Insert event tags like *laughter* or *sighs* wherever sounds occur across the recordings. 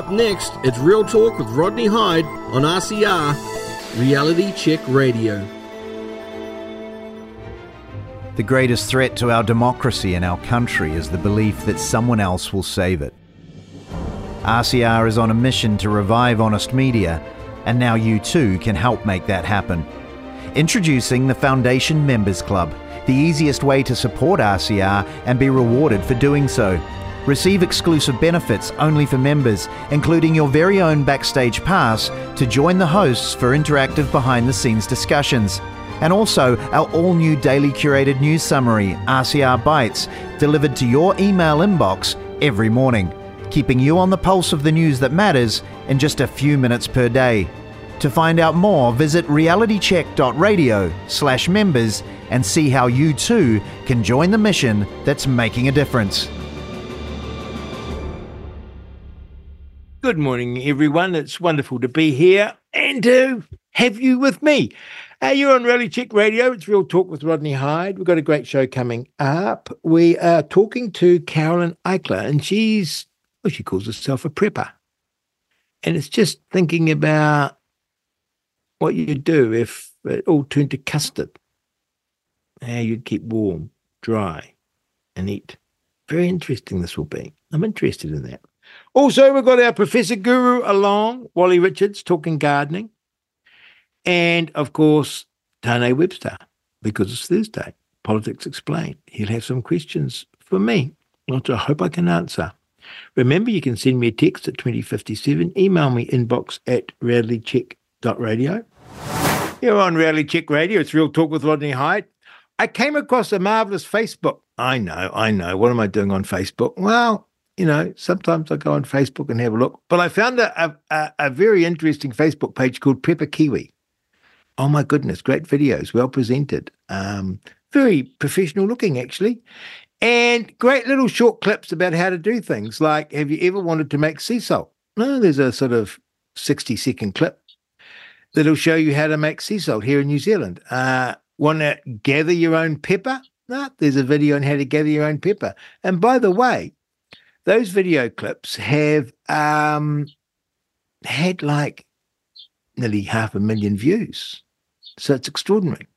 Up next, it's Real Talk with Rodney Hide on RCR Reality Check Radio. The greatest threat to our democracy and our country is the belief that someone else will save it. RCR is on a mission to revive honest media, and now you too can help make that happen. Introducing the Foundation Members Club, the easiest way to support RCR and be rewarded for doing so. Receive exclusive benefits only for members, including your very own backstage pass to join the hosts for interactive behind the scenes discussions. And also our all new daily curated news summary, RCR Bites, delivered to your email inbox every morning, keeping you on the pulse of the news that matters in just a few minutes per day. To find out more, visit realitycheck.radio slash members and see how you too can join the mission that's making a difference. Good morning, everyone. It's wonderful to be here and to have you with me. Uh, you're on Rally Check Radio. It's Real Talk with Rodney Hide. We've got a great show coming up. We are talking to Carolyn Eichler, and she's, well, she calls herself a prepper. And it's just thinking about what you'd do if it all turned to custard, how you'd keep warm, dry, and eat. Very interesting, this will be. I'm interested in that. Also, we've got our Professor Guru along, Wally Richards, talking gardening. And of course, Tane Webster, because it's Thursday. Politics Explained. He'll have some questions for me, which I hope I can answer. Remember, you can send me a text at 2057, email me inbox at realitycheck.radio. You're on Reality Check Radio. It's Real Talk with Rodney Hide. I came across a marvelous Facebook. I know, I know. What am I doing on Facebook? Well, you know, sometimes I go on Facebook and have a look. But I found a, a, a very interesting Facebook page called Prepper Kiwi. Oh my goodness, great videos, well presented, um, very professional looking actually, and great little short clips about how to do things. Like, have you ever wanted to make sea salt? No, there's a sort of 60 second clip that'll show you how to make sea salt here in New Zealand. Uh, Want to gather your own pepper? No, there's a video on how to gather your own pepper. And by the way, those video clips have um, had like nearly half a million views. So it's extraordinary.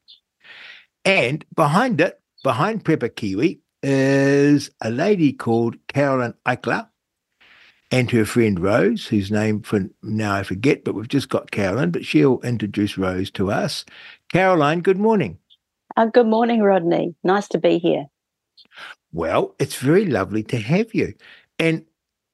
And behind it, behind Prepper Kiwi, is a lady called Carolyn Eichler and her friend Rose, whose name for now I forget, but we've just got Carolyn, but she'll introduce Rose to us. Caroline, good morning. Uh, good morning, Rodney. Nice to be here. Well, it's very lovely to have you. And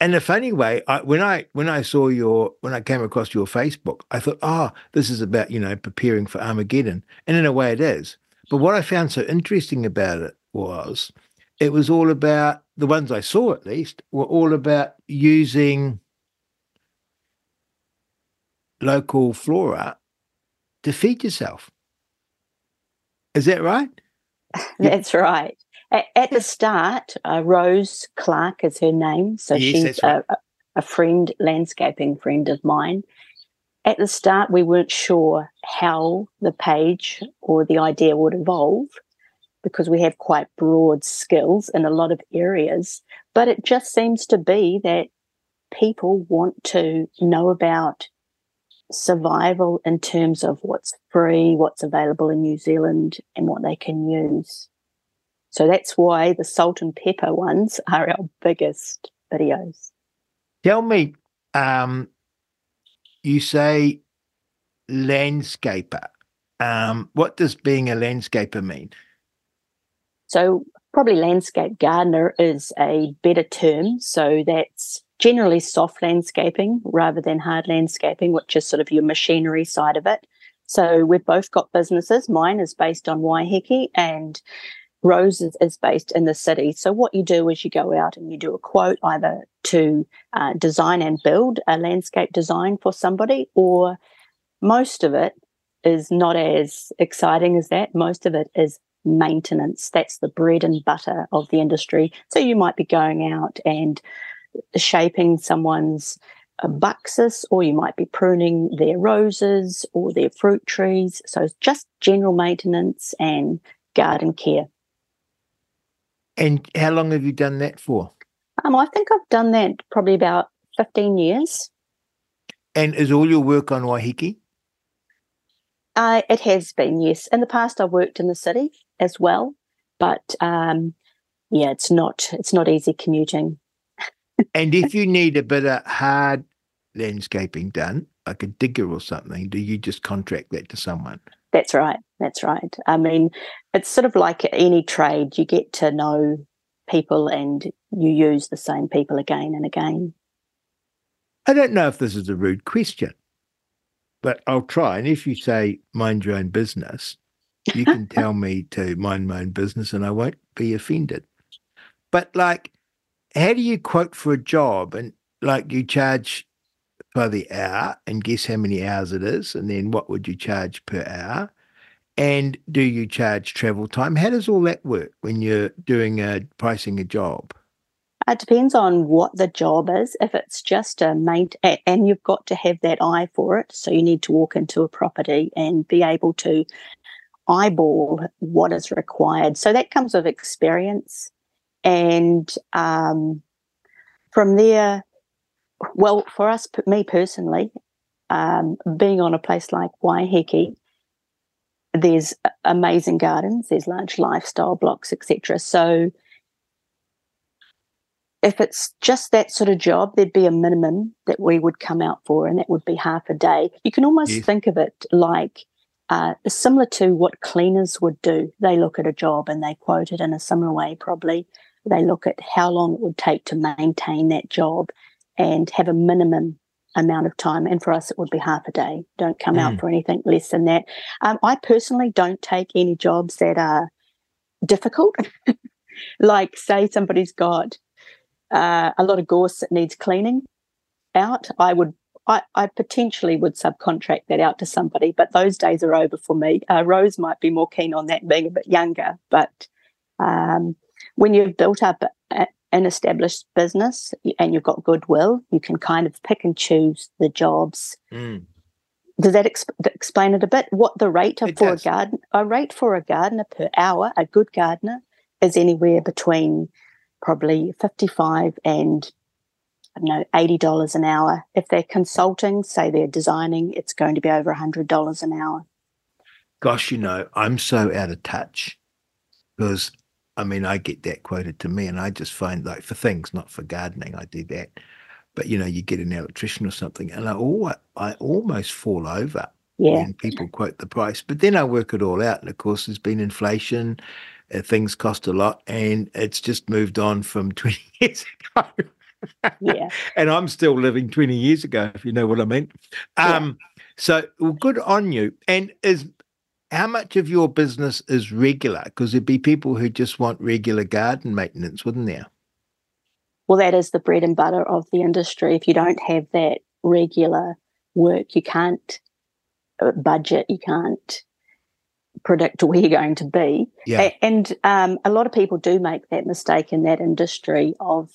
in a funny way, I, when I when I saw your when I came across your Facebook, I thought, oh, this is about you know preparing for Armageddon, and in a way it is. But what I found so interesting about it was, it was all about the ones I saw at least were all about using local flora to feed yourself. Is that right? *laughs* That's right. At, at the start, uh, Rose Clark is her name. So Yes, she's right. a, a friend, landscaping friend of mine. At the start, we weren't sure how the page or the idea would evolve because we have quite broad skills in a lot of areas. But it just seems to be that people want to know about survival in terms of what's free, what's available in New Zealand, and what they can use. So that's why the salt and pepper ones are our biggest videos. Tell me, um, you say landscaper. Um, what does being a landscaper mean? So probably landscape gardener is a better term. So that's generally soft landscaping rather than hard landscaping, which is sort of your machinery side of it. So we've both got businesses. Mine is based on Waiheke and Rose is, based in the city. So what you do is you go out and you do a quote either to uh, design and build a landscape design for somebody, or most of it is not as exciting as that. Most of it is maintenance. That's the bread and butter of the industry. So you might be going out and shaping someone's uh, buxus, or you might be pruning their roses or their fruit trees. So it's just general maintenance and garden care. And how long have you done that for? Um, I think I've done that probably about 15 years. And is all your work on Waiheke? Uh, it has been, yes. In the past, I've worked in the city as well, but um, yeah, it's not it's not easy commuting. and if *laughs* you need a bit of hard landscaping done, like a digger or something, do you just contract that to someone? That's right. That's right. I mean, it's sort of like any trade. You get to know people and you use the same people again and again. I don't know if this is a rude question, but I'll try. And if you say mind your own business, you can *laughs* tell me to mind my own business and I won't be offended. But like, how do you quote for a job? And like, you charge by the hour and guess how many hours it is? And then what would you charge per hour? And do you charge travel time? How does all that work when you're doing a pricing a job? It depends on what the job is. If it's just a main, and you've got to have that eye for it. So you need to walk into a property and be able to eyeball what is required. So that comes with experience. And um, from there, well, for us, me personally, um, being on a place like Waiheke, there's amazing gardens, there's large lifestyle blocks, etc. So if it's just that sort of job, there'd be a minimum that we would come out for, and that would be half a day. You can almost yes. think of it like uh, similar to what cleaners would do. They look at a job and they quote it in a similar way, probably. They look at how long it would take to maintain that job and have a minimum amount of time. And for us, it would be half a day. Don't come mm. out for anything less than that. Um, I personally don't take any jobs that are difficult. *laughs* like, say, somebody's got uh, a lot of gorse that needs cleaning out, I would I, I, potentially would subcontract that out to somebody, but those days are over for me. Uh, Rose might be more keen on that being a bit younger, but um, when you've built up a, an established business and you've got goodwill, you can kind of pick and choose the jobs. Mm. Does that exp- explain it a bit? What the rate of, for does. a garden? A rate for a gardener per hour, a good gardener, is anywhere between probably 55 and I don't know, $80 an hour. If they're consulting, say they're designing, it's going to be over $100 an hour. Gosh, you know, I'm so out of touch because I mean, I get that quoted to me, and I just find like for things, not for gardening, I do that. But you know, you get an electrician or something, and I always, I almost fall over yeah. when people quote the price. But then I work it all out, and of course, there's been inflation, uh, things cost a lot, and it's just moved on from *laughs* 20 years ago. yeah. *laughs* and I'm still living 20 years ago, if you know what I mean. Um, yeah. So, well, good on you. And is how much of your business is regular? Because there'd be people who just want regular garden maintenance, wouldn't there? Well, that is the bread and butter of the industry. If you don't have that regular work, you can't uh, budget, you can't predict where you're going to be. Yeah. And um, a lot of people do make that mistake in that industry of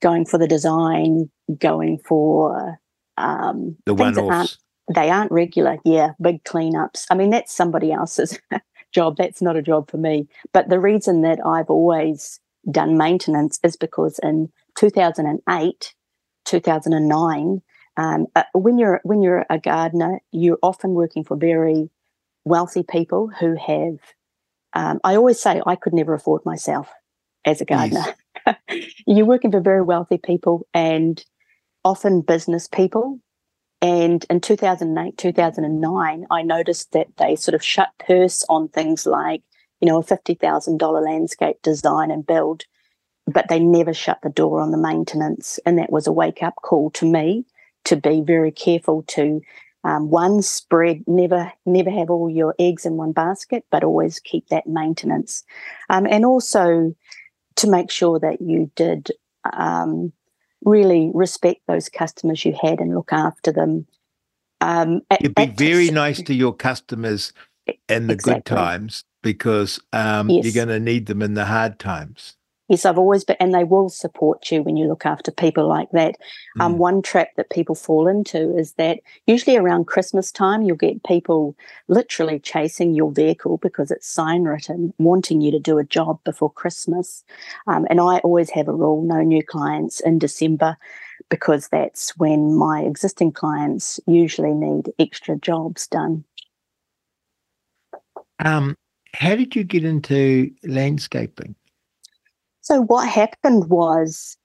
going for the design, going for um, the one offs. They aren't regular. Yeah, big cleanups. I mean, that's somebody else's *laughs* job. That's not a job for me. But the reason that I've always done maintenance is because in 2008, 2009, um, uh, when you're when you're a gardener, you're often working for very wealthy people who have. Um, I always say I could never afford myself as a gardener. *laughs* You're working for very wealthy people and often business people and in 2008, 2009, I noticed that they sort of shut purse on things like, you know, a $50,000 landscape design and build, but they never shut the door on the maintenance. And that was a wake up call to me to be very careful to um, one spread never never have all your eggs in one basket but always keep that maintenance um, and also to make sure that you did um, really respect those customers you had and look after them. Um, at, You'd be very nice to your customers in the exactly. good times because um, yes. you're going to need them in the hard times. Yes, I've always been, and they will support you when you look after people like that. Um, mm. One trap that people fall into is that usually around Christmas time, you'll get people literally chasing your vehicle because it's sign written, wanting you to do a job before Christmas. Um, and I always have a rule no new clients in December because that's when my existing clients usually need extra jobs done. Um, how did you get into landscaping? So, what happened was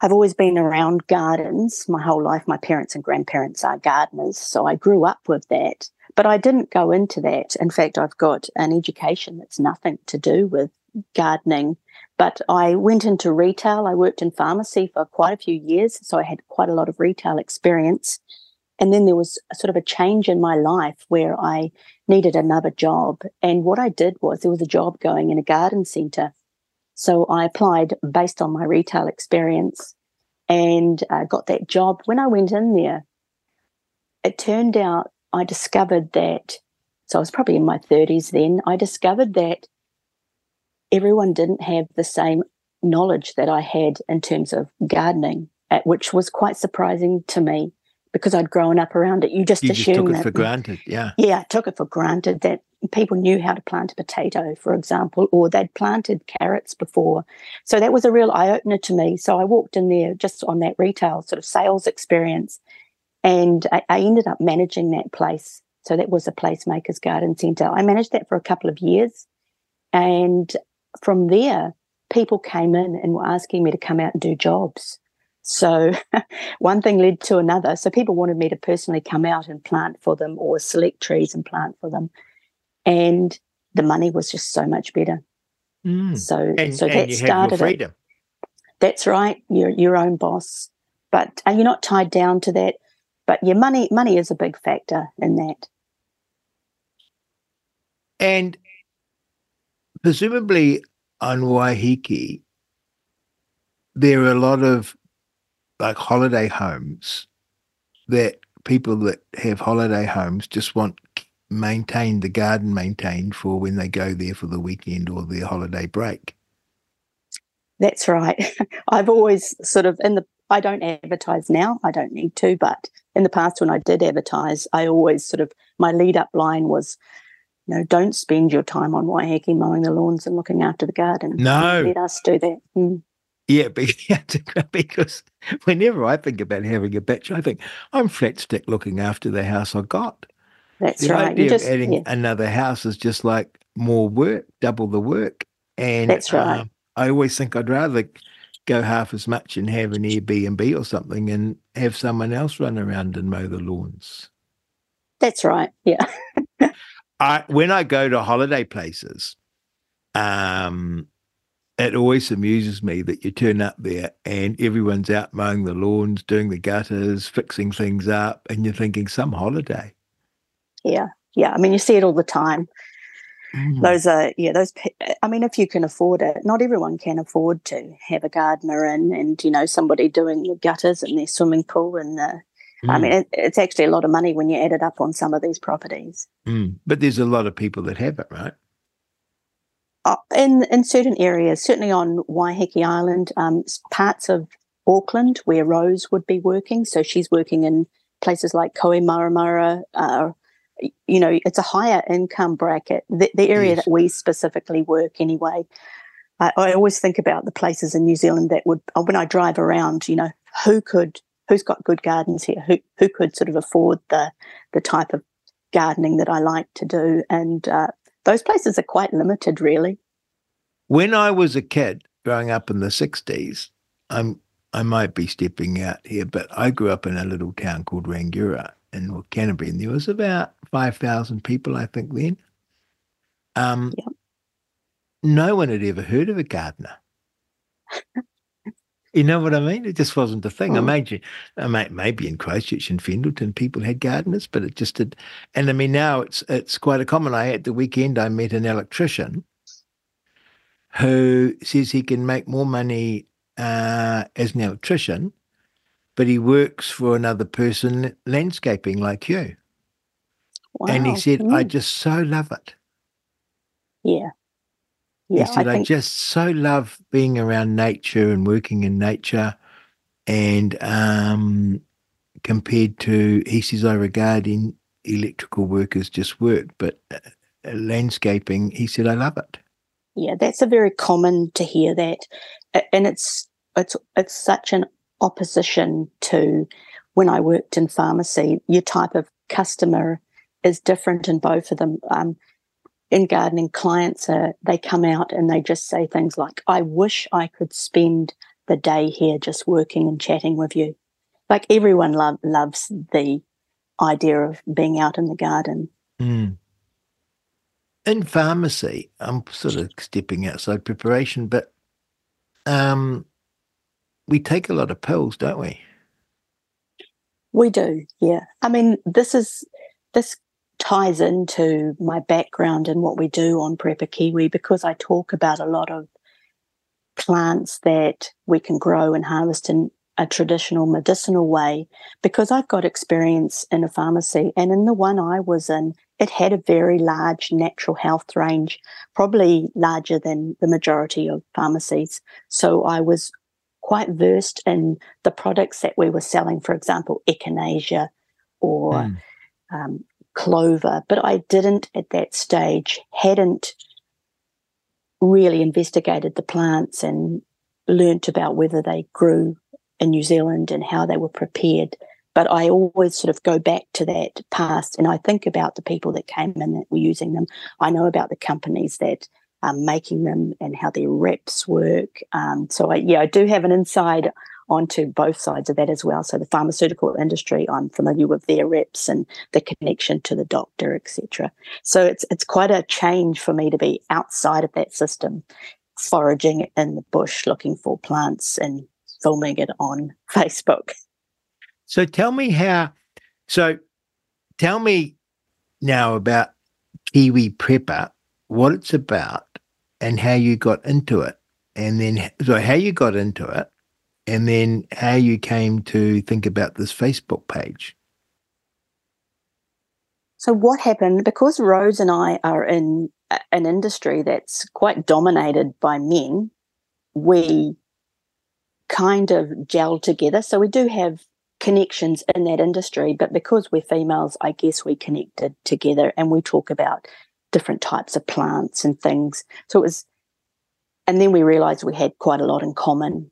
I've always been around gardens my whole life. My parents and grandparents are gardeners, so I grew up with that. But I didn't go into that. In fact, I've got an education that's nothing to do with gardening. But I went into retail. I worked in pharmacy for quite a few years, so I had quite a lot of retail experience. And then there was sort of a change in my life where I needed another job. And what I did was there was a job going in a garden centre. So I applied based on my retail experience and uh, got that job. When I went in there, it turned out I discovered that, so I was probably in my 30s then, I discovered that everyone didn't have the same knowledge that I had in terms of gardening, which was quite surprising to me because I'd grown up around it. You just you assume just took that, it for granted, yeah. Yeah, I took it for granted that people knew how to plant a potato, for example, or they'd planted carrots before. So that was a real eye opener to me. So I walked in there just on that retail sort of sales experience, and I, I ended up managing that place. So that was a Placemakers Garden Centre. I managed that for a couple of years, and from there, people came in and were asking me to come out and do jobs. So *laughs* one thing led to another. So people wanted me to personally come out and plant for them or select trees and plant for them. And the money was just so much better. Mm. So And, so and that started your it. freedom. That's right. You're your own boss. But are you're not tied down to that? But your money money is a big factor in that. And presumably on Waiheke, there are a lot of like holiday homes that people that have holiday homes just want maintain the garden maintained for when they go there for the weekend or their holiday break. That's right. *laughs* I've always sort of in the I don't advertise now. I don't need to, but in the past when I did advertise, I always sort of my lead up line was, you know, don't spend your time on Waiheke mowing the lawns and looking after the garden. No. Let us do that. Mm. Yeah, but- *laughs* because whenever I think about having a bitch, I think I'm flat stick looking after the house I got. That's the right. idea just of adding yeah, another house is just like more work, double the work. And That's right. um, I always think I'd rather go half as much and have an Airbnb or something and have someone else run around and mow the lawns. that's right. Yeah. I when I go to holiday places, um, it always amuses me that you turn up there and everyone's out mowing the lawns, doing the gutters, fixing things up, and you're thinking some holiday. Yeah. Yeah. I mean you see it all the time. Mm. those are yeah those i mean if you can afford it not everyone can afford to have a gardener in and you know somebody doing the gutters and their swimming pool and uh, i Mm. mean it, it's actually a lot of money when you add it up on some of these properties Mm. But there's a lot of people that have it, right? uh, in in certain areas certainly on waiheke island um, parts of auckland where rose would be working so she's working in places like Kohimarama uh, y- you know it's a higher income bracket the, the area Yes. that we specifically work anyway I, I always think about the places in New Zealand that would, uh, when I drive around, you know, who could, who's got good gardens here? Who who could sort of afford the the type of gardening that I like to do? And uh, those places are quite limited, really. When I was a kid growing up in the 60s, I'm I might be stepping out here, but I grew up in a little town called Rangiora in Canterbury, and there was about 5,000 people, I think, then. Um, Yep. No one had ever heard of a gardener. *laughs* you know what I mean? It just wasn't a thing. I Mm. made you, I may, maybe in Christchurch and Fendalton, people had gardeners, but it just did. And I mean, now it's it's quite a common. I at the weekend I met an electrician who says he can make more money uh, as an electrician, but he works for another person landscaping like you. Wow. And he said, I Mm. just so love it. yeah, yeah. he said, I I, just so love being around nature and working in nature. And um, compared to, he says, I regard in electrical work as just work, but uh, landscaping, he said, I love it. yeah, that's a very common to hear that, and it's it's it's such an opposition to when I worked in pharmacy. Your type of customer is different in both of them. Um, in gardening, clients are they come out and they just say things like, "I wish I could spend the day here just working and chatting with you." Like everyone lo- loves the idea of being out in the garden. Mm. In pharmacy, I'm sort of stepping outside preparation, but um, we take a lot of pills, don't we? We do, yeah. I mean, this is this ties into my background and what we do on Prepper Kiwi because I talk about a lot of plants that we can grow and harvest in a traditional medicinal way because I've got experience in a pharmacy and in the one I was in it had a very large natural health range probably larger than the majority of pharmacies so I was quite versed in the products that we were selling for example echinacea or mm. um, clover but I didn't at that stage hadn't really investigated the plants and learnt about whether they grew in New Zealand and how they were prepared. But I always sort of go back to that past and I think about the people that came in that were using them. I know about the companies that are making them and how their reps work. Um, so, I, yeah, I do have an inside onto both sides of that as well. So, the pharmaceutical industry, I'm familiar with their reps and the connection to the doctor, etc. So, it's it's quite a change for me to be outside of that system, foraging in the bush, looking for plants and filming it on *laughs* Facebook. So tell me how. So tell me now about Kiwi Prepper, what it's about, and how you got into it, and then so how you got into it, and then how you came to think about this Facebook page. So what happened because Rose and I are in an industry that's quite dominated by men, we kind of gel together. So we do have connections in that industry, but because we're females, I guess we connected together and we talk about different types of plants and things. So it was, and then we realized we had quite a lot in common,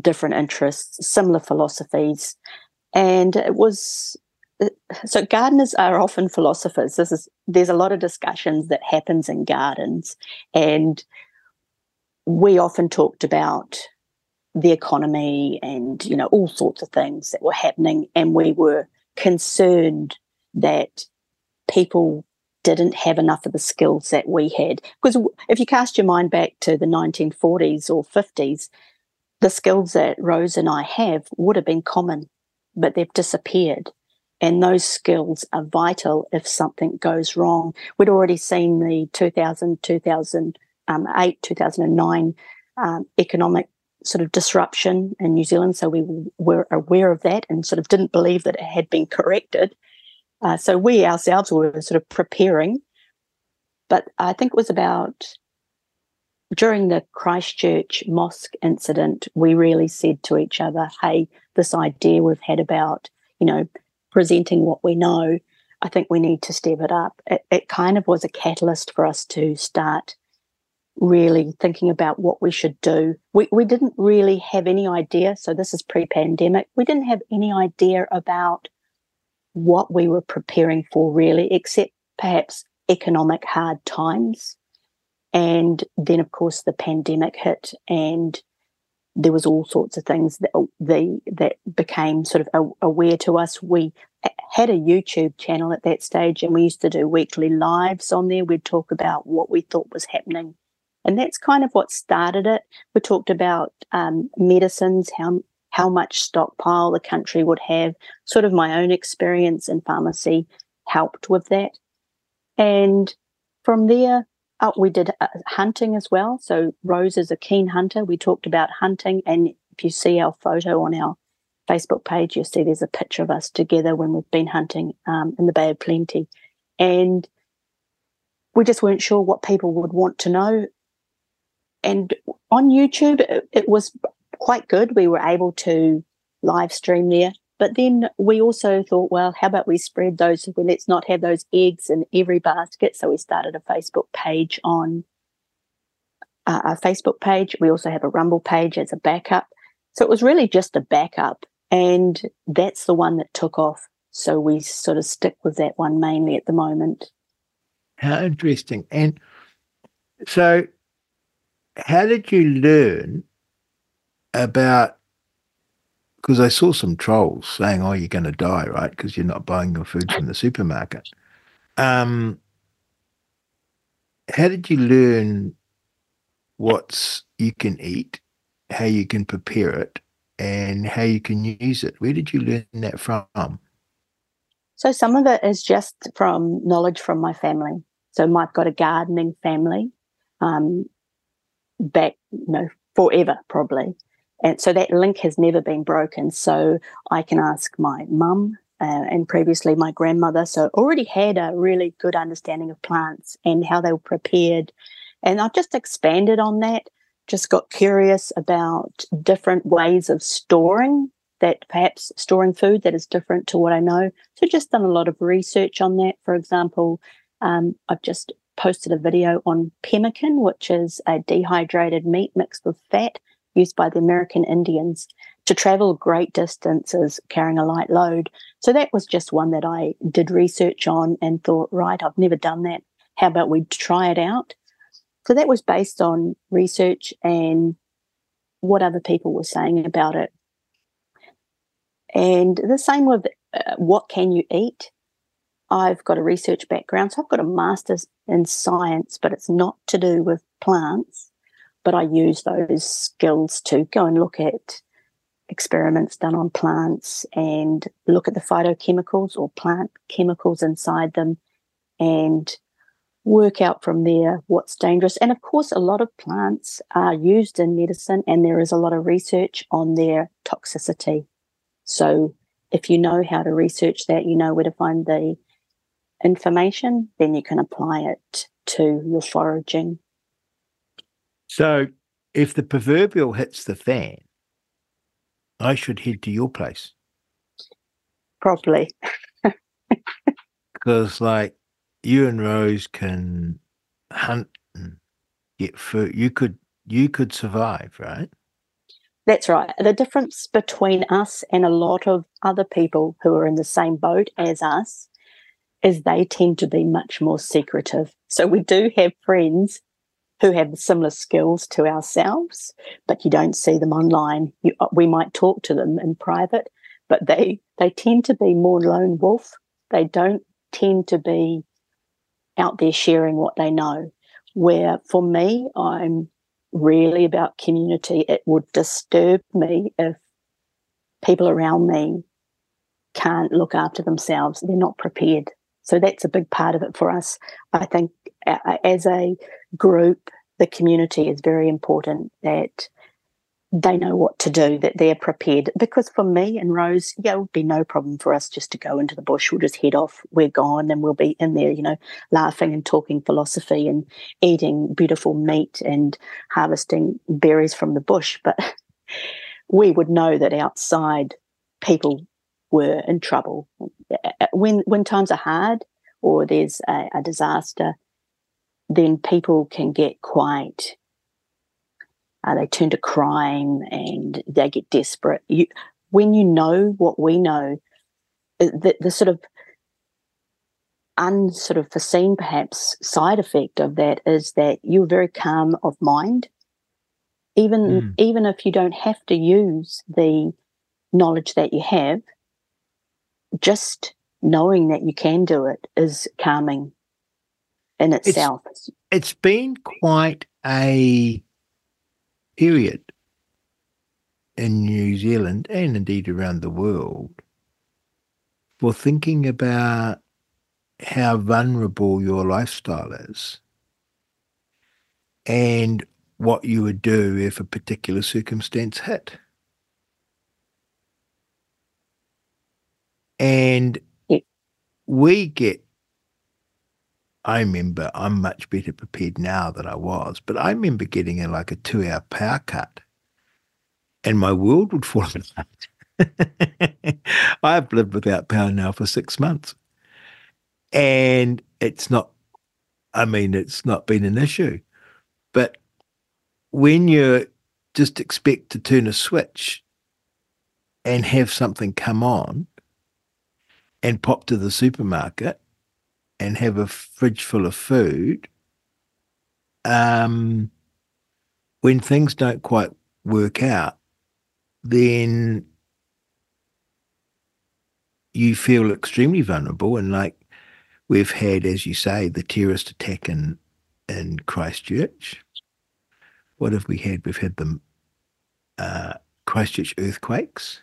different interests, similar philosophies. And it was, so gardeners are often philosophers. This is, there's a lot of discussions that happens in gardens and we often talked about the economy and you know all sorts of things that were happening and we were concerned that people didn't have enough of the skills that we had because if you cast your mind back to the 1940s or 50s the skills that Rose and I have would have been common but they've disappeared and those skills are vital if something goes wrong we'd already seen the 2000 2008 2009 um, economic sort of disruption in New Zealand. So we were aware of that and sort of didn't believe that it had been corrected. Uh, so we ourselves were sort of preparing. But I think it was about during the Christchurch mosque incident, we really said to each other, hey, this idea we've had about, you know, presenting what we know, I think we need to step it up. It, it kind of was a catalyst for us to start really thinking about what we should do. We, we didn't really have any idea. So, this is pre pandemic. We didn't have any idea about what we were preparing for, really, except perhaps economic hard times. And then, of course, the pandemic hit, and there was all sorts of things that the that became sort of aware to us. We had a YouTube channel at that stage, and we used to do weekly lives on there. We'd talk about what we thought was happening and that's kind of what started it. We talked about um, medicines, how how much stockpile the country would have. Sort of my own experience in pharmacy helped with that. And from there, uh, we did uh, hunting as well. So Rose is a keen hunter. We talked about hunting, and if you see our photo on our Facebook page, you'll see there's a picture of us together when we've been hunting um, in the Bay of Plenty. And we just weren't sure what people would want to know and on YouTube, it was quite good. We were able to live stream there. But then we also thought, well, how about we spread those? Let's not have those eggs in every basket. So we started a Facebook page on uh, our Facebook page. We also have a Rumble page as a backup. So it was really just a backup. And that's the one that took off. So we sort of stick with that one mainly at the moment. How interesting. And so, how did you learn about? Because I saw some trolls saying, "Oh, you're going to die, right? Because you're not buying your food from the supermarket." Um, how did you learn what's you can eat, how you can prepare it, and how you can use it? Where did you learn that from? So some of it is just from knowledge from my family. So I've got a gardening family, um, back you know forever probably, and so that link has never been broken. So I can ask my mum uh, and previously my grandmother. So already had a really good understanding of plants and how they were prepared, and I've just expanded on that. Just got curious about different ways of storing that perhaps storing food that is different to what I know. So just done a lot of research on that. For example, um, I've just posted a video on pemmican, which is a dehydrated meat mixed with fat used by the American Indians to travel great distances carrying a light load. So that was just one that I did research on and thought, right, I've never done that. How about we try it out? So that was based on research and what other people were saying about it. And the same with uh, what can you eat? I've got a research background, so I've got a master's in science, but it's not to do with plants. But I use those skills to go and look at experiments done on plants and look at the phytochemicals or plant chemicals inside them and work out from there what's dangerous. And of course, a lot of plants are used in medicine, and there is a lot of research on their toxicity. So, if you know how to research that, you know where to find the information, then you can apply it to your foraging. So, if the proverbial hits the fan, I should head to your place. Probably. Because, like, you and Rose can hunt and get food. You could, you could survive, right? That's right. The difference between us and a lot of other people who are in the same boat as us is they tend to be much more secretive. So we do have friends who have similar skills to ourselves, but you don't see them online. You, uh, we might talk to them in private, but they they tend to be more lone wolf. They don't tend to be out there sharing what they know. Where for me, I'm really about community. It would disturb me if people around me can't look after themselves. They're not prepared. So that's a big part of it for us. I think as a group, the community is very important that they know what to do, that they're prepared. Because for me and Rose, yeah, it would be no problem for us just to go into the bush. We'll just head off. We're gone and we'll be in there, you know, laughing and talking philosophy and eating beautiful meat and harvesting berries from the bush. But *laughs* we would know that outside people were in trouble. When when times are hard or there's a, a disaster, then people can get quite. Uh, they turn to crime and they get desperate. You, when you know what we know, uh, the, the sort of unsort of foreseen perhaps side effect of that is that you're very calm of mind even mm. even if you don't have to use the knowledge that you have just knowing that you can do it is calming in itself. It's, it's been quite a period in New Zealand and indeed around the world for thinking about how vulnerable your lifestyle is and what you would do if a particular circumstance hit. And we get, I remember I'm much better prepared now than I was, but I remember getting in like a two hour power cut and my world would fall *laughs* apart. *laughs* I've lived without power now for six months. And it's not, I mean, it's not been an issue. But when you're just expect to turn a switch and have something come on and pop to the supermarket and have a fridge full of food um, when things don't quite work out, then you feel extremely vulnerable. And like we've had, as you say, the terrorist attack in in Christchurch. What have we had? We've had the uh, Christchurch earthquakes.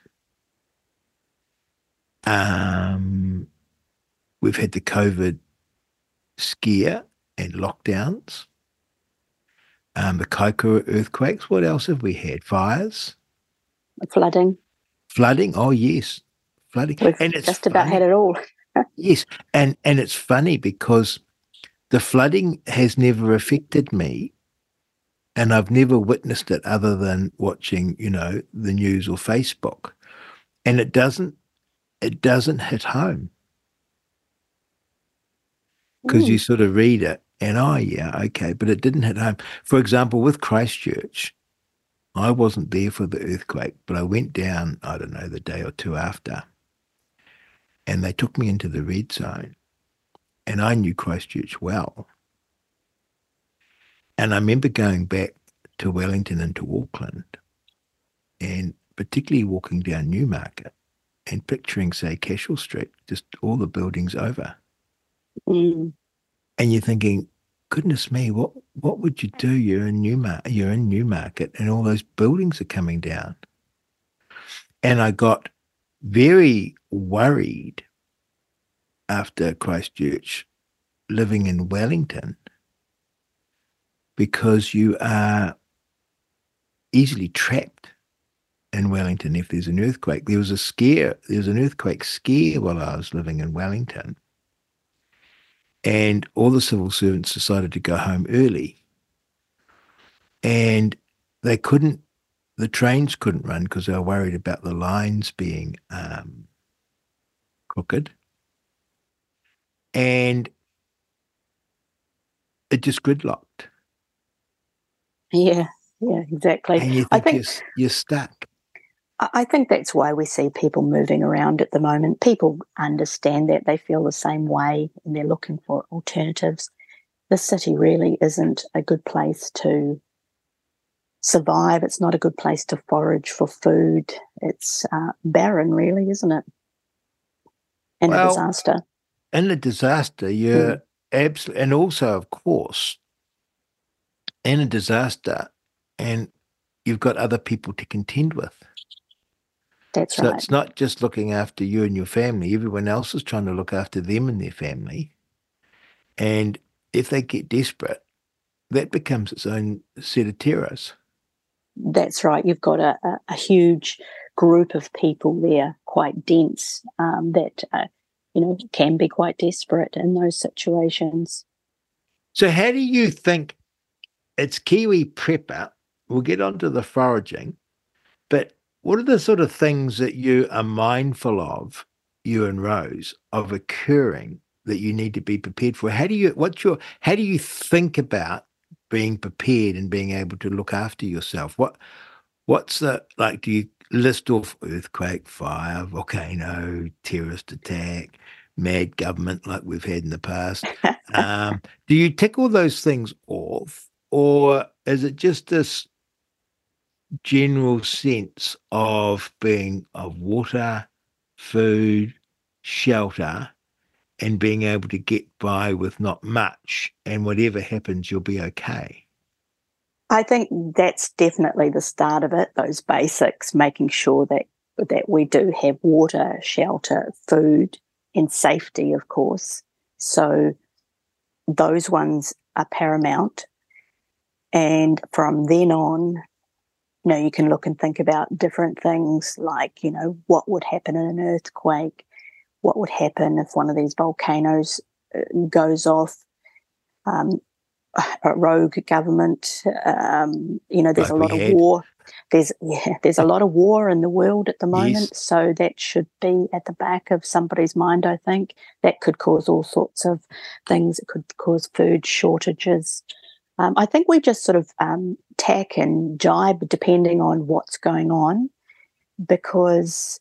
Um, we've had the COVID scare and lockdowns. Um, the Kaikoura earthquakes. What else have we had? Fires, flooding. Flooding. Oh yes, flooding. We've and it's just about had it all. *laughs* yes, and and it's funny because the flooding has never affected me, and I've never witnessed it other than watching, you know, the news or Facebook, and it doesn't it doesn't hit home because you mm. sort of read it and oh yeah okay but it didn't hit home. For example with christchurch i wasn't there for the earthquake but i went down i don't know the day or two after and they took me into the red zone and i knew christchurch well. And i remember going back to wellington and to auckland and particularly walking down newmarket and picturing say cashel street just all the buildings over Mm. And you're thinking, goodness me, what what would you do? You're in Newmarket, you're in Newmarket, and all those buildings are coming down. And I got very worried after Christchurch, living in Wellington, because you are easily trapped in Wellington if there's an earthquake. There was a scare, there was an earthquake scare while I was living in Wellington and all the civil servants decided to go home early. And they couldn't, the trains couldn't run because they were worried about the lines being um, crooked. And it just gridlocked. Yeah, yeah, exactly. And you think, I think you're, you're stuck. I think that's why we see people moving around at the moment. People understand that they feel the same way and they're looking for alternatives. The city really isn't a good place to survive. It's not a good place to forage for food. It's uh, barren, really, isn't it? And well, a disaster. In a disaster, you're mm. absolutely, and also, of course, in a disaster, and you've got other people to contend with. That's so right. it's not just looking after you and your family. Everyone else is trying to look after them and their family. And if they get desperate, that becomes its own set of terrors. That's right. You've got a, a, a huge group of people there, quite dense, um, that uh, you know can be quite desperate in those situations. So, how do you think it's Kiwi prepper? We'll get onto the foraging, but what are the sort of things that you are mindful of, you and Rose, of occurring that you need to be prepared for? How do you what's your how do you think about being prepared and being able to look after yourself? What what's the like do you list off earthquake, fire, volcano, terrorist attack, mad government like we've had in the past? *laughs* um, do you tick all those things off? Or is it just this general sense of being of water, food, shelter, and being able to get by with not much, and whatever happens, you'll be okay. I think that's definitely the start of it. Those basics, making sure that that we do have water, shelter, food, and safety, of course. So those ones are paramount. And from then on, you know, you can look and think about different things like, you know, what would happen in an earthquake? What would happen if one of these volcanoes uh, goes off? Um, a rogue government, um, you know, there's like a lot of had. war. There's yeah, there's a *laughs* lot of war in the world at the moment, yes. so that should be at the back of somebody's mind. I think that could cause all sorts of things. It could cause food shortages. Um, I think we just sort of um, tack and jibe depending on what's going on, because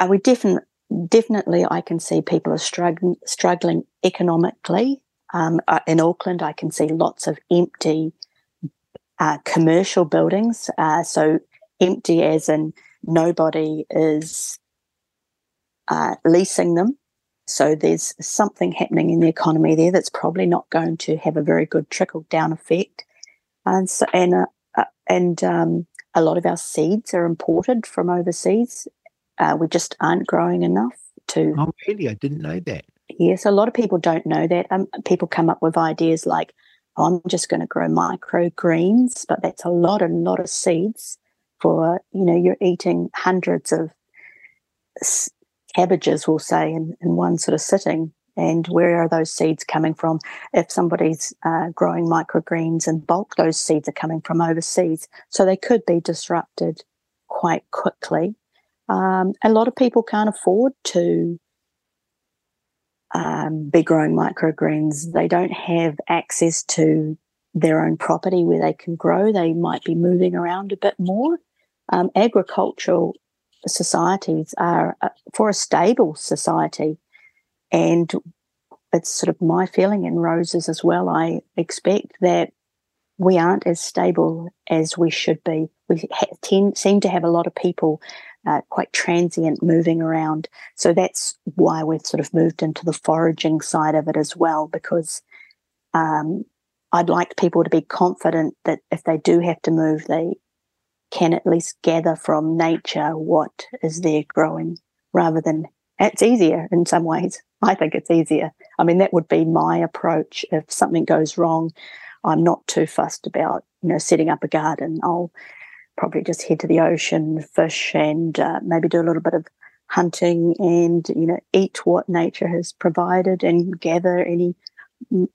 uh, we definitely definitely I can see people are struggling struggling economically. Um, uh, in Auckland, I can see lots of empty uh, commercial buildings. Uh, so empty as in nobody is uh, leasing them. So there's something happening in the economy there that's probably not going to have a very good trickle down effect. And so, and uh, uh, and um, a lot of our seeds are imported from overseas. Uh, we just aren't growing enough to. Oh, really? I didn't know that. Yes, a lot of people don't know that. Um, people come up with ideas like, oh, "I'm just going to grow microgreens," but that's a lot, a lot of seeds for you know you're eating hundreds of cabbages, we'll say, in, in one sort of sitting. And where are those seeds coming from? If somebody's uh, growing microgreens in bulk, those seeds are coming from overseas. So they could be disrupted quite quickly. Um, a lot of people can't afford to um, be growing microgreens. They don't have access to their own property where they can grow. They might be moving around a bit more. Um, agricultural societies are uh, for a stable society. And it's sort of my feeling in Rose's as well. I expect that we aren't as stable as we should be. We ha- tend, seem to have a lot of people uh, quite transient moving around. So that's why we've sort of moved into the foraging side of it as well, because um, I'd like people to be confident that if they do have to move, they can at least gather from nature what is there growing rather than it's easier in some ways. I think it's easier. I mean, that would be my approach. If something goes wrong, I'm not too fussed about, you know, setting up a garden. I'll probably just head to the ocean, fish, and uh, maybe do a little bit of hunting and, you know, eat what nature has provided and gather any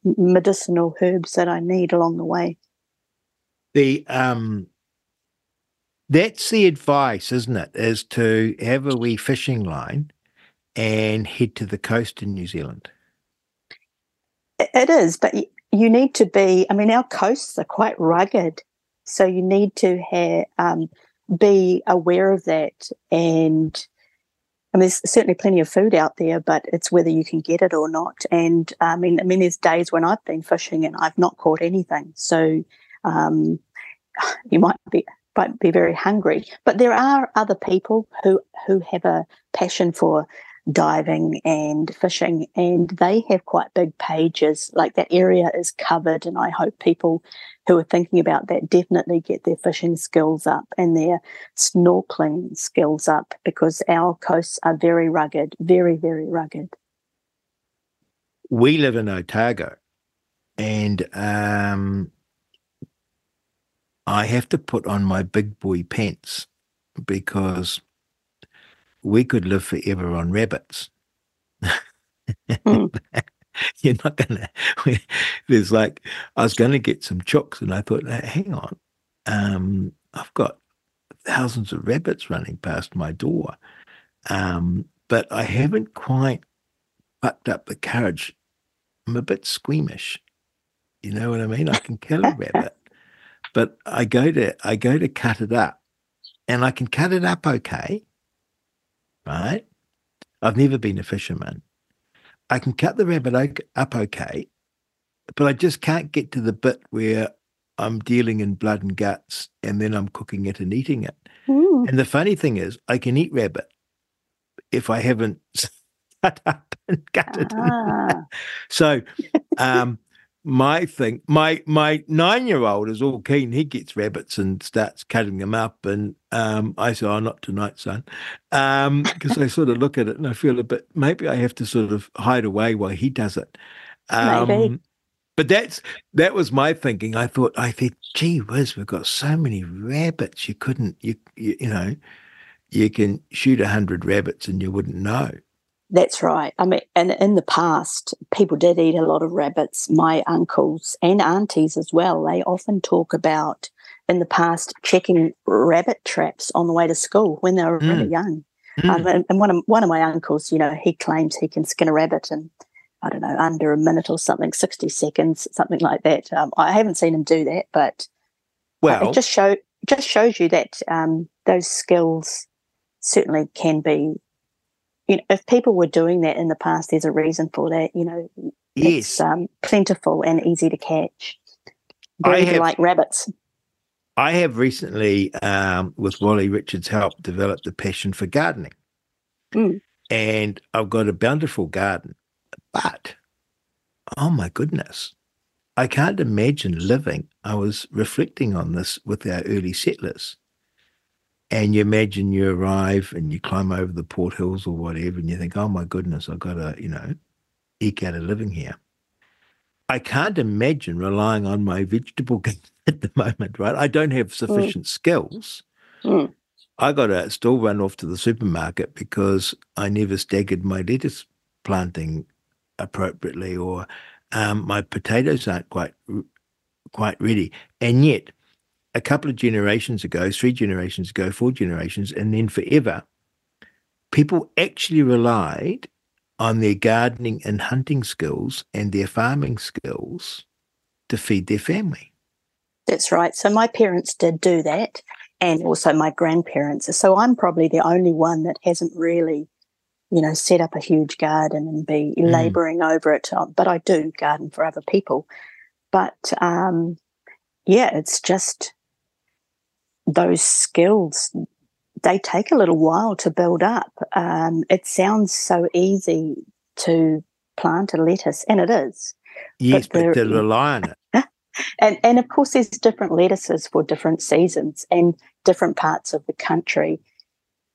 medicinal herbs that I need along the way. The um that's the advice, isn't it? Is to have a wee fishing line and head to the coast in New Zealand. It is, but you need to be. I mean, our coasts are quite rugged, so you need to have um, be aware of that. And I mean, there's certainly plenty of food out there, but it's whether you can get it or not. And I mean, I mean, there's days when I've been fishing and I've not caught anything. So um, *sighs* you might be might be very hungry. But there are other people who who have a passion for diving and fishing and they have quite big pages like that area is covered and i hope people who are thinking about that definitely get their fishing skills up and their snorkeling skills up because our coasts are very rugged very very rugged we live in otago and um, I have to put on my big boy pants because we could live forever on rabbits. Mm. *laughs* You're not going *laughs* to. There's like, I was going to get some chooks, and I thought, hang on, um, I've got thousands of rabbits running past my door. Um, but I haven't quite bucked up the courage. I'm a bit squeamish. You know what I mean? I can kill a rabbit, but I go to I go to cut it up, and I can cut it up okay, right? I've never been a fisherman. I can cut the rabbit up okay, but I just can't get to the bit where I'm dealing in blood and guts, and then I'm cooking it and eating it. Ooh. And the funny thing is, I can eat rabbit if I haven't *laughs* cut up and cut it. Ah. *laughs* so, um, my thing, my my nine year old is all keen. He gets rabbits and starts cutting them up, and um, I say, "Oh, not tonight, son," because um, I sort of look at it and I feel a bit. Maybe I have to sort of hide away while he does it. Um, maybe. But that's that was my thinking. I thought, I think, gee whiz, we've got so many rabbits. You couldn't, you you, you know, you can shoot a hundred rabbits and you wouldn't know. That's right. I mean, and in the past, people did eat a lot of rabbits. My uncles and aunties as well, they often talk about in the past checking rabbit traps on the way to school when they were mm. really young. Mm. Um, and, and, one of one of my uncles, you know, he claims he can skin a rabbit and I don't know, under a minute or something, 60 seconds, something like that. Um, I haven't seen him do that, but well, uh, it just show just shows you that um, those skills certainly can be. You know, if people were doing that in the past, there's a reason for that. You know, yes, it's um, plentiful and easy to catch. Very have, like rabbits. I have recently, um, with Wally Richards' help, developed a passion for gardening. Mm. And I've got a bountiful garden. But, oh my goodness, I can't imagine living. I was reflecting on this with our early settlers. And you imagine you arrive and you climb over the Port Hills or whatever, and you think, oh my goodness, I've got to, you know, eke out a living here. I can't imagine relying on my vegetable *laughs* garden at the moment, right? I don't have sufficient mm. skills. Mm. I got to still run off to the supermarket because I never staggered my lettuce planting appropriately, or um, my potatoes aren't quite quite ready. And yet, a couple of generations ago, three generations ago, four generations, and then forever, people actually relied on their gardening and hunting skills and their farming skills to feed their family. That's right. So my parents did do that, and also my grandparents. So I'm probably the only one that hasn't really, you know, set up a huge garden and be mm. laboring over it. Uh, but I do garden for other people. But um, yeah, it's just those skills they take a little while to build up. Um, it sounds so easy to plant a lettuce, and it is. Yes, but, but to *laughs* rely on it. and and of course, there's different lettuces for different seasons and different parts of the country.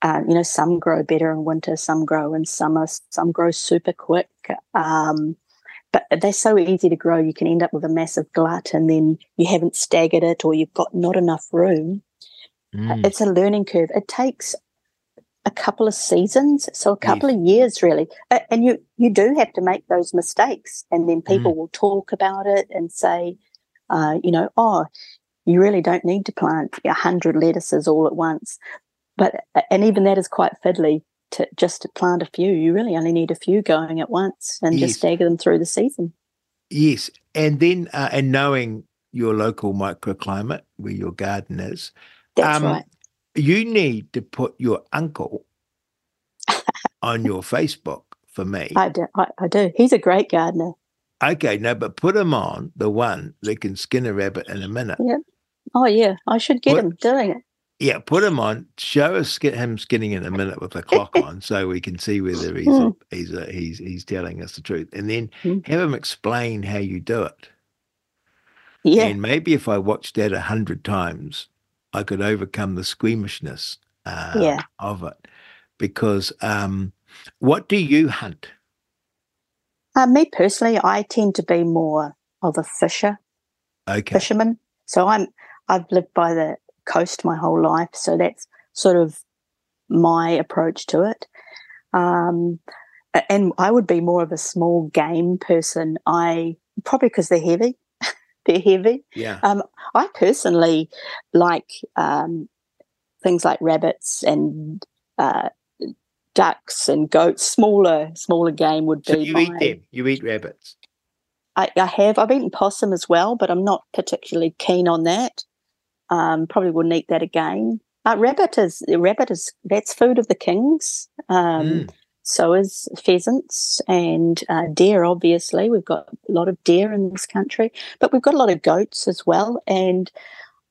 Uh, you know, some grow better in winter, some grow in summer, some grow super quick. Um, but they're so easy to grow, you can end up with a massive glut, and then you haven't staggered it, or you've got not enough room Mm. It's a learning curve. It takes a couple of seasons, so a couple of years really. And you you do have to make those mistakes, and then people mm. will talk about it and say, uh, you know, oh, you really don't need to plant a hundred lettuces all at once. But and even that is quite fiddly to just to plant a few. You really only need a few going at once, and yes. just stagger them through the season. Yes, and then uh, and knowing your local microclimate where your garden is, that's um, right. You need to put your uncle *laughs* on your Facebook for me. I do. I, I, do. He's a great gardener. Okay, no, but put him on the one that can skin a rabbit in a minute. Yeah. Oh yeah, I should get put, him doing it. Yeah, put him on. Show us him skinning in a minute with the clock *laughs* on, so we can see whether he's mm. a, he's a, he's he's telling us the truth, and then mm. have him explain how you do it. Yeah. And maybe if I watched that a hundred times, I could overcome the squeamishness uh, yeah. of it. Because um, what do you hunt? Uh, me personally, I tend to be more of a fisher, okay. fisherman. So I'm I've lived by the coast my whole life, so that's sort of my approach to it. Um, and I would be more of a small game person. I probably because they're heavy they're heavy. Yeah. Um, I personally like um, things like rabbits and uh, ducks and goats. Smaller, smaller game would be. So you my, eat them. You eat rabbits. I, I, have. I've eaten possum as well, but I'm not particularly keen on that. Um, probably wouldn't eat that again. Uh, rabbit is rabbit is that's food of the kings. Um, mm so is pheasants and uh, deer, obviously. We've got a lot of deer in this country, but we've got a lot of goats as well. And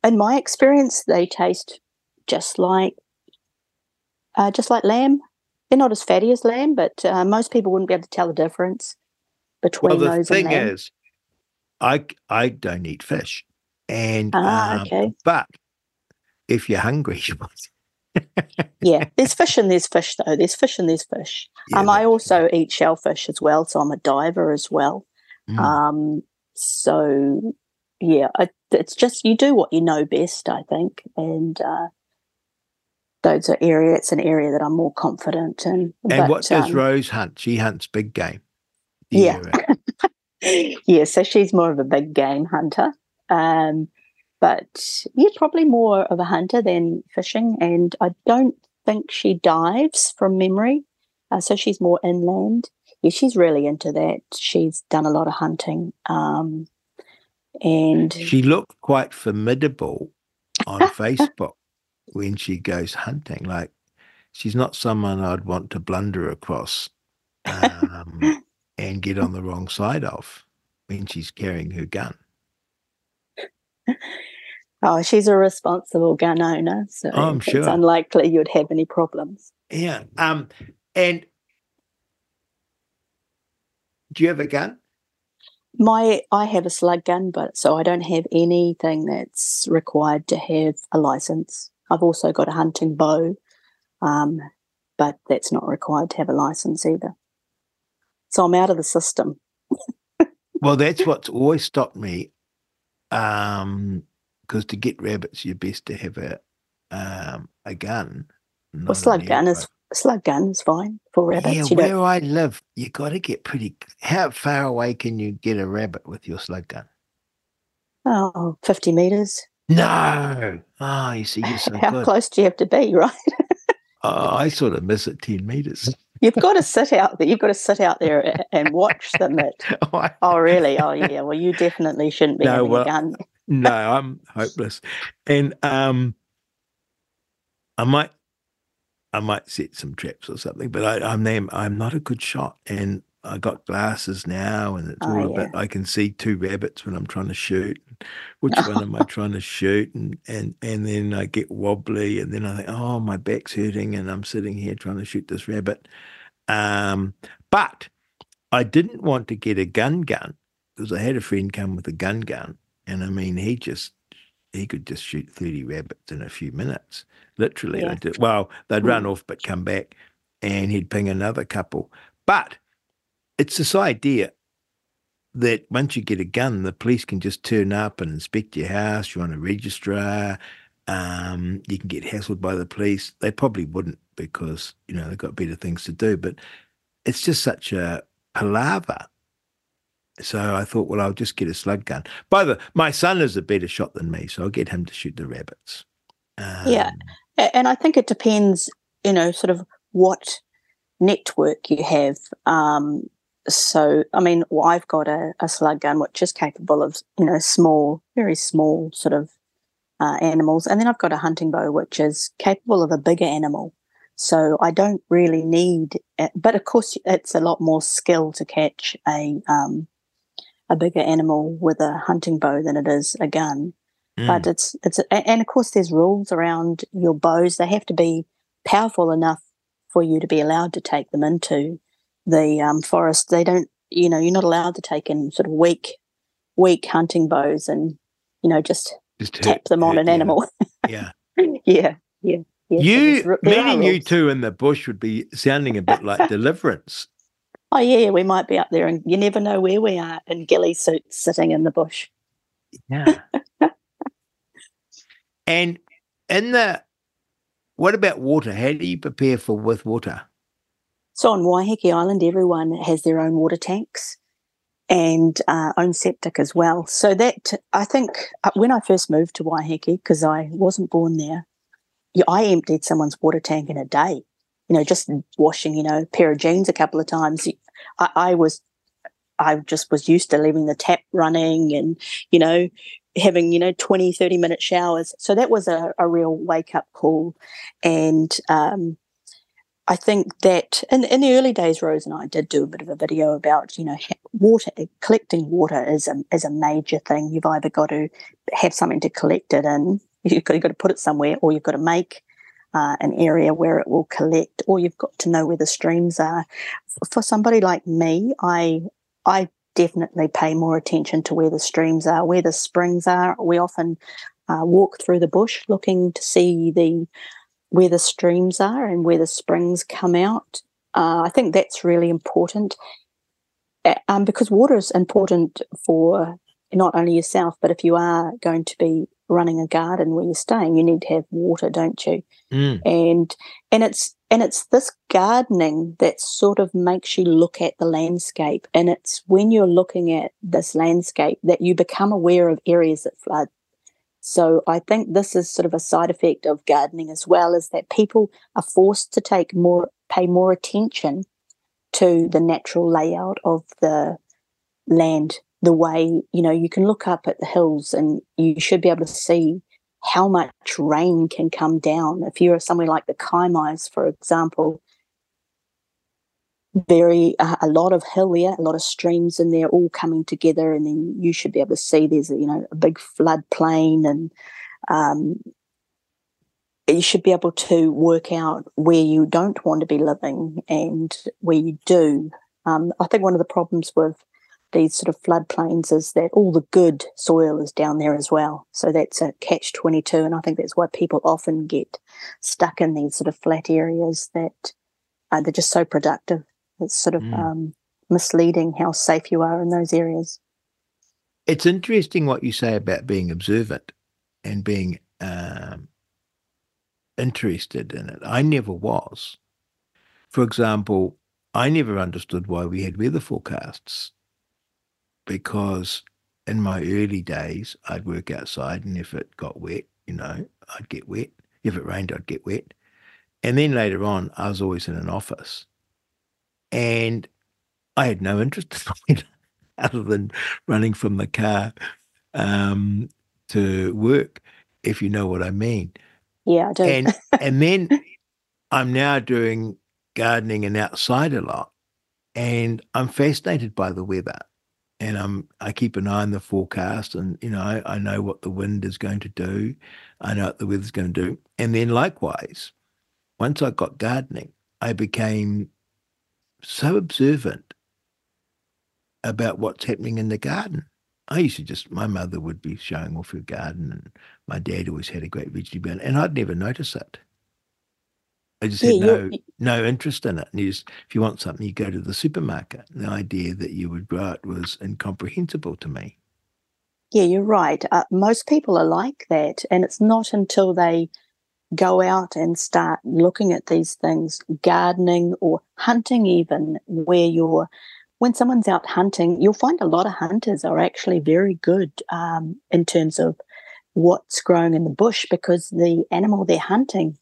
in my experience, they taste just like uh, just like lamb. They're not as fatty as lamb, but uh, most people wouldn't be able to tell the difference between well, the those thing and lamb. is, I I don't eat fish, and ah, um, okay. but if you're hungry, *laughs* you yeah, there's fish and there's fish though. There's fish and there's fish. Yeah, um, I also eat shellfish as well, so I'm a diver as well. Mm. Um, so yeah, I, it's just you do what you know best, I think, and uh, those are area. It's an area that I'm more confident in. And but, what does um, Rose hunt? She hunts big game. Yeah, *laughs* yeah. So she's more of a big game hunter. Um, but yeah, probably more of a hunter than fishing. And I don't think she dives from memory. Uh, so she's more inland. yeah, she's really into that. She's done a lot of hunting. Um, and she looked quite formidable on *laughs* Facebook when she goes hunting. Like she's not someone I'd want to blunder across um, *laughs* and get on the wrong side of when she's carrying her gun. *laughs* Oh, she's a responsible gun owner, so Oh, I'm it's sure. unlikely you'd have any problems. Yeah. Um. And do you have a gun? My, I have a slug gun, but so I don't have anything that's required to have a license. I've also got a hunting bow, um, but that's not required to have a license either. So I'm out of the system. *laughs* Well, that's what's always stopped me. Um, because to get rabbits, you're best to have a um a gun. Well, slug gun is slug gun is fine for rabbits. Yeah, you where don't, I live, you got to get pretty. How far away can you get a rabbit with your slug gun? oh, 50 meters. No. Oh, you see, you're so *laughs* How good. close do you have to be, *laughs* right? Oh, I sort of miss it 10 meters. You've got to sit out there. You've got to sit out there and watch them. *laughs* At, oh, really? Oh, yeah. Well, you definitely shouldn't be No, having well, a gun. No, I'm hopeless. And um I might I might set some traps or something, but I, I'm them I'm not a good shot and I got glasses now and it's Oh, all a bit I can see two rabbits when I'm trying to shoot. Which one am I *laughs* trying to shoot? And and and then I get wobbly and then I think, oh my back's hurting and I'm sitting here trying to shoot this rabbit. Um but I didn't want to get a gun gun because I had a friend come with a gun gun and I mean, he just he could just shoot thirty rabbits in a few minutes, literally. Yeah. Did, well, they'd run off but come back, and he'd ping another couple. But it's this idea that once you get a gun, the police can just turn up and inspect your house. You're on a registrar. Um, you can get hassled by the police. They probably wouldn't because you know they've got better things to do. But it's just such a palaver. So I thought, well, I'll just get a slug gun. By the my son is a better shot than me, so I'll get him to shoot the rabbits. Yeah. Um, A- And I think it depends, you know, sort of what network you have. Um, so, I mean, well, I've got a, a slug gun which is capable of, you know, small, very small sort of uh, animals. And then I've got a hunting bow which is capable of a bigger animal. So I don't really need, it. but of course, it's a lot more skill to catch a um, a bigger animal with a hunting bow than it is a gun. Mm, but it's it's and of course there's rules around your bows. They have to be powerful enough for you to be allowed to take them into the um, forest. They don't you know you're not allowed to take in sort of weak weak hunting bows and you know just just tap them on hurt an the animal. *laughs* Yeah. yeah yeah yeah. So you ru- meeting you two in the bush would be sounding a bit like *laughs* deliverance. Oh yeah we might be up there and you never know where we are in ghillie suits sitting in the bush Yeah. *laughs* and in the what about water? How do you prepare for with water? So on Waiheke Island, everyone has their own water tanks and uh, own septic as well. So that I think uh, when I first moved to Waiheke, because I wasn't born there, yeah, I emptied someone's water tank in a day. You know, just washing, you know, a pair of jeans a couple of times. I, I was, I just was used to leaving the tap running and, you know, having, you know, 20, 30 minute showers. So that was a, a real wake up call. And, um, I think that in, in the early days, Rose and I did do a bit of a video about, you know, water, collecting water is a, is a major thing. You've either got to have something to collect it in, *laughs* you've got, you've got to put it somewhere, or you've got to make uh, an area where it will collect, or you've got to know where the streams are. For somebody like me, I, I definitely pay more attention to where the streams are, where the springs are. We often uh, walk through the bush looking to see the where the streams are and where the springs come out. Uh, I think that's really important um, because water is important for not only yourself, but if you are going to be running a garden where you're staying, you need to have water, don't you? Mm. And and it's and it's this gardening that sort of makes you look at the landscape, and it's when you're looking at this landscape that you become aware of areas that flood. So I think this is sort of a side effect of gardening as well, is that people are forced to take more, pay more attention to the natural layout of the land. The way, you know, you can look up at the hills and you should be able to see how much rain can come down. If you're somewhere like the Kaimais, for example, very uh, a lot of hill there, a lot of streams in there, all coming together, and then you should be able to see there's a, you know a big flood plain, and um, you should be able to work out where you don't want to be living and where you do. Um, I think one of the problems with these sort of floodplains is that all the good soil is down there as well. So that's a catch 22. And I think that's why people often get stuck in these sort of flat areas that uh, they're just so productive. It's sort of mm. um, misleading how safe you are in those areas. It's interesting what you say about being observant and being um, interested in it. I never was. For example, I never understood why we had weather forecasts because in my early days, I'd work outside and if it got wet, you know, I'd get wet. If it rained, I'd get wet. And then later on, I was always in an office. And I had no interest *laughs* in it other than running from the car um, to work, if you know what I mean. Yeah, I do. And, and then I'm now doing gardening and outside a lot. And I'm fascinated by the weather. And I'm I keep an eye on the forecast and you know, I, know what the wind is going to do. I know what the weather's going to do. And then likewise, once I got gardening, I became so observant about what's happening in the garden. I used to just, my mother would be showing off her garden, and my dad always had a great vegetable garden, and I'd never notice it. I just yeah, had no no interest in it. And you just, if you want something, you go to the supermarket. The idea that you would grow it was incomprehensible to me. Yeah, you're right. Uh, most people are like that, and it's not until they go out and start looking at these things, gardening or hunting, even where you're. When someone's out hunting, you'll find a lot of hunters are actually very good um, in terms of what's growing in the bush because the animal they're hunting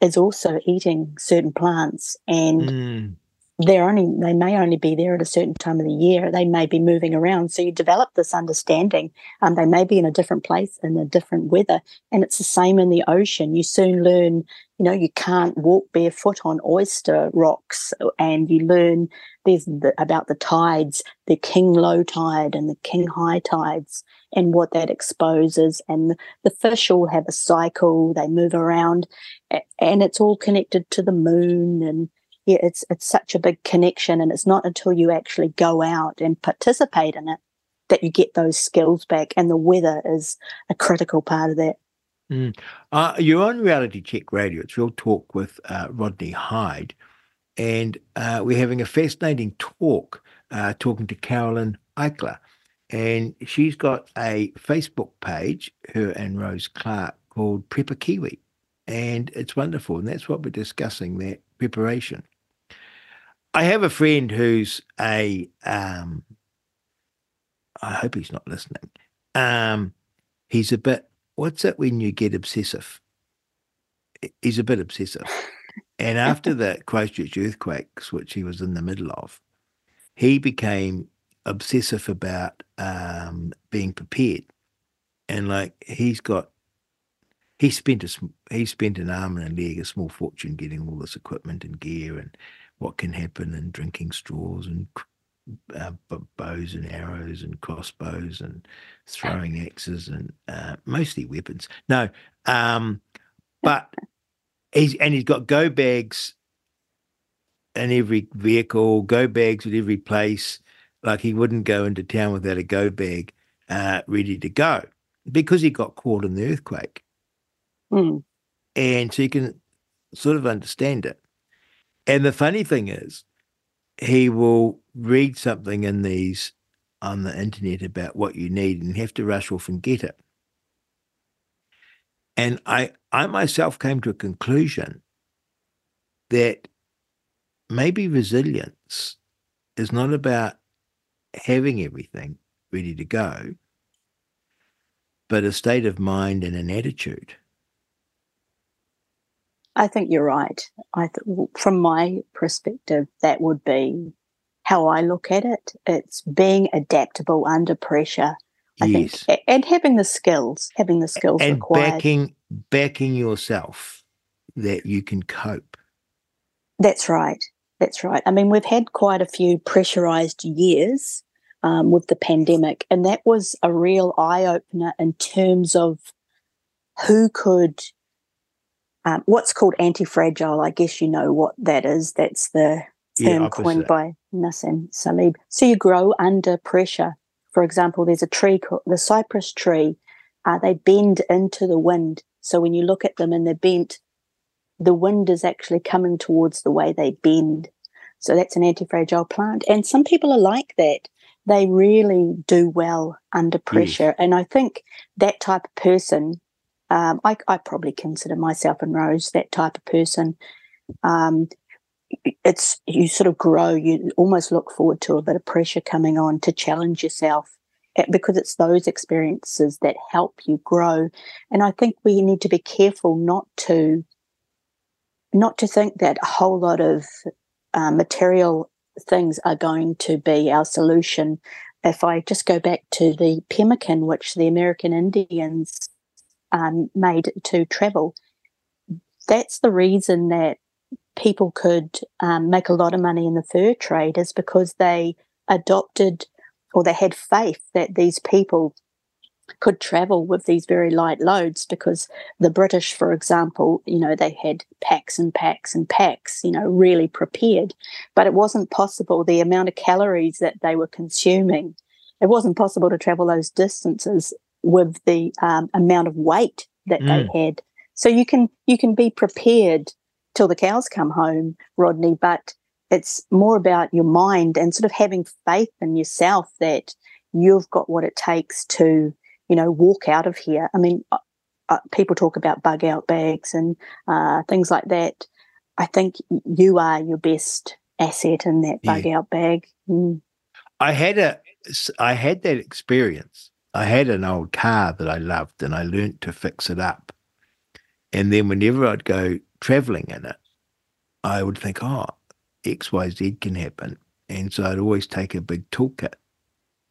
is also eating certain plants and mm. they're only they may only be there at a certain time of the year. They may be moving around. So you develop this understanding. Um, they may be in a different place in a different weather and it's the same in the ocean. You soon learn you know you can't walk barefoot on oyster rocks and you learn there's the, about the tides the king low tide and the king high tides and what that exposes and the, the fish all have a cycle. They move around and it's all connected to the moon and yeah, it's it's such a big connection, and it's not until you actually go out and participate in it that you get those skills back. And the weather is a critical part of that. Mm. Uh, you're on Reality Check Radio. It's Real Talk with uh, Rodney Hide. and uh, we're having a fascinating talk uh, talking to Carolyn Eichler. And she's got a Facebook page, her and Rose Clark, called Prepper Kiwi. And it's wonderful. And that's what we're discussing, that preparation. I have a friend who's a um, I hope he's not listening. Um, he's a bit what's it when you get obsessive? He's a bit obsessive. *laughs* and after the Christchurch earthquakes, which he was in the middle of, he became obsessive about um, being prepared. And like he's got, he spent a he spent an arm and a leg, a small fortune getting all this equipment and gear and what can happen and drinking straws and uh, bows and arrows and crossbows and throwing axes and uh, mostly weapons. No, um, but he's and he's got go bags in every vehicle, go bags at every place. Like he wouldn't go into town without a go bag uh, ready to go because he got caught in the earthquake. Mm. And so you can sort of understand it. And the funny thing is, he will read something in these on the internet about what you need and have to rush off and get it. And I, I myself came to a conclusion that maybe resilience is not about having everything ready to go, but a state of mind and an attitude. I think you're right. I th- from my perspective, that would be how I look at it. It's being adaptable under pressure. I yes. think, and having the skills, having the skills and required. backing backing yourself that you can cope. That's right. That's right. I mean, we've had quite a few pressurized years um, with the pandemic, and that was a real eye opener in terms of who could um, what's called anti-fragile. I guess you know what that is. That's the term yeah, coined by Nassim Taleb. So you grow under pressure. For example, there's a tree called the cypress tree. Uh, they bend into the wind. So when you look at them and they're bent, the wind is actually coming towards the way they bend. So that's an anti-fragile plant. And some people are like that. They really do well under pressure. Yes. And I think that type of person um, I, I, probably consider myself and Rose that type of person. Um, it's you sort of grow. You almost look forward to a bit of pressure coming on to challenge yourself eh, because it's those experiences that help you grow. And I think we need to be careful not to not to think that a whole lot of uh, material things are going to be our solution. If I just go back to the pemmican, which the American Indians um, made to travel. That's the reason that people could um, make a lot of money in the fur trade is because they adopted or they had faith that these people could travel with these very light loads because the British, for example, you know, they had packs and packs and packs, you know, really prepared. But it wasn't possible, the amount of calories that they were consuming, it wasn't possible to travel those distances with the um, amount of weight that mm. they had. So you can you can be prepared till the cows come home, Rodney, but it's more about your mind and sort of having faith in yourself that you've got what it takes to, you know, walk out of here. I mean, uh, uh, people talk about bug out bags and uh, things like that. I think you are your best asset in that bug yeah. out bag. Mm. I had a, I had that experience I had an old car that I loved and I learnt to fix it up. And then whenever I'd go traveling in it, I would think, oh, XYZ can happen. And so I'd always take a big toolkit.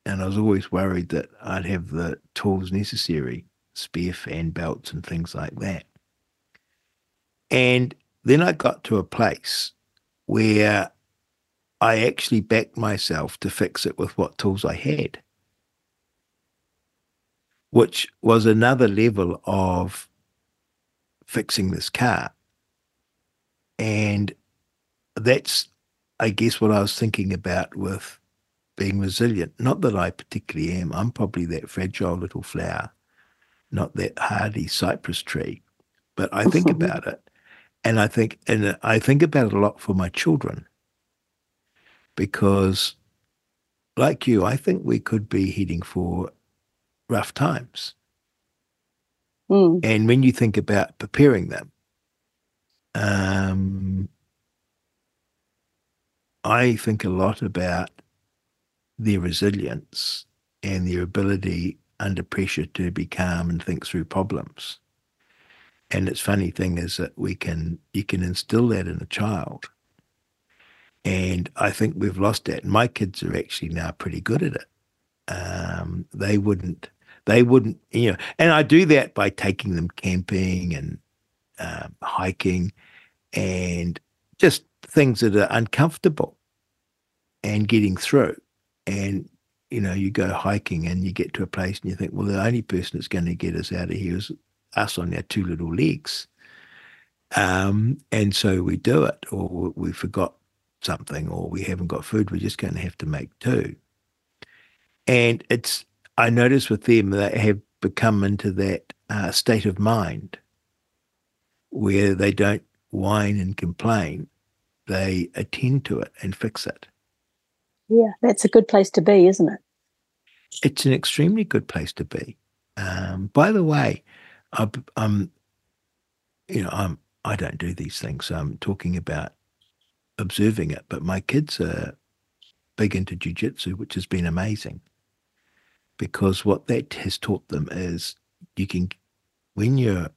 And I was always worried that I'd have the tools necessary, spare fan belts and things like that. And then I got to a place where I actually backed myself to fix it with what tools I had which was another level of fixing this car. And that's, I guess, what I was thinking about with being resilient. Not that I particularly am. I'm probably that fragile little flower, not that hardy cypress tree. But I think mm-hmm. about it. And I think and I think about it a lot for my children. Because like you, I think we could be heading for rough times. Mm. And when you think about preparing them, um, I think a lot about their resilience and their ability under pressure to be calm and think through problems. And it's funny thing is that we can you can instill that in a child. And I think we've lost that. My kids are actually now pretty good at it. Um, they wouldn't they wouldn't, you know, and I do that by taking them camping and um, hiking and just things that are uncomfortable and getting through. And, you know, you go hiking and you get to a place and you think, well, the only person that's going to get us out of here is us on our two little legs. Um, and so we do it, or we forgot something, or we haven't got food. We're just going to have to make do. And it's I notice with them they have become into that uh, state of mind where they don't whine and complain. They attend to it and fix it. Yeah, that's a good place to be, isn't it? It's an extremely good place to be. Um, by the way, I, I'm, you know, I'm I don't do these things. So I'm talking about observing it, but my kids are big into jujitsu, which has been amazing because what that has taught them is you can, when you're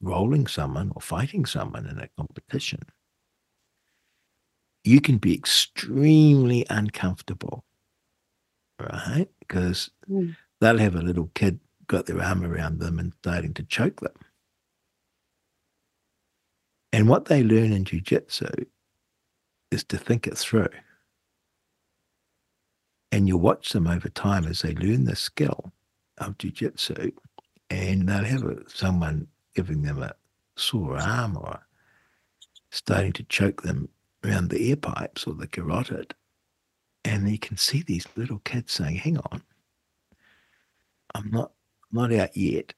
rolling someone or fighting someone in a competition, you can be extremely uncomfortable, right? Because Mm. they'll have a little kid got their arm around them and starting to choke them. And what they learn in jujitsu is to think it through. And you watch them over time as they learn the skill of jujitsu, and they'll have a, someone giving them a sore arm or starting to choke them around the ear pipes or the carotid. And you can see these little kids saying, hang on, I'm not not out yet.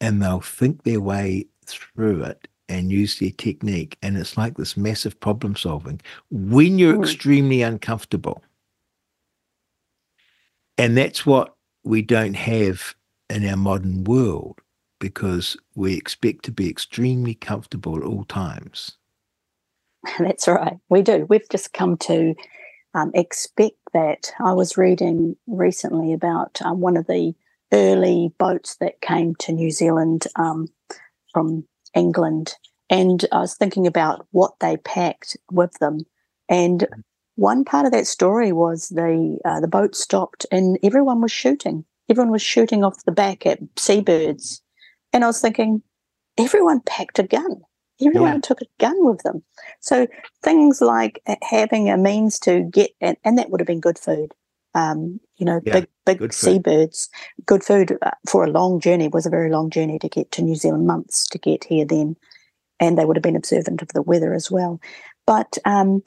And they'll think their way through it and use their technique. And it's like this massive problem solving when you're Mm. extremely uncomfortable. And that's what we don't have in our modern world because we expect to be extremely comfortable at all times. *laughs* That's right. We do. We've just come to um, expect that. I was reading recently about um, one of the early boats that came to New Zealand um, from England, and I was thinking about what they packed with them. And one part of that story was the uh, the boat stopped and everyone was shooting. Everyone was shooting off the back at seabirds, and I was thinking, everyone packed a gun. Everyone Yeah. took a gun with them. So things like having a means to get, and, and that would have been good food. Um, you know, Yeah, big big seabirds, good food uh, for a long journey. Was a very long journey to get to New Zealand, months to get here then, and they would have been observant of the weather as well. But um,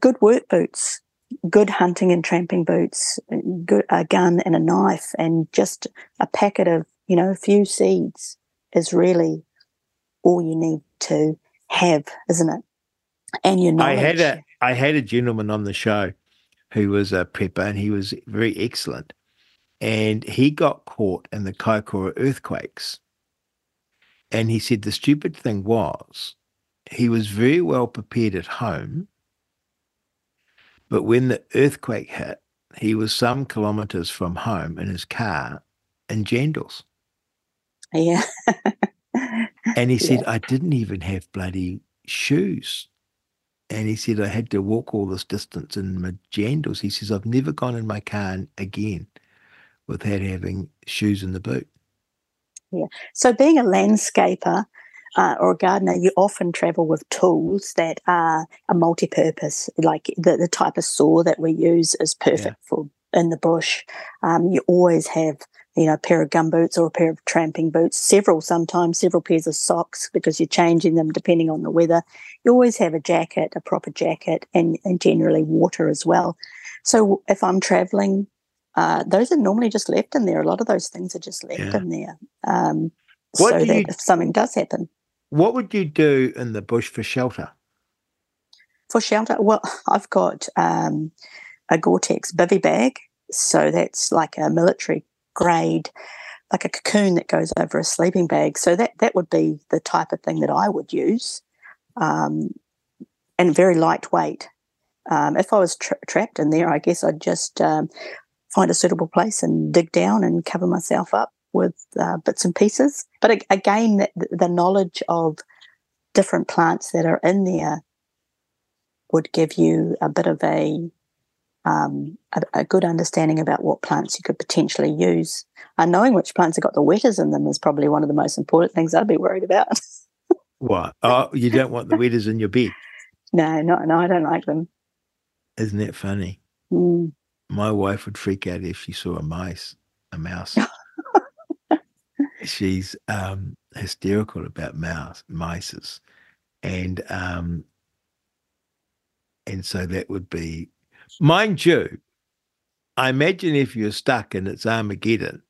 good work boots, good hunting and tramping boots, a good a gun and a knife, and just a packet of you know a few seeds is really all you need to have, isn't it? And your I had a I had a gentleman on the show who was a prepper and he was very excellent. And he got caught in the Kaikoura earthquakes. And he said the stupid thing was he was very well prepared at home. But when the earthquake hit, he was some kilometers from home in his car in Jandals. yeah. And he said, Yeah. I didn't even have bloody shoes. And he said, I had to walk all this distance in my jandals. He says, I've never gone in my car again without having shoes in the boot. Yeah. So, being a landscaper uh, or a gardener, you often travel with tools that are a multi-purpose. Like the, the type of saw that we use is perfect for in the bush. Um, you always have, you know, a pair of gum boots or a pair of tramping boots. Several, sometimes several pairs of socks because you're changing them depending on the weather. You always have a jacket, a proper jacket, and, and generally water as well. So, if I'm traveling uh, those are normally just left in there. A lot of those things are just left Yeah. in there. Um, What so that you- if something does happen What would you do in the bush for shelter? for shelter, well, I've got um, a Gore-Tex bivy bag, so that's like a military grade, like a cocoon that goes over a sleeping bag. So that that would be the type of thing that I would use, um, and very lightweight. Um, if I was tra- trapped in there, I guess I'd just um, find a suitable place and dig down and cover myself up with uh, bits and pieces. But again, the, the knowledge of different plants that are in there would give you a bit of a um, a, a good understanding about what plants you could potentially use. And knowing which plants have got the wetas in them is probably one of the most important things I'd be worried about. *laughs* What? Oh, you don't want the wetas in your bed. no, no, no, I don't like them. Isn't that funny? Mm. My wife would freak out if she saw a mice, a mouse. *laughs* She's um, hysterical about mouse, mices, and um, and so that would be, mind you. I imagine if you're stuck and it's Armageddon,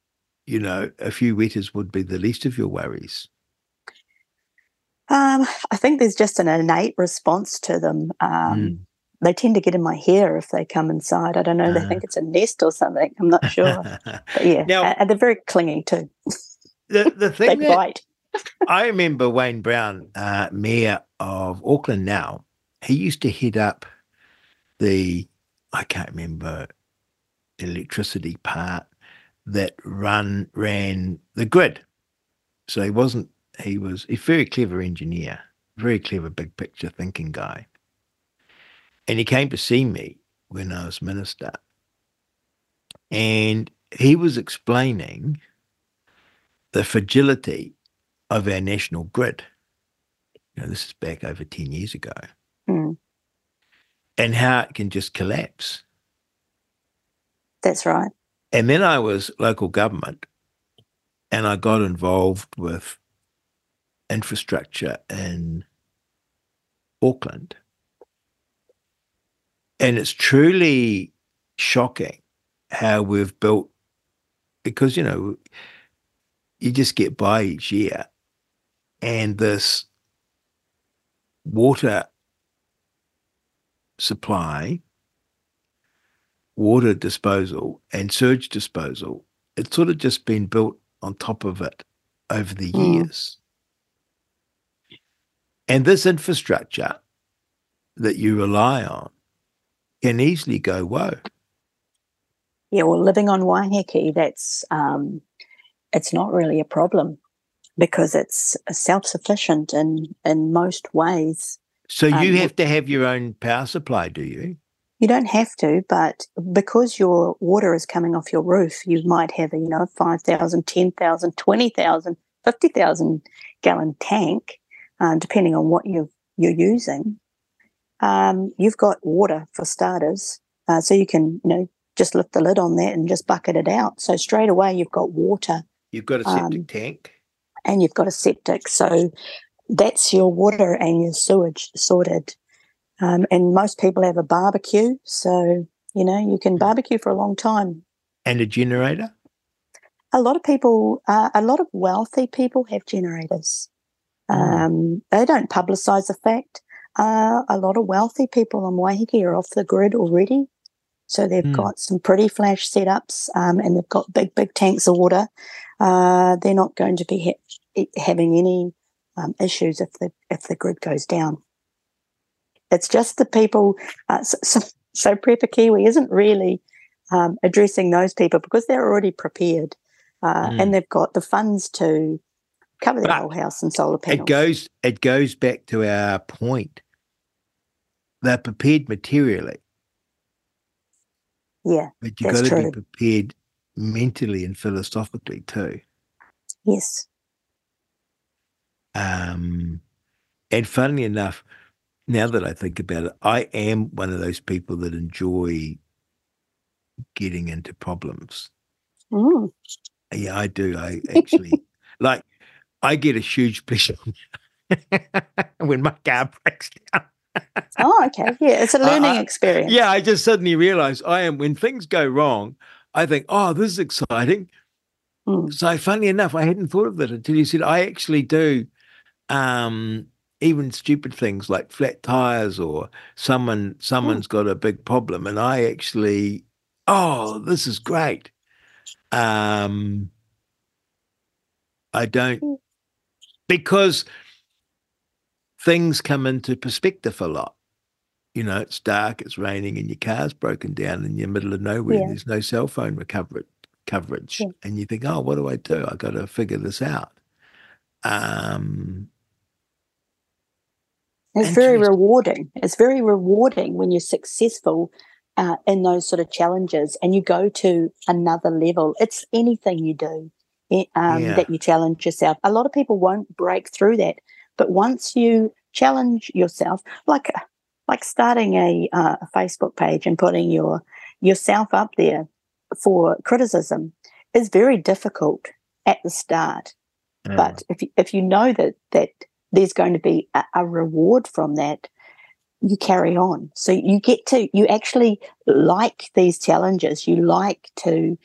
you know, a few wetas would be the least of your worries. Um, I think there's just an innate response to them. Um, Mm. They tend to get in my hair if they come inside. I don't know. They Ah. think it's a nest or something. I'm not sure. *laughs* but yeah, Now- and they're very clingy too. The *laughs* the thing that, bite. *laughs* I remember Wayne Brown, uh, mayor of Auckland now, he used to head up the, I can't remember, electricity part that run ran the grid. So he wasn't he was a very clever engineer, very clever big picture thinking guy. And he came to see me when I was minister. And he was explaining the fragility of our national grid. You know, this is back over 10 years ago. Mm. And how it can just collapse. That's right. And then I was local government and I got involved with infrastructure in Auckland. And it's truly shocking how we've built, because, you know, you just get by each year and this water supply, water disposal, and surge disposal, it's sort of just been built on top of it over the Mm. years. And this infrastructure that you rely on can easily go whoa. Yeah, well, living on Waiheke, that's um, it's not really a problem because it's self-sufficient in in most ways. So Um, you w- have to have your own power supply, do you? You don't have to, but because your water is coming off your roof, you might have a, you know, 5,000, 10,000, 20,000, 50,000 gallon tank, uh, depending on what you you're using. Um, you've got water for starters, uh, so you can, you know, just lift the lid on that and just bucket it out. So straight away, you've got water You've got a septic Um, tank. and you've got a septic. So that's your water and your sewage sorted. Um, and most people have a barbecue. So, you know, you can barbecue for a long time. and a generator. A lot of people, uh, a lot of wealthy people have generators. Um, they don't publicize the fact. Uh, a lot of wealthy people on Waiheke are off the grid already. So they've Mm. got some pretty flash setups um, and they've got big, big tanks of water. Uh, they're not going to be ha- having any um, issues if the if the grid goes down. It's just the people. Uh, so, so, so Prepper Kiwi isn't really um, addressing those people because they're already prepared uh, Mm. and they've got the funds to cover their But whole house in solar panels. It goes it goes back to our point. They're prepared materially, yeah. but you've got to true. be prepared mentally and philosophically too. Yes. Um, and funnily enough, now that I think about it, I am one of those people that enjoy getting into problems. Mm. Yeah, I do. I actually *laughs* like. I get a huge pleasure *laughs* when my car breaks down. Oh, okay. Yeah, it's a learning I- experience. Yeah, I just suddenly realized I am when things go wrong. I think, oh, this is exciting. Mm. So, funny enough, I hadn't thought of that until you said I actually do. Um, even stupid things like flat tires or someone someone's got a big problem, and I actually, oh, this is great. Um, I don't Mm. because things come into perspective a lot. You know, it's dark, it's raining, and your car's broken down in the middle of nowhere. Yeah. There's no cell phone recovery coverage, Yeah. and you think, "Oh, what do I do? I got to figure this out." Um, It's very rewarding. It's very rewarding when you're successful uh, in those sort of challenges and you go to another level. It's anything you do eh, um, Yeah. that you challenge yourself. A lot of people won't break through that, but once you challenge yourself, like like starting a, uh, a Facebook page and putting your yourself up there for criticism is very difficult at the start. uh, But if you, if you know that that there's going to be a, a reward from that, you carry on. So you get to you actually like these challenges. You like to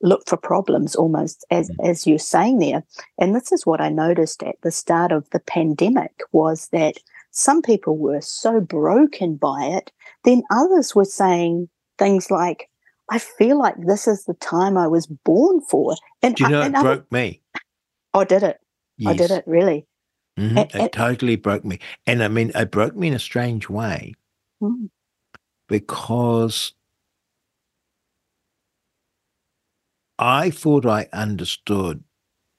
look for problems almost as as you're saying there. And this is what I noticed at the start of the pandemic was that some people were so broken by it, then others were saying things like, I feel like this is the time I was born for. And, do you know and it broke me? I did it. I did it really. Mhm, And- it and- totally broke me, and I mean, it broke me in a strange way Mm. because I thought I understood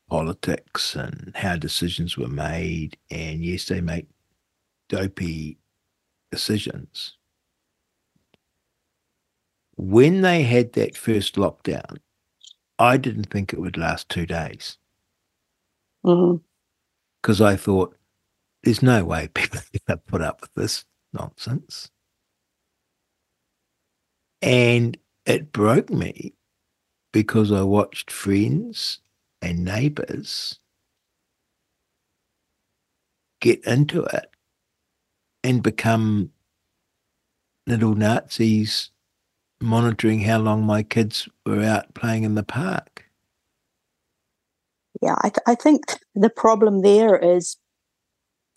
politics and how decisions were made. And yes, they make dopey decisions. When they had that first lockdown, I didn't think it would last two days mm-hmm. because I thought there's no way people are going to put up with this nonsense. And it broke me because I watched friends and neighbors get into it and become little Nazis monitoring how long my kids were out playing in the park. Yeah, I, th- I think the problem there is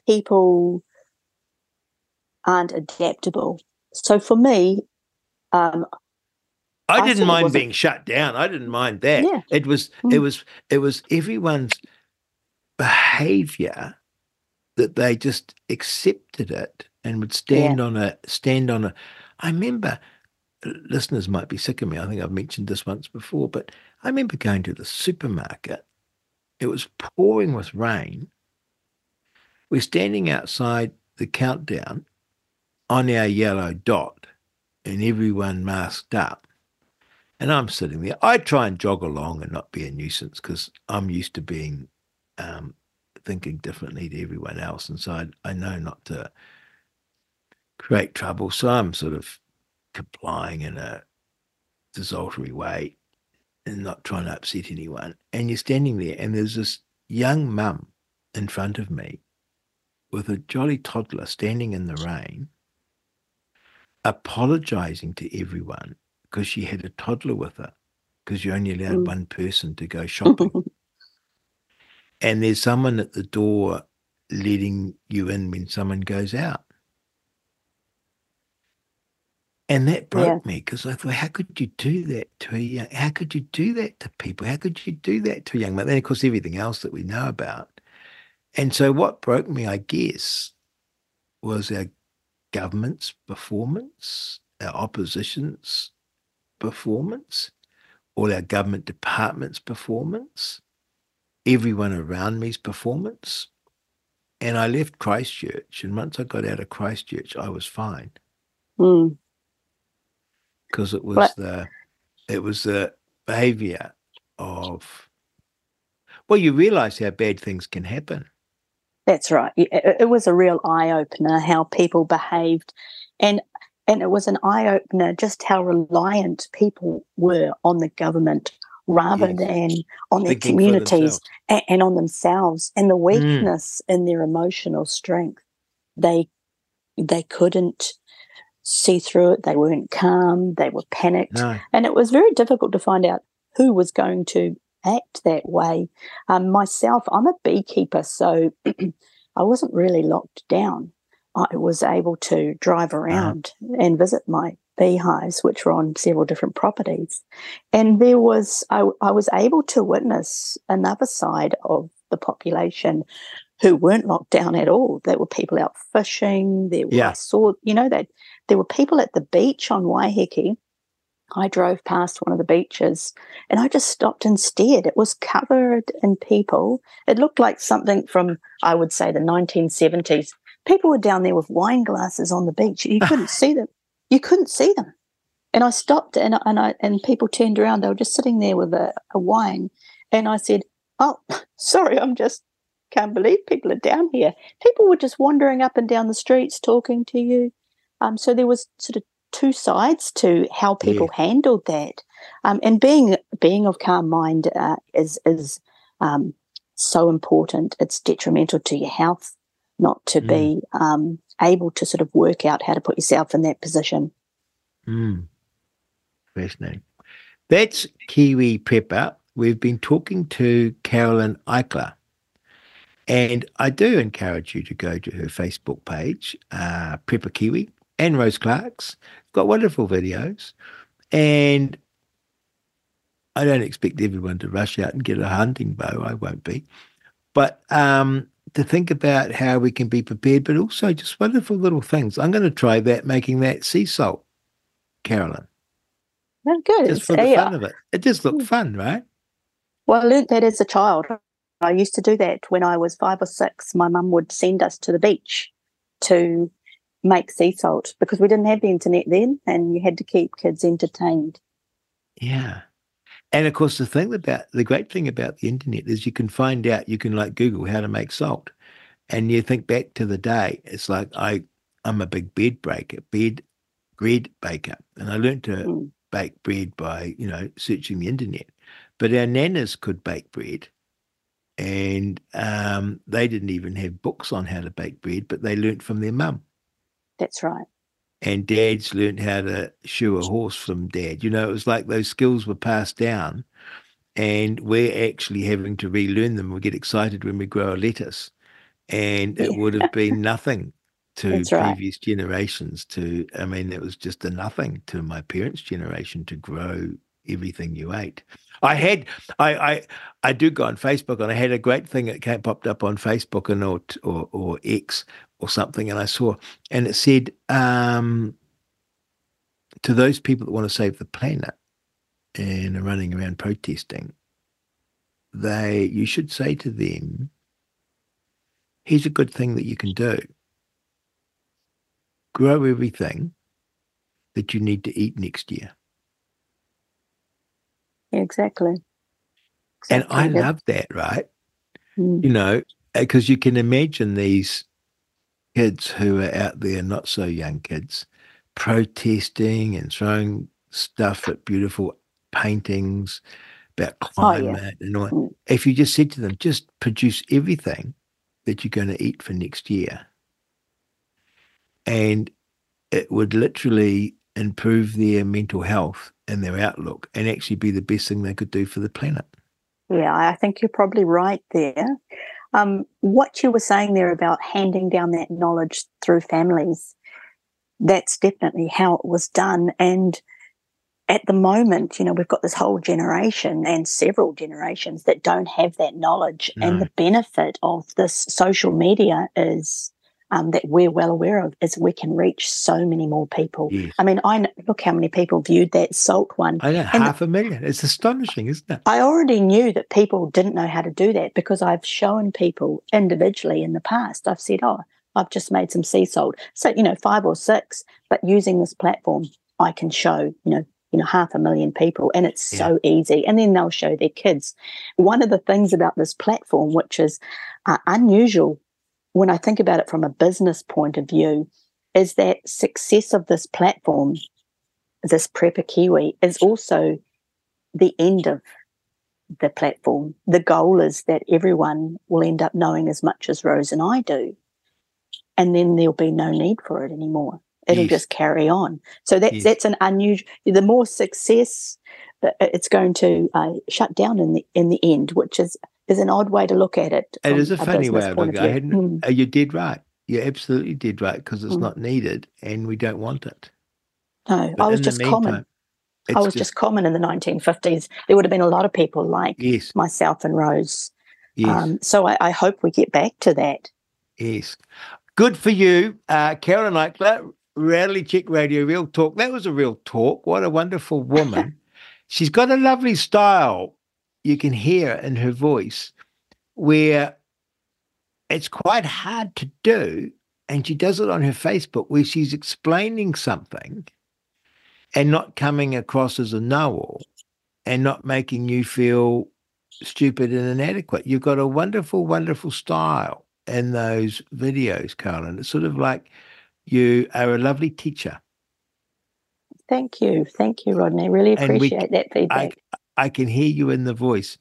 people aren't adaptable. So for me, um, I, didn't mind being shut down. I didn't mind that. Yeah. It was it Mm. was it was everyone's behavior that they just accepted it and would stand on a stand on a I remember listeners might be sick of me. I think I've mentioned this once before, but I remember going to the supermarket. It was pouring with rain. We're standing outside the countdown on our yellow dot and everyone masked up. And I'm sitting there. I try and jog along and not be a nuisance because I'm used to being um, thinking differently to everyone else. And so I, I know not to create trouble. So I'm sort of complying in a desultory way and not trying to upset anyone. And you're standing there, and there's this young mum in front of me with a jolly toddler standing in the rain, apologizing to everyone because she had a toddler with her because you're only allowed Mm. one person to go *laughs* shopping. and there's someone at the door letting you in when someone goes out. And that broke me because I thought, how could you do that to a young? How could you do that to people? How could you do that to a young man? Then, of course, everything else that we know about. And so, what broke me, I guess, was our government's performance, our opposition's performance, all our government departments' performance, everyone around me's performance. And I left Christchurch, and once I got out of Christchurch, I was fine mm, because it was But- the it was the behavior of well, you realize how bad things can happen. that's right. It was a real eye opener how people behaved, and and it was an eye opener just how reliant people were on the government rather Yes. than on their Thinking communities and, and on themselves, and the Mm. weakness in their emotional strength. They they couldn't see through it. They weren't calm. They were panicked. No, And it was very difficult to find out who was going to act that way. Um, myself, I'm a beekeeper, so *clears throat* I wasn't really locked down. I was able to drive uh-huh. around and visit my beehives, which were on several different properties. And there was, I, I was able to witness another side of the population who weren't locked down at all. There were people out fishing. There were, Yeah. I saw, you know, that there were people at the beach on Waiheke. I drove past one of the beaches and I just stopped and stared. It was covered in people. It looked like something from, I would say, the 1970s. People were down there with wine glasses on the beach. You couldn't *sighs* see them. You couldn't see them. And I stopped and, and I and people turned around. They were just sitting there with a, a wine. And I said, Oh, *laughs* sorry, I'm just can't believe people are down here. People were just wandering up and down the streets talking to you. Um, so there was sort of two sides to how people handled that. Um, and being being of calm mind uh, is is um, so important. It's detrimental to your health not to be um, able to sort of work out how to put yourself in that position. Mm. Fascinating. That's Kiwi Prepper. We've been talking to Carolyn Eichler. And I do encourage you to go to her Facebook page, uh, Prepper Kiwi, and Rose Clark's. Got wonderful videos. And I don't expect everyone to rush out and get a hunting bow. I won't be. But um, to think about how we can be prepared, but also just wonderful little things. I'm going to try that, making that sea salt, Carolyn, Well, good. just for the uh, fun of it. It just looked hmm. fun, right? Well, I learnt that as a child. I used to do that when I was five or six. My mum would send us to the beach to make sea salt because we didn't have the internet then and you had to keep kids entertained. Yeah. And of course, the thing about the great thing about the internet is you can find out, you can like Google how to make salt. And you think back to the day, it's like I, I'm a big bread breaker, bread, bread baker. And I learned to mm. bake bread by, you know, searching the internet. But our nanas could bake bread and um, they didn't even have books on how to bake bread, but they learnt from their mum. That's right. And dads learned how to shoe a horse from dad. You know, it was like those skills were passed down, and we're actually having to relearn them. We get excited when we grow a lettuce, and it would have been nothing to previous generations. To, I mean, it was just a nothing to my parents' generation to grow everything you ate. I had I I I do go on Facebook and I had a great thing that came popped up on Facebook and or or, or X or something, and I saw and it said um, to those people that want to save the planet and are running around protesting, they you should say to them, "Here's a good thing that you can do: grow everything that you need to eat next year." exactly. exactly. And I love that, right? Mm. You know, because you can imagine these kids who are out there, not so young kids, protesting and throwing stuff at beautiful paintings about climate oh, yeah. and all. Mm. If you just said to them, just produce everything that you're going to eat for next year, and it would literally improve their mental health and their outlook and actually be the best thing they could do for the planet. Yeah, I think you're probably right there. Um, what you were saying there about handing down that knowledge through families, that's definitely how it was done. And at the moment, you know, we've got this whole generation and several generations that don't have that knowledge. No. And the benefit of this social media is um, that we're well aware of is we can reach so many more people. Yes. I mean, I look how many people viewed that salt one. I know, half a million. It's astonishing, isn't it? I already knew that people didn't know how to do that because I've shown people individually in the past. I've said, oh, I've just made some sea salt. So, you know, five or six, but using this platform, I can show, you know, you know, half a million people, and it's yeah. so easy. And then they'll show their kids. One of the things about this platform, which is uh, unusual when I think about it from a business point of view, is that success of this platform, this Prepper Kiwi, is also the end of the platform. The goal is that everyone will end up knowing as much as Rose and I do. And then there'll be no need for it anymore. It'll yes. just carry on. So that's yes. that's an unusual. The more success, uh, it's going to uh, shut down in the in the end, which is is an odd way to look at it. It is a, funny way of looking at it. Mm. You did right. You absolutely did right because it's mm. not needed and we don't want it. No, but I was just meantime, common. I was just, just, common in the 1950s. There would have been a lot of people like yes. myself and Rose. Yes. Um, so I, I, hope we get back to that. Yes. Good for you, uh, Carolyn Eichler, Reality Check Radio, Real Talk. That was a real talk. What a wonderful woman. *laughs* She's got a lovely style you can hear in her voice where it's quite hard to do. And she does it on her Facebook where she's explaining something and not coming across as a know all and not making you feel stupid and inadequate. You've got a wonderful, wonderful style in those videos, Carolyn. It's sort of like you are a lovely teacher. Thank you. Thank you, Rodney. Really appreciate we, that feedback. I, I can hear you in the voice.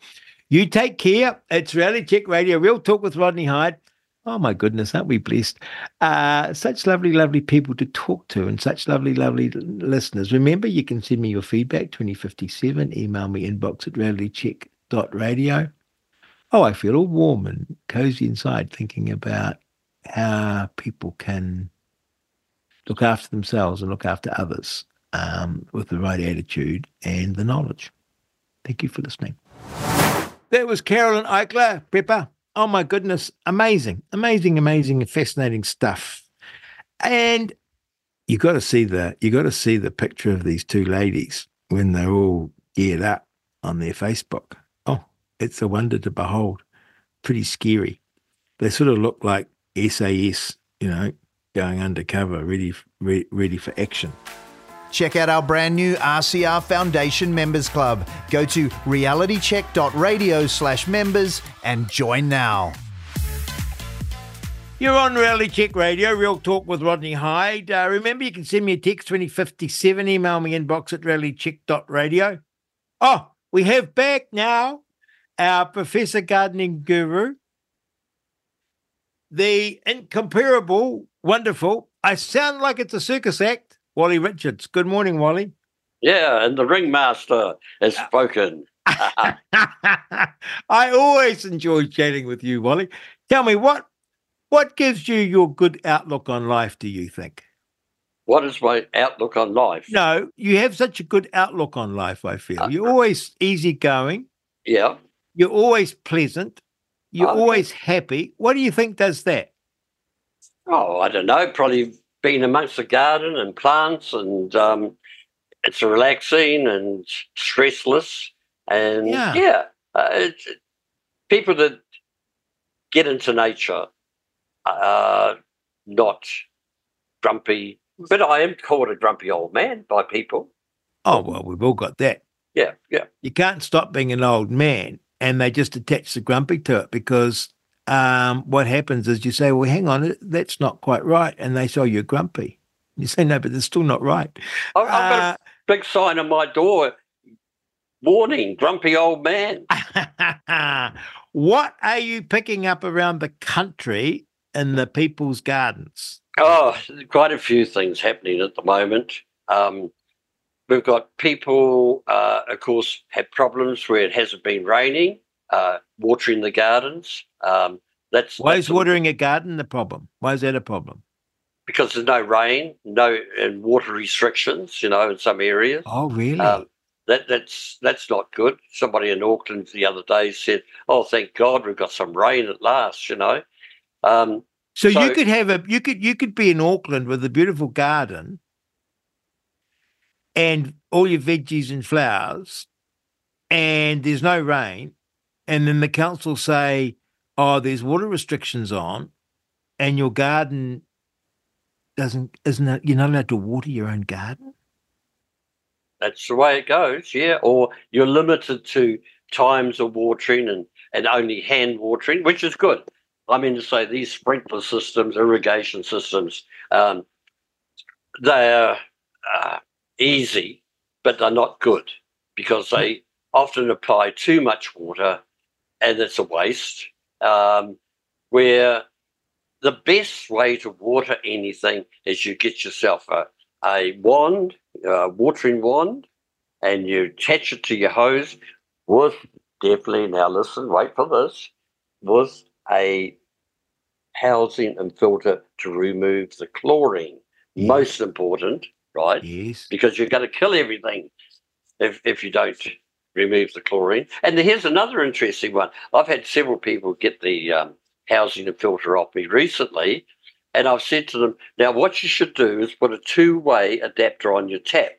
You take care. It's Reality Check Radio, Real Talk with Rodney Hide. Oh my goodness, aren't we blessed? Uh, such lovely, lovely people to talk to and such lovely, lovely listeners. Remember, you can send me your feedback 2057, email me inbox at realitycheck.radio. Oh, I feel all warm and cozy inside thinking about how people can look after themselves and look after others um, with the right attitude and the knowledge. Thank you for listening. That was Carolyn Eichler, Prepper. Oh my goodness, amazing, amazing, amazing, fascinating stuff. And you got to see the you got to see the picture of these two ladies when they're all geared up on their Facebook. Oh, it's a wonder to behold. pretty scary. They sort of look like SAS, you know, going undercover, ready, ready for action. Check out our brand new RCR Foundation Members Club. Go to realitycheck.radio slash members and join now. You're on Reality Check Radio, Real Talk with Rodney Hide. Uh, remember, you can send me a text 2057, email me inbox at realitycheck.radio. Oh, we have back now our Professor Gardening Guru, the incomparable, wonderful, I sound like it's a circus act, Wally Richards. Good morning, Wally. Yeah, and the ringmaster has uh, spoken. *laughs* I always enjoy chatting with you, Wally. Tell me what what gives you your good outlook on life, do you think? What is my outlook on life? No, you have such a good outlook on life, I feel. Uh, You're uh, always easygoing. Yeah. You're always pleasant. You're oh, Okay. always happy. What do you think does that? Oh, I don't know. Probably being amongst the garden and plants, and um, it's relaxing and stressless. And Yeah. yeah, uh, it's, people that get into nature are not grumpy, but I am called a grumpy old man by people. Oh, well, we've all got that. Yeah, yeah. You can't stop being an old man and they just attach the grumpy to it because um, what happens is you say, well, hang on, that's not quite right. And they say, oh, you're grumpy. You say, no, but it's still not right. I've, I've got Uh, a big sign on my door warning, grumpy old man. *laughs* what are you picking up around the country in the people's gardens? Oh, quite a few things happening at the moment. Um, we've got people, uh, of course, have problems where it hasn't been raining, uh, watering the gardens. Um, that's Why that's is watering a garden the problem? Why is that a problem? because there's no rain, no and water restrictions. You know, in some areas. Oh, really? Um, that that's that's not good. Somebody in Auckland the other day said, "Oh, thank God we've got some rain at last." You know, um, so, you could have a you could you could be in Auckland with a beautiful garden and all your veggies and flowers, and there's no rain, and then the council say, "Oh, there's water restrictions on," and your garden doesn't isn't it, you're not allowed to water your own garden. That's the way it goes, yeah. Or you're limited to times of watering and, and only hand watering, which is good. I mean to say these sprinkler systems, irrigation systems, um, they're uh, easy, but they're not good because they often apply too much water and it's a waste. Um, where the best way to water anything is you get yourself a, a wand, a watering wand, and you attach it to your hose with definitely, now listen, wait for this, with a housing and filter to remove the chlorine. Yes. Most important, right? Yes. Because you're going to kill everything if, if you don't remove the chlorine. And here's another interesting one. I've had several people get the um, housing and filter off me recently, and I've said to them, now what you should do is put a two-way adapter on your tap.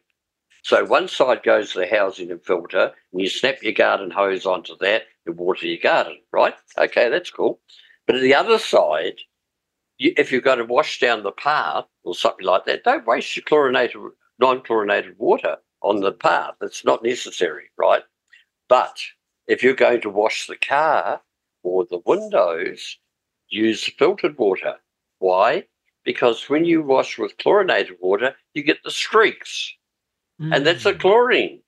So one side goes to the housing and filter, and you snap your garden hose onto that and water your garden, right? Okay, that's cool. But the other side, you, if you've got to wash down the path or something like that, don't waste your chlorinated, non-chlorinated water on the path. It's not necessary, right? But if you're going to wash the car or the windows, use filtered water. Why? Because when you wash with chlorinated water, you get the streaks. And that's the Mm, chlorine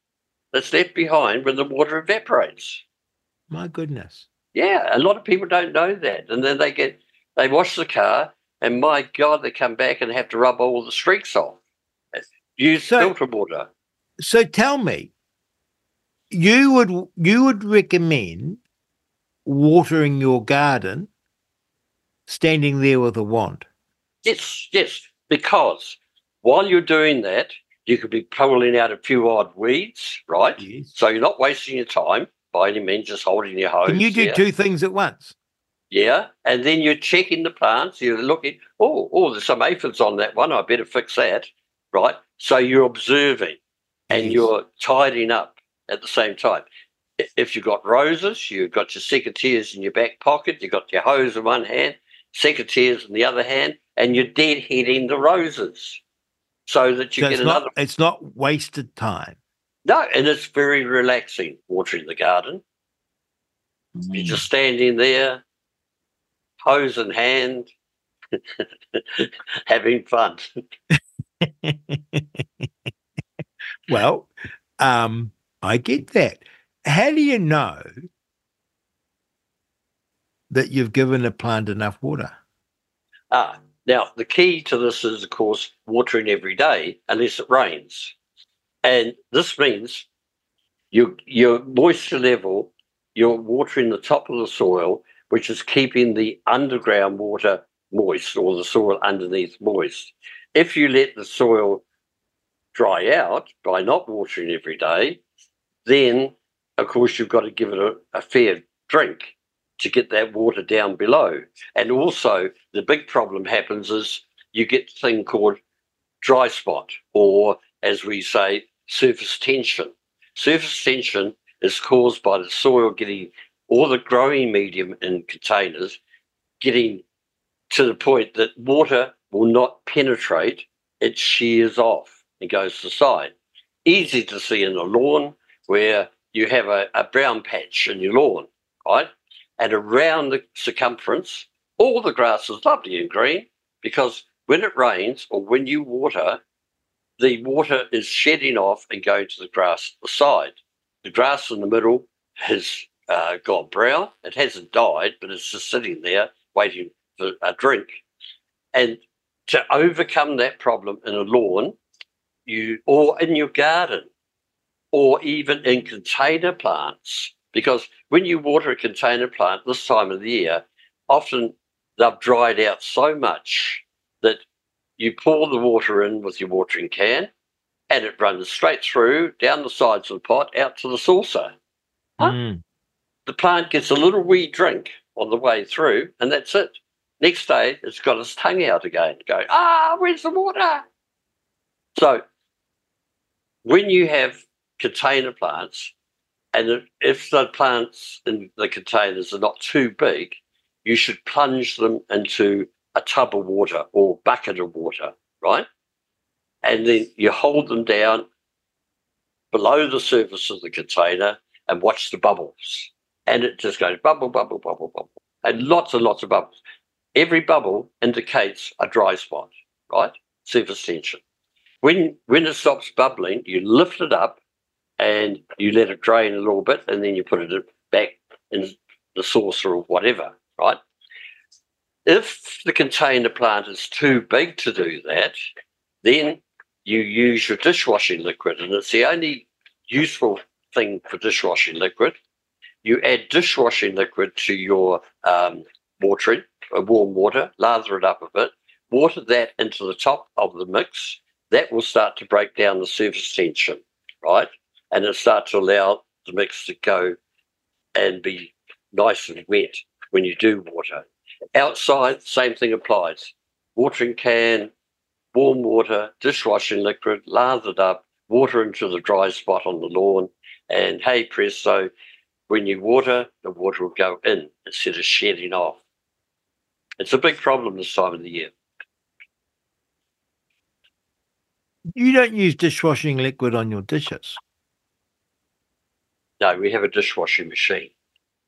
that's left behind when the water evaporates. my goodness. Yeah, a lot of people don't know that. And then they get, they wash the car, and my God, they come back and have to rub all the streaks off. Use So- filtered water. So tell me, you would you would recommend watering your garden standing there with a wand? Yes, yes, because while you're doing that, you could be pulling out a few odd weeds, right? Yes. So you're not wasting your time by any means, just holding your hose. Can you do yeah. two things at once? Yeah, and then you're checking the plants. You're looking. Oh, oh, there's some aphids on that one. I better fix that, right? So you're observing, and Yes. you're tidying up at the same time. if you've got roses, you've got your secateurs in your back pocket, you've got your hose in one hand, secateurs in the other hand, and you're deadheading the roses so that you So get it's another. not it's not wasted time. No, and it's very relaxing watering the garden. Mm. You're just standing there, hose in hand, *laughs* having fun. *laughs* well, um, I get that. How do you know that you've given a plant enough water? Ah, now the key to this is, of course, watering every day unless it rains, and this means your your moisture level, you're watering the top of the soil, which is keeping the underground water moist or the soil underneath moist. If you let the soil dry out by not watering every day, then of course you've got to give it a, a fair drink to get that water down below. And also, the big problem happens is you get a thing called dry spot, or as we say, surface tension. Surface tension is caused by the soil getting all the growing medium in containers getting to the point that water will not penetrate, it shears off and goes to side. Easy to see in a lawn where you have a, a brown patch in your lawn, right? and around the circumference, all the grass is lovely and green because when it rains or when you water, the water is shedding off and going to the grass at the side. The grass in the middle has uh, gone brown. It hasn't died, but it's just sitting there waiting for a drink. And to overcome that problem in a lawn, you or in your garden, or even in container plants, because when you water a container plant this time of the year, often they've dried out so much that you pour the water in with your watering can and it runs straight through down the sides of the pot out to the saucer. Mm. The plant gets a little wee drink on the way through and that's it. Next day, it's got its tongue out again, going, ah, where's the water? So when you have container plants, and if the plants in the containers are not too big, you should plunge them into a tub of water or bucket of water, right? And then you hold them down below the surface of the container and watch the bubbles. And it just goes bubble, bubble, bubble, bubble. And lots and lots of bubbles. Every bubble indicates a dry spot, right? Surface tension. When when it stops bubbling, you lift it up and you let it drain a little bit, and then you put it back in the saucer or whatever, right? If the container plant is too big to do that, then you use your dishwashing liquid, and it's the only useful thing for dishwashing liquid. You add dishwashing liquid to your um, watering, uh, warm water, lather it up a bit, water that into the top of the mix. That will start to break down the surface tension, right? and it starts to allow the mix to go and be nice and wet when you do water. Outside, same thing applies. Watering can, warm water, dishwashing liquid, lathered up, water into the dry spot on the lawn, and hey presto, when you water, the water will go in instead of shedding off. It's a big problem this time of the year. You don't use dishwashing liquid on your dishes. No, we have a dishwashing machine.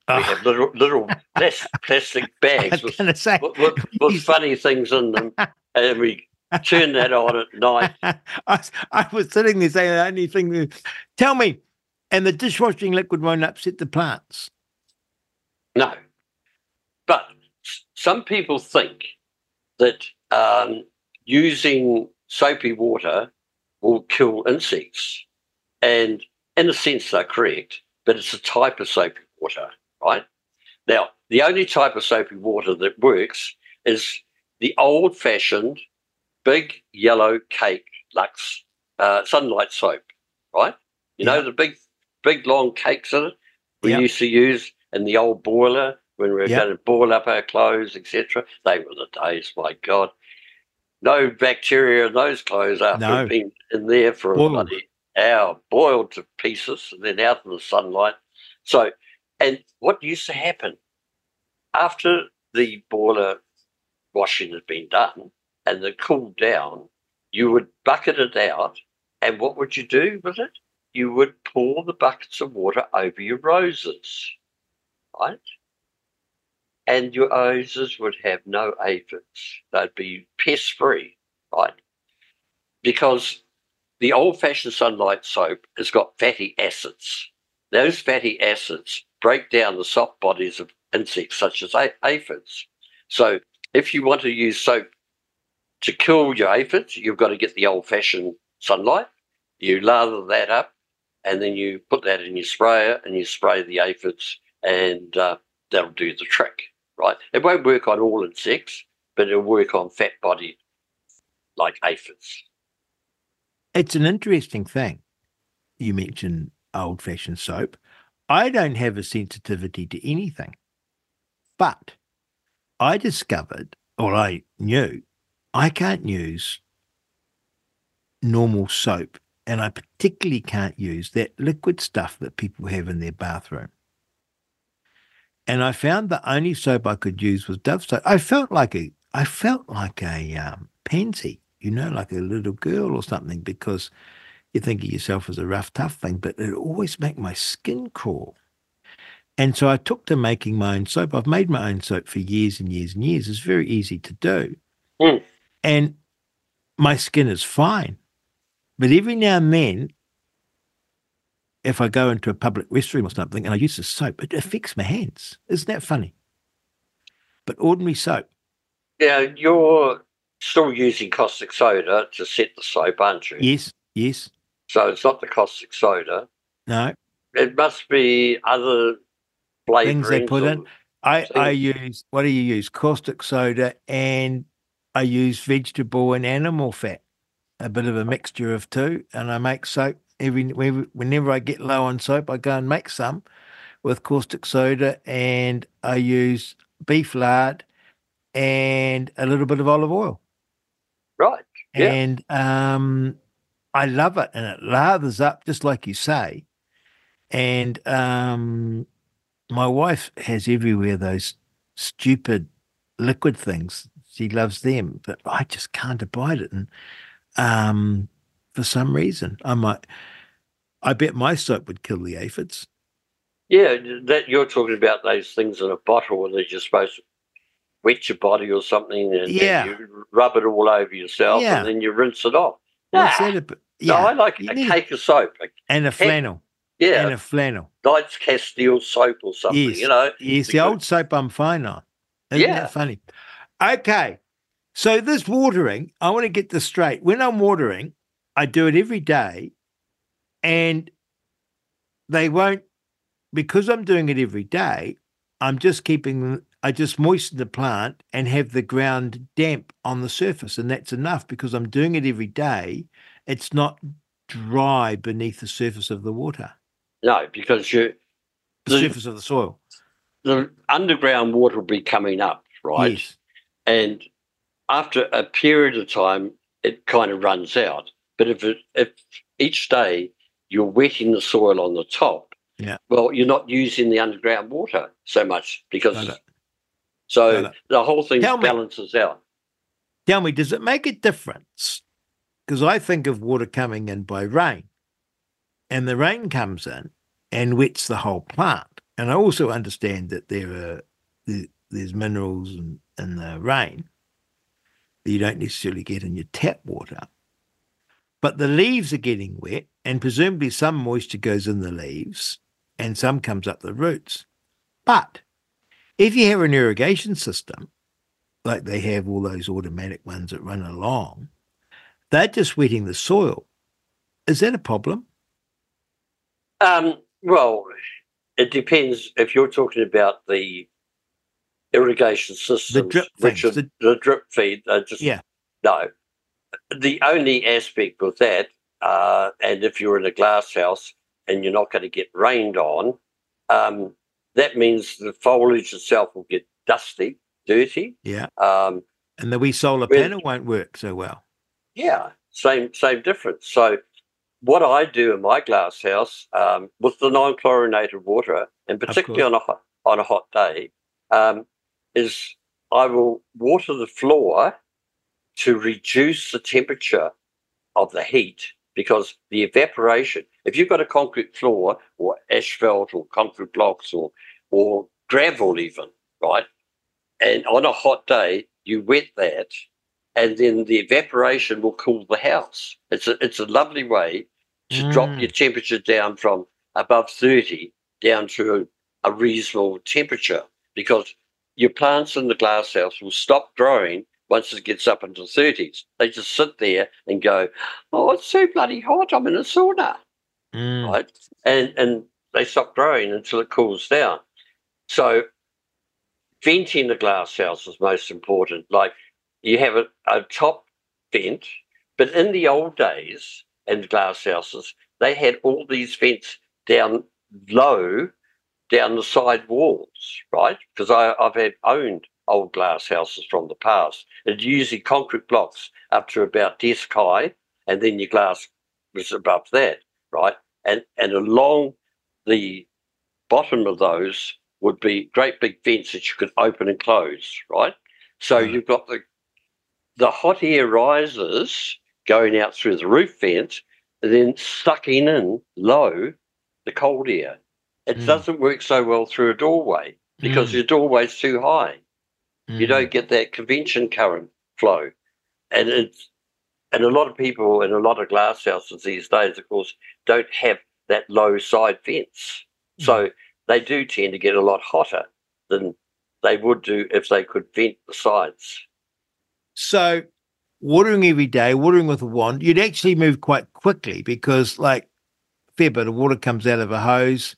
We Ah, have little little *laughs* plas- plastic bags with say, with, with, funny things in them, and we turn that on at night. *laughs* I, was- I was sitting there saying the only thing. that- Tell me, and the dishwashing liquid won't upset the plants. No, but some people think that um, using soapy water will kill insects, and in a sense they're correct. But it's a type of soapy water, right? Now, the only type of soapy water that works is the old-fashioned big yellow cake Lux uh, sunlight soap, right? You know the big, big long cakes in it we Yeah. used to use in the old boiler when we were Yeah. going to boil up our clothes, etc. They were the days, my God. No bacteria in those clothes after No. it'd in there for a Boiled. bloody hour, boiled to pieces, and then out in the sunlight. So, and what used to happen after the boiler washing had been done and it cooled down, you would bucket it out. And what would you do with it? You would pour the buckets of water over your roses, right? And your roses would have no aphids. They'd be pest free, right? Because the old fashioned sunlight soap has got fatty acids. Those fatty acids break down the soft bodies of insects such as aphids. So if you want to use soap to kill your aphids, you've got to get the old fashioned sunlight. You lather that up and then you put that in your sprayer and you spray the aphids and uh, that'll do the trick, right? It won't work on all insects, but it'll work on fat bodied like aphids. It's an interesting thing. You mentioned old fashioned soap. I don't have a sensitivity to anything, but I discovered, or I knew, I can't use normal soap, and I particularly can't use that liquid stuff that people have in their bathroom. And I found the only soap I could use was Dove soap. I felt like a, I felt like a um, pansy you know, like a little girl or something, because you think of yourself as a rough, tough thing, but it always make my skin crawl. And so I took to making my own soap. I've made my own soap for years and years and years. It's very easy to do. Mm. And my skin is fine. But every now and then, if I go into a public restroom or something and I use the soap, it affects my hands. Isn't that funny? But ordinary soap. Yeah, you're still using caustic soda to set the soap, aren't you? Yes, yes. So it's not the caustic soda. No. It must be other. Things they put in. I, I use, what do you use? Caustic soda and I use vegetable and animal fat, a bit of a mixture of two. And I make soap every, whenever I get low on soap, I go and make some with caustic soda and I use beef lard and a little bit of olive oil. Right. Yeah. and um, I love it, and it lathers up just like you say. And um, my wife has everywhere those stupid liquid things. She loves them, but I just can't abide it. And um, for some reason, I might. I bet my soap would kill the aphids. Yeah, that you're talking about those things in a bottle where they're just supposed to wet your body or something and, and Yeah. you rub it all over yourself Yeah. and then you rinse it off. Nah. that about? No, I like you a cake of soap. And a flannel, Yeah, and a flannel. Knights Castile soap or something, Yes. you know. Yes, the old soap I'm fine on. Isn't Yeah. that funny? Okay. So this watering, I want to get this straight. When I'm watering, I do it every day and they won't because I'm doing it every day, I'm just keeping I just moisten the plant and have the ground damp on the surface and that's enough because I'm doing it every day. It's not dry beneath the surface of the water, No, because you the The- surface of the soil. the underground water will be coming up, right? Yes. And after a period of time, it kind of runs out. But if it, if each day you're wetting the soil on the top, Yeah. well, you're not using the underground water so much because so the whole thing Tell me- balances out. Tell me, does it make a difference? Because I think of water coming in by rain, and the rain comes in and wets the whole plant. And I also understand that there are there's minerals in, in the rain that you don't necessarily get in your tap water. But the leaves are getting wet, and presumably some moisture goes in the leaves and some comes up the roots. But if you have an irrigation system, like they have all those automatic ones that run along, they're just wetting the soil. Is that a problem? Um, well, it depends if you're talking about the irrigation systems, drip which are things, the, drip feed. Are just Yeah. no. The only aspect with that, uh, and if you're in a glass house and you're not going to get rained on, um, that means the foliage itself will get dusty, dirty. Yeah. Um, And the wee solar panel won't work so well. yeah, same same difference. So, what I do in my glass house um, with the non-chlorinated water, and particularly on a hot, on a hot day, um, is I will water the floor to reduce the temperature of the heat because the evaporation. If you've got a concrete floor or asphalt or concrete blocks or or gravel even, right, and on a hot day you wet that, and then the evaporation will cool the house. It's a it's a lovely way to mm. drop your temperature down from above 30 down to a, a reasonable temperature because your plants in the glass house will stop growing once it gets up into the 30s. They just sit there and go, Oh, it's so bloody hot. I'm in a sauna. Mm. Right. And and they stop growing until it cools down. So venting the glass house is most important. Like you have a, a top vent, but in the old days and glass houses, they had all these vents down low down the side walls, right? Because I've had owned old glass houses from the past. It's usually concrete blocks up to about desk high, and then your glass was above that, right? And and along the bottom of those would be great big vents that you could open and close, right? So mm. you've got the the hot air rises going out through the roof vent, and then sucking in low the cold air. It mm. doesn't work so well through a doorway because mm. your doorway's too high. Mm. You don't get that convention current flow. And it's and a lot of people in a lot of glass houses these days, of course, don't have that low side vents. So mm. they do tend to get a lot hotter than they would do if they could vent the sides. So watering every day, watering with a wand, you'd actually move quite quickly because like fair bit of water comes out of a hose.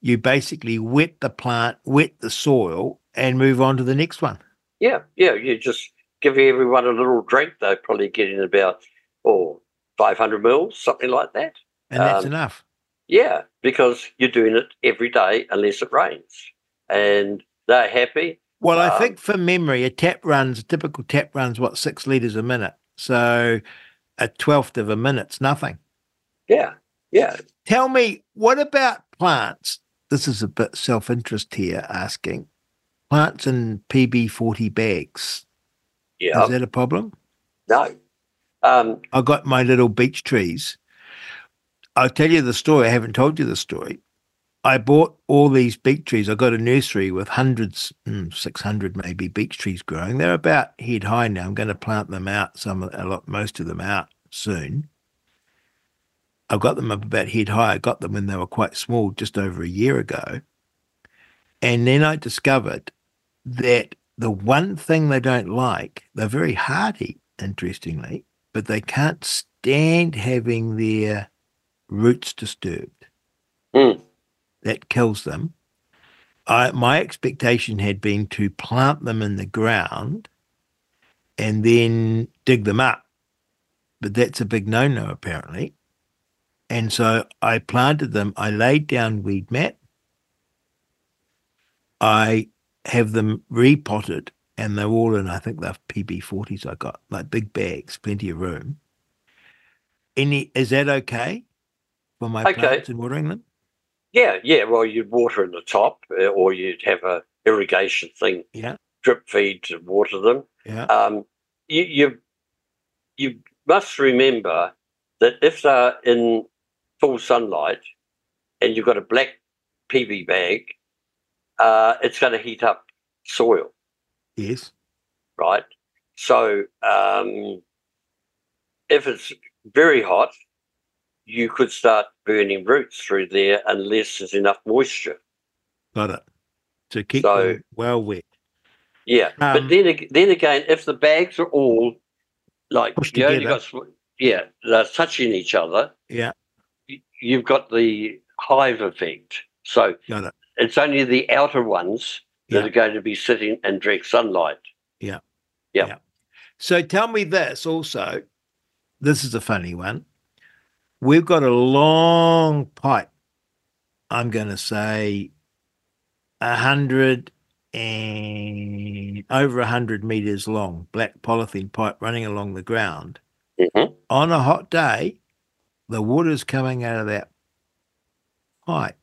You basically wet the plant, wet the soil, and move on to the next one. Yeah, yeah. You just give everyone a little drink. They're probably getting about oh, 500 mils, something like that. And that's um, enough. Yeah, because you're doing it every day unless it rains. And they're happy. Well, I um, think for memory, a tap runs, a typical tap runs, what, six litres a minute. So a twelfth of a minute's nothing. Yeah, yeah. Tell me, what about plants? This is a bit self interest here asking. Plants in PB40 bags. Yeah. Is that a problem? No. Um, I got my little beech trees. I'll tell you the story. I haven't told you the story. I bought all these beech trees. I got a nursery with hundreds, mm, 600 maybe beech trees growing. They're about head high now. I'm going to plant them out, some a lot, most of them out soon. I got them up about head high. I got them when they were quite small, just over a year ago. And then I discovered that the one thing they don't like, they're very hardy, interestingly, but they can't stand having their roots disturbed. Mm. That kills them. I, my expectation had been to plant them in the ground and then dig them up. But that's a big no no, apparently. And so I planted them. I laid down weed mat. I have them repotted, and they're all in, I think they're PB40s I got, like big bags, plenty of room. Any Is that okay for my okay. plants and watering them? Yeah, yeah. Well, you'd water in the top, uh, or you'd have a irrigation thing. Yeah. Drip feed to water them. Yeah. Um, you, you you must remember that if they're in full sunlight and you've got a black PB bag, uh, it's going to heat up soil. Yes. Right. So um, if it's very hot, you could start burning roots through there unless there's enough moisture. Got it. To keep so, them well wet. Yeah, um, but then then again, if the bags are all like you only got yeah, they're touching each other. Yeah, you've got the hive effect. So it. It's only the outer ones that yeah. are going to be sitting in direct sunlight. Yeah. yeah. Yeah. So tell me this also. This is a funny one. We've got a long pipe. I'm going to say a hundred and over a hundred meters long, black polythene pipe running along the ground. Mm-hmm. On a hot day, the water's coming out of that pipe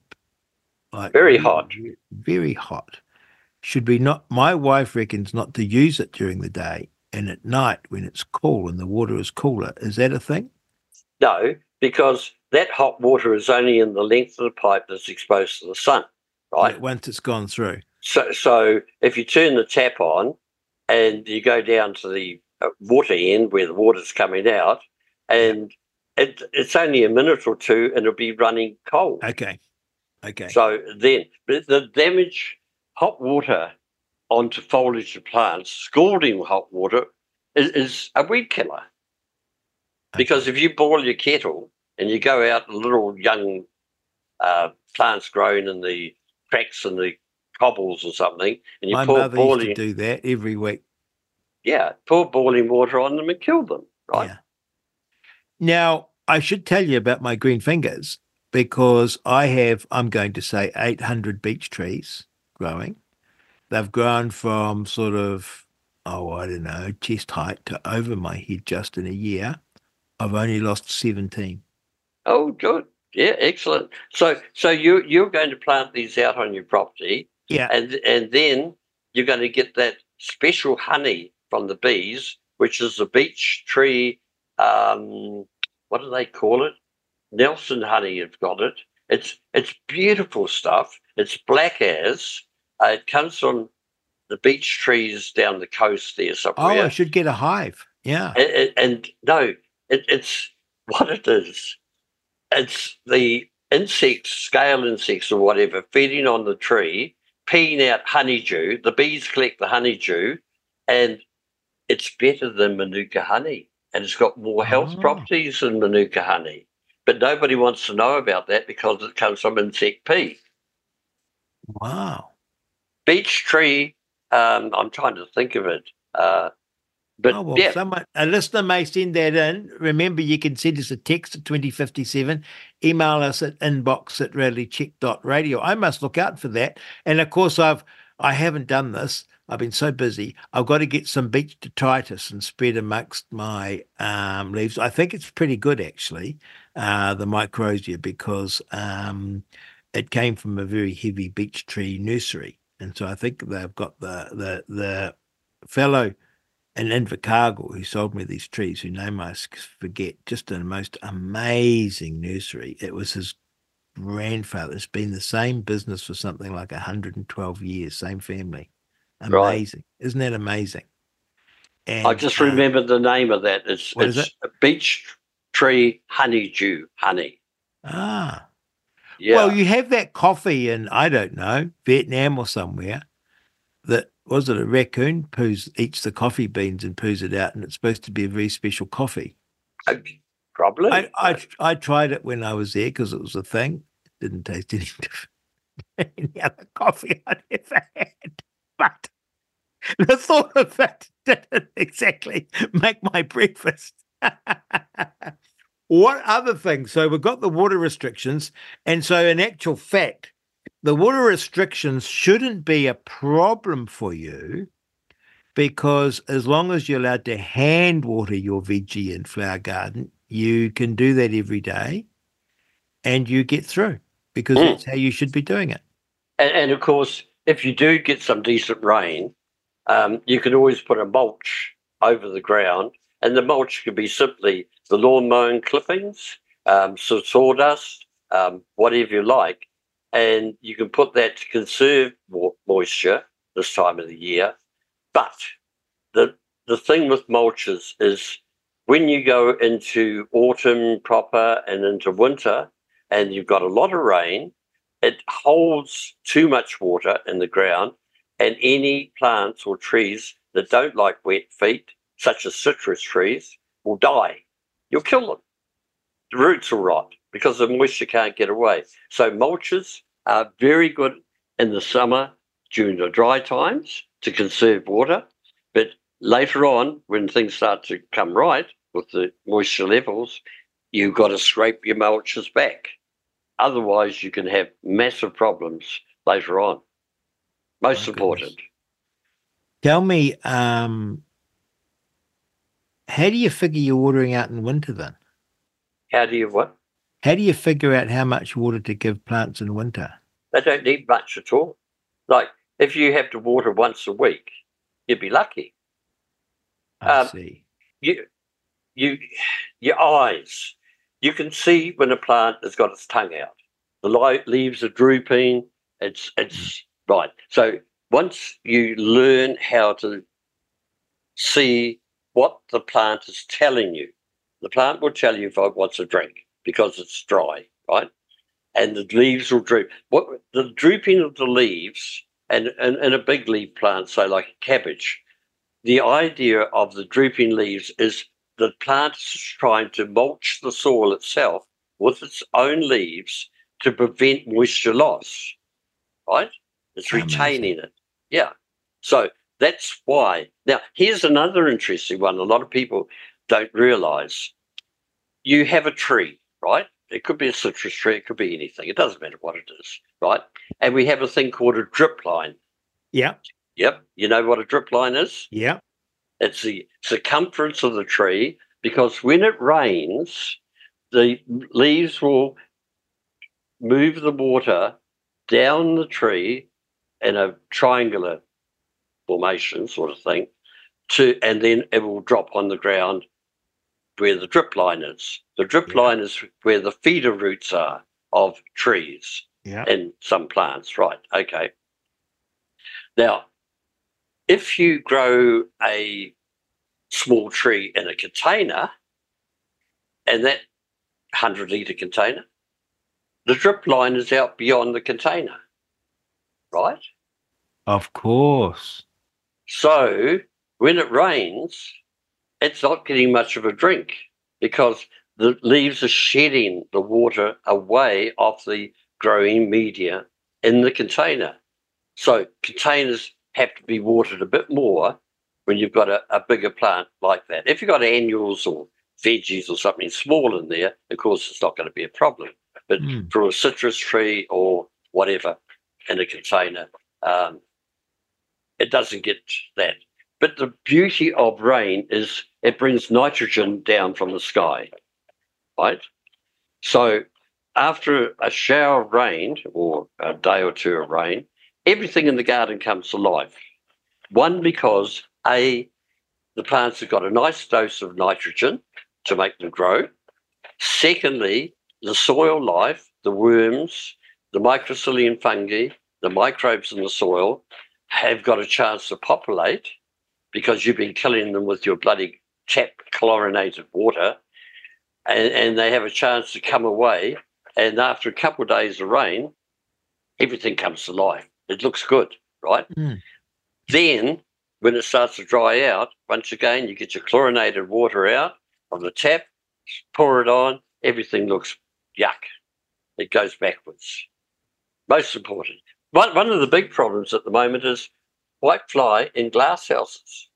Like Very hot. Very hot. Should be not. My wife reckons not to use it during the day and at night when it's cool and the water is cooler. Is that a thing? No, because that hot water is only in the length of the pipe that's exposed to the sun, right? Once it's gone through. So, so if you turn the tap on and you go down to the uh, water end where the water's coming out, and it, it's only a minute or two, and it'll be running cold. Okay. Okay. So then, but the damage hot water onto foliage of plants, scalding hot water, is, is a weed killer. Because if you boil your kettle and you go out and little young uh, plants growing in the cracks and the cobbles or something, and you My pour mother boiling, used to do that every week. yeah, pour boiling water on them and kill them, right? Yeah. Now, I should tell you about my green fingers because I have, I'm going to say, 800 beech trees growing. They've grown from sort of, oh, I don't know, chest height to over my head just in a year. I've only lost 17. Oh, good. Yeah, excellent. So, so you you're going to plant these out on your property, Yeah. and and then you're going to get that special honey from the bees, which is the beech tree. Um, what do they call it? Nelson honey. Have got it. It's it's beautiful stuff. It's black as. Uh, it comes from the beech trees down the coast there Oh. I should get a hive. Yeah. and, and- and no, it, it's *laughs* what it is. It's the insects, scale insects or whatever, feeding on the tree, peeing out honeydew. The bees collect the honeydew, and it's better than manuka honey, and it's got more health Oh. properties than manuka honey. But nobody wants to know about that because it comes from insect pee. Wow. Beech tree. Um, I'm trying to think of it. Uh, but oh, well, yeah, someone, a listener may send that in. Remember, you can send us a text at 2057, email us at inbox at realitycheck.radio. I must look out for that. And of course, I've, I haven't done this. I've been so busy. I've got to get some beech detritus and spread amongst my um, leaves. I think it's pretty good, actually, uh, the microsia, because um, it came from a very heavy beech tree nursery. And so I think they've got the, the, the fellow in Invercargill who sold me these trees, whose name I forget, just a most amazing nursery. It was his grandfather. It's been the same business for something like 112 years, same family. Right. Amazing. Isn't that amazing? And, I just uh, remember the name of that. It's it's a beech tree honeydew honey. ah. Yeah. Well, you have that coffee in, I don't know, Vietnam or somewhere that was it a raccoon poos eats the coffee beans and poos it out, and it's supposed to be a very special coffee. Probably. I, I I tried it when I was there because it was a thing. Didn't taste *laughs* any different any other coffee I'd ever had. But the thought of it *laughs* didn't exactly make my breakfast. *laughs* what other things? So we've got the water restrictions. And so, in actual fact, the water restrictions shouldn't be a problem for you because as long as you're allowed to hand water your veggie and flower garden, you can do that every day and you get through because Mm. that's how you should be doing it. and, and of course, if you do get some decent rain, um, you can always put a mulch over the ground, and the mulch could be simply the lawn mowing clippings, um, so sawdust, um, whatever you like, and you can put that to conserve mo- moisture this time of the year. But the the thing with mulches is when you go into autumn proper and into winter, and you've got a lot of rain, it holds too much water in the ground, and any plants or trees that don't like wet feet, such as citrus trees, will die. You'll kill them. The roots will rot because the moisture can't get away. So mulches are very good in the summer during the dry times to conserve water, but later on, when things start to come right with the moisture levels, you've got to scrape your mulches back. Otherwise, you can have massive problems later on. Most My important. goodness. Tell me, um, how do you figure you're watering out in winter then? How do you what? How do you figure out how much water to give plants in winter? They don't need much at all. Like if you have to water once a week, you'd be lucky. I Um, see. You, you, your eyes. You can see when a plant has got its tongue out. The li- leaves are drooping. It's it's right. So once you learn how to see what the plant is telling you, the plant will tell you if it wants a drink because it's dry, right? And the leaves will droop. What the drooping of the leaves and, and, and a big leaf plant, say like a cabbage, the idea of the drooping leaves is the plant is trying to mulch the soil itself with its own leaves to prevent moisture loss, right? It's retaining it. Yeah. So that's why. Now, here's another interesting one. A lot of people don't realize you have a tree, right? It could be a citrus tree, it could be anything. It doesn't matter what it is, right? And we have a thing called a drip line. Yeah. Yep. You know what a drip line is? Yeah. It's the circumference of the tree because when it rains, the leaves will move the water down the tree in a triangular formation sort of thing to and then it will drop on the ground where the drip line is. The drip Yeah. line is where the feeder roots are of trees Yeah. in some plants, right? Okay. Now, if you grow a small tree in a container, and that 100 litre container, the drip line is out beyond the container, right? Of course. So when it rains, it's not getting much of a drink because the leaves are shedding the water away off the growing media in the container. So containers have to be watered a bit more when you've got a, a bigger plant like that. If you've got annuals or veggies or something small in there, of course, it's not going to be a problem. But Mm. for a citrus tree or whatever in a container, um, it doesn't get that. But the beauty of rain is it brings nitrogen down from the sky, right? So after a shower of rain or a day or two of rain, everything in the garden comes to life. One, because A, the plants have got a nice dose of nitrogen to make them grow. Secondly, the soil life, the worms, the microcillian fungi, the microbes in the soil have got a chance to populate because you've been killing them with your bloody tap chlorinated water and, and they have a chance to come away and after a couple of days of rain everything comes to life it looks good right? Mm. then when it starts to dry out once again you get your chlorinated water out of the tap pour it on everything looks yuck. It goes backwards. Most important. One, one of the big problems at the moment is white fly in glass houses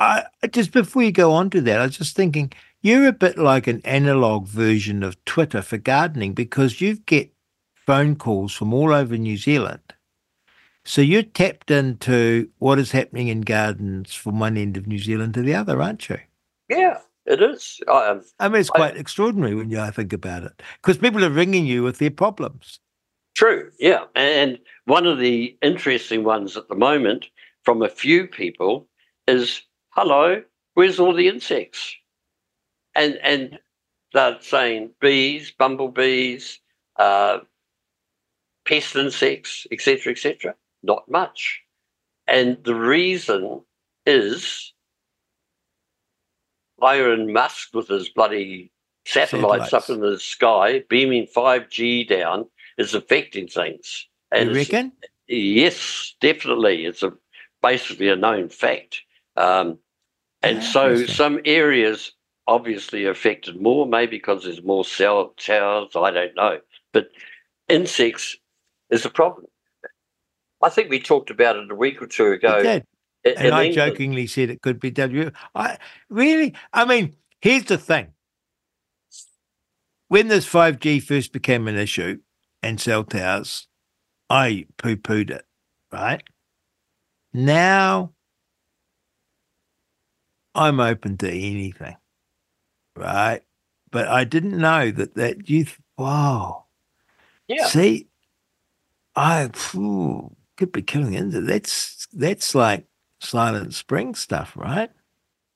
I just before you go on to that, I was just thinking you're a bit like an analog version of Twitter for gardening because you get phone calls from all over New Zealand. So you're tapped into what is happening in gardens from one end of New Zealand to the other, aren't you? yeah it is um, I mean, it's I- quite extraordinary when you think about it because people are ringing you with their problems. True, yeah. And one of the interesting ones at the moment from a few people is hello, where's all the insects? And and they're saying bees, bumblebees, uh, pest insects, etc., etc. Not much. And the reason is Elon Musk with his bloody satellites, up in the sky, beaming 5G down, is affecting things. You reckon? Yes, definitely. It's a basically a known fact. Um, and Yeah, so some areas obviously affected more, maybe because there's more cell towers, I don't know. But insects is a problem. I think we talked about it a week or two ago. You And I jokingly said it could be W. I really, I mean, here's the thing. When this 5G first became an issue and cell towers, I poo pooed it, right? Now I'm open to anything, right? But I didn't know that that youth, wow. Yeah. See, I phew, could be killing into that's that's like Silent Spring stuff, right?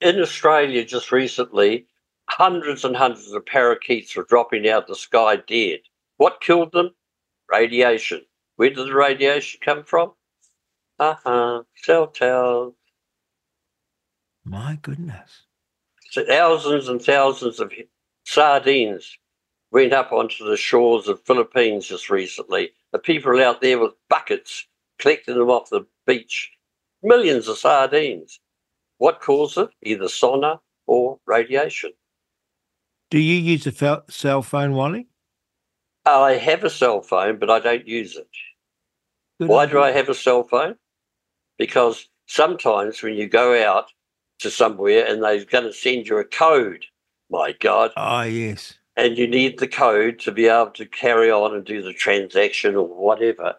In Australia, just recently, hundreds and hundreds of parakeets were dropping out of the sky dead. What killed them? Radiation. Where did the radiation come from? Uh huh. Cell towers. My goodness. So thousands and thousands of sardines went up onto the shores of Philippines just recently. The people out there with buckets collecting them off the beach. Millions of sardines. What caused it? Either sonar or radiation. Do you use a fel- cell phone, Wally? Uh, I have a cell phone, but I don't use it. Good Why idea. do I have a cell phone? Because sometimes when you go out to somewhere and they're going to send you a code, my God, Oh yes. and you need the code to be able to carry on and do the transaction or whatever.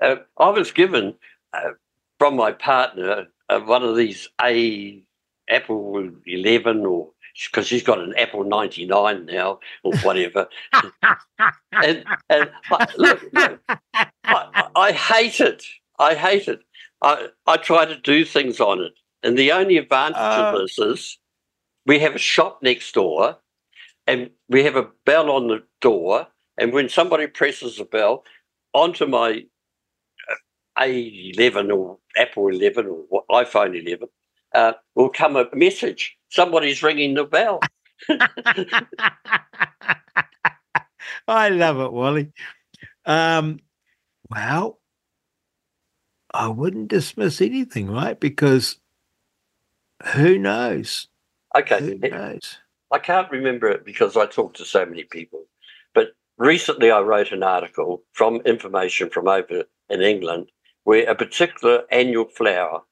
Uh, I was given uh, from my partner uh, one of these A Apple 11 or because she's got an Apple 99 now or whatever. *laughs* and and I, look, look, I, I- hate it. I hate it. I, I try to do things on it. And the only advantage Uh. of this is we have a shop next door and we have a bell on the door. And when somebody presses the bell onto my A11 or Apple 11 or iPhone 11, uh, will come a message. Somebody's ringing the bell. *laughs* I love it, Wally. Um, well, I wouldn't dismiss anything, right? Because who knows? Okay. Who knows? I can't remember it because I talked to so many people. But recently I wrote an article from information from over in England where a particular annual flower